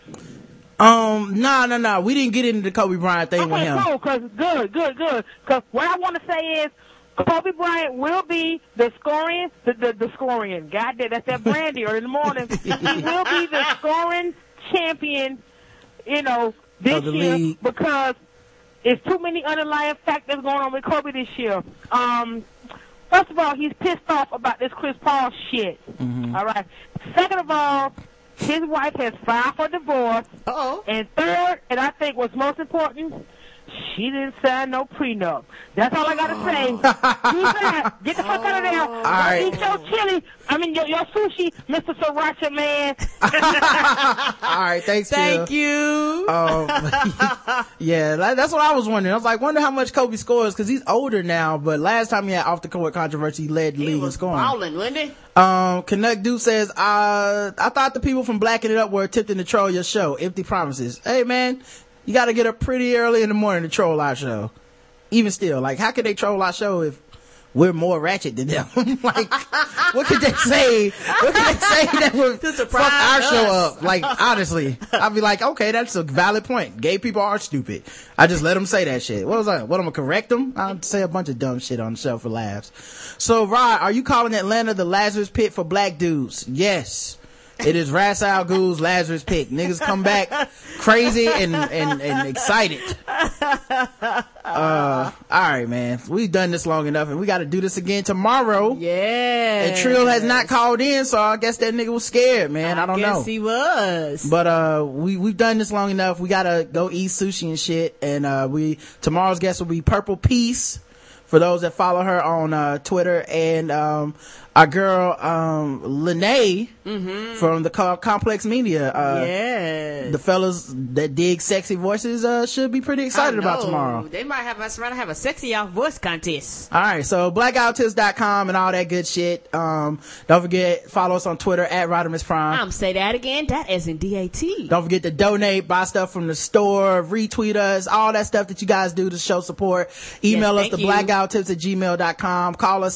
Um, nah, nah, nah. We didn't get into the Kobe Bryant thing with him. cool. Cause good, good, good. Cause what I want to say is, Kobe Bryant will be the scoring, the the, the scoring. God damn, that's that brandy early in the morning. he will be the scoring champion. You know, this year league. because it's too many underlying factors going on with Kobe this year. Um, first of all, he's pissed off about this Chris Paul shit. Mm-hmm. All right. Second of all, his wife has filed for divorce. Uh-oh. And third, and I think what's most important, she didn't sign no prenup. That's all I gotta say. Use that. Get the fuck out of there. Don't right. eat your chili. I mean your, your sushi, Mr. Sriracha man. All right, thanks, Thank Kill. you. Um, yeah, that's what I was wondering. I was like, wonder how much Kobe scores because he's older now. But last time he had off the court controversy, he led the he league in was scoring. balling, wasn't he? Um, Connect Dude says, uh, I thought the people from Blacking It Up were attempting to troll your show. Empty promises. Hey man, you gotta get up pretty early in the morning to troll our show. Even still, like, how could they troll our show if we're more ratchet than them? like, what could they say? What could they say that would fuck our show up? Like, honestly, I'd be like, okay, that's a valid point. Gay people are stupid. I just let them say that shit. What was I? What, I'm gonna correct them? I'll say a bunch of dumb shit on the show for laughs. So, Rod, are you calling Atlanta the Lazarus Pit for black dudes? Yes. It is Ras Al Ghul's Lazarus pick. Niggas come back crazy and, and, and excited. Uh, alright man. We've done this long enough and we gotta do this again tomorrow. Yeah. And Trill has not called in, so I guess that nigga was scared, man. I, don't guess know. he was. But uh we we've done this long enough. We gotta go eat sushi and shit. And uh we tomorrow's guest will be Purple Peace for those that follow her on uh Twitter and um our girl um Lene from the co- Complex Media. Uh yeah. the fellas that dig sexy voices uh should be pretty excited about tomorrow. They might have us rather have a sexy off voice contest. All right, so blackouttips.com and all that good shit. Um, don't forget follow us on Twitter at Rodimus Prime. I'm say that again. That is in DAT. Don't forget to donate, buy stuff from the store, retweet us, all that stuff that you guys do to show support. Email Yes, us you. blackouttips at gmail.com. Call us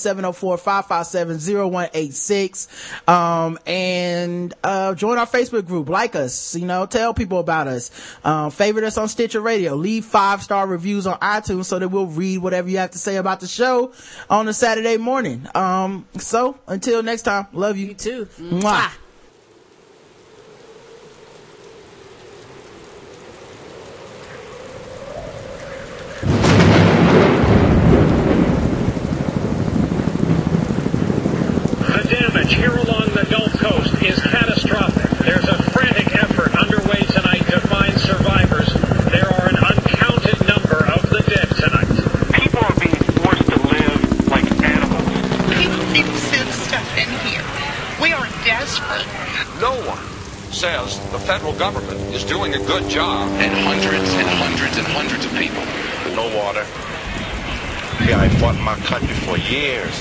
704-557-0186. Um, and, uh, join our Facebook group. Like us, you know, tell people about us. Um, favorite us on Stitcher Radio. Leave five star reviews on iTunes so that we'll read whatever you have to say about the show on a Saturday morning. Um, so until next time, love you. You too. Mwah. The damage here along the Gulf Coast is catastrophic. There's a frantic effort underway tonight to find survivors. There are an uncounted number of the dead tonight. People are being forced to live like animals. People need to send stuff in here. We are desperate. No one says the federal government is doing a good job. And hundreds and hundreds and hundreds of people. No water. Yeah, I fought my country for years.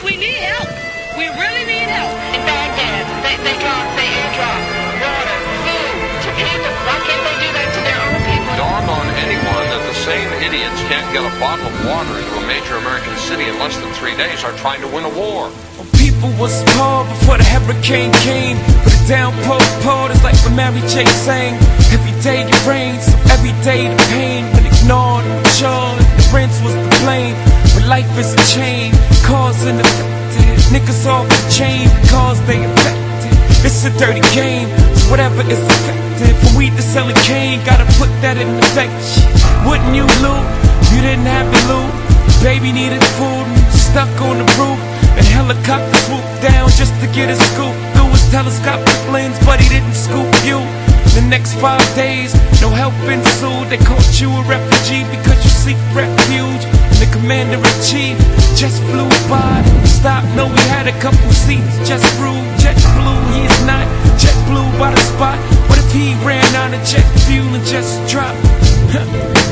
We need help. We really need help. In Baghdad, they, they drop, they airdrop water, food to people. Why can't they do that to their own people? Dawn on anyone that the same idiots can't get a bottle of water into a major American city in less than three days are trying to win a war. People was poor before the hurricane came. Put it down, poor, poor, it's like when Mary J sang. Every day it rains, so every day the pain. But ignored the chore, the rents was the blame. But life is a chain, cause and effective. Niggas off the chain, cause they affected. It's a dirty game, so whatever is effective. From weed to selling cane, gotta put that in effect. Wouldn't you loot? You didn't have the loot. Baby needed food, and stuck on the roof. And helicopter swooped down just to get a scoop through his telescopic lens, but he didn't scoop you. The next five days, no help ensued. They called you a refugee because you seek refuge. And the commander in chief just flew by. Stop, no, we had a couple seats. Just flew, jet blue. He is not jet blue by the spot. What if he ran out of jet fuel and just dropped?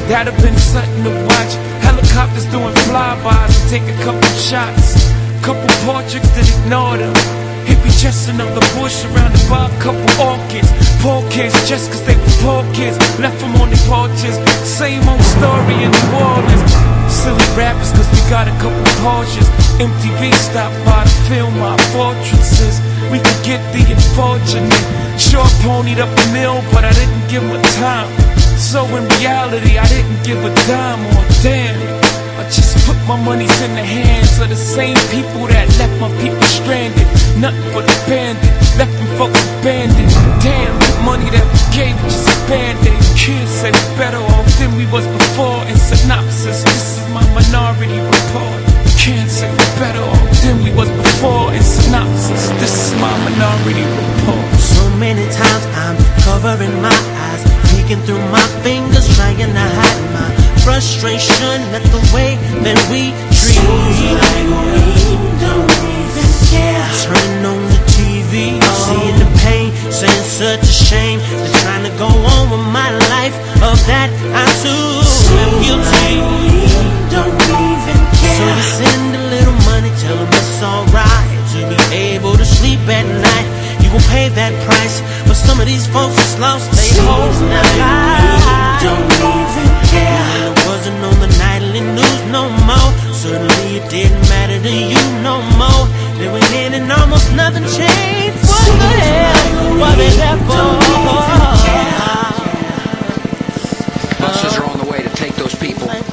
That'd have been something to watch. Helicopters doing flybys and take a couple shots. Couple portraits that ignored him. Hippie just another bush surrounded by a couple orchids. Poor kids just cause they were poor kids. Left them on their porches. Same old story in New Orleans. Silly rappers cause we got a couple Porsches. MTV stopped by to film our fortresses. We could get the unfortunate. Sure ponied up a mill, but I didn't give a time. So in reality, I didn't give a dime or a damn. I just put my monies in the hands of the same people that left my people stranded. Nothing but abandoned. left them folks abandoned. Damn, the money that we gave was just a band-aid. Kids said better off than we was before. In synopsis, this is my minority report. Can't say we're better off than we was before. In synopsis, this is my minority report. So many times I'm covering my eyes, peeking through my fingers, trying to hide my frustration at the way that we treat. like we don't even care. Turning on the TV, seeing the pain, saying such a shame. They're trying to go on with my life. Of that I too am guilty. Don't even care. So we send a little money, tell them it's alright to be able to sleep at night. You will pay that price, but some of these folks just lost their whole life. Don't even care nothing on the nightly news no more. It didn't matter to you no more. They went in and almost nothing changed. What the hell they for? Buses are on the way to take those people.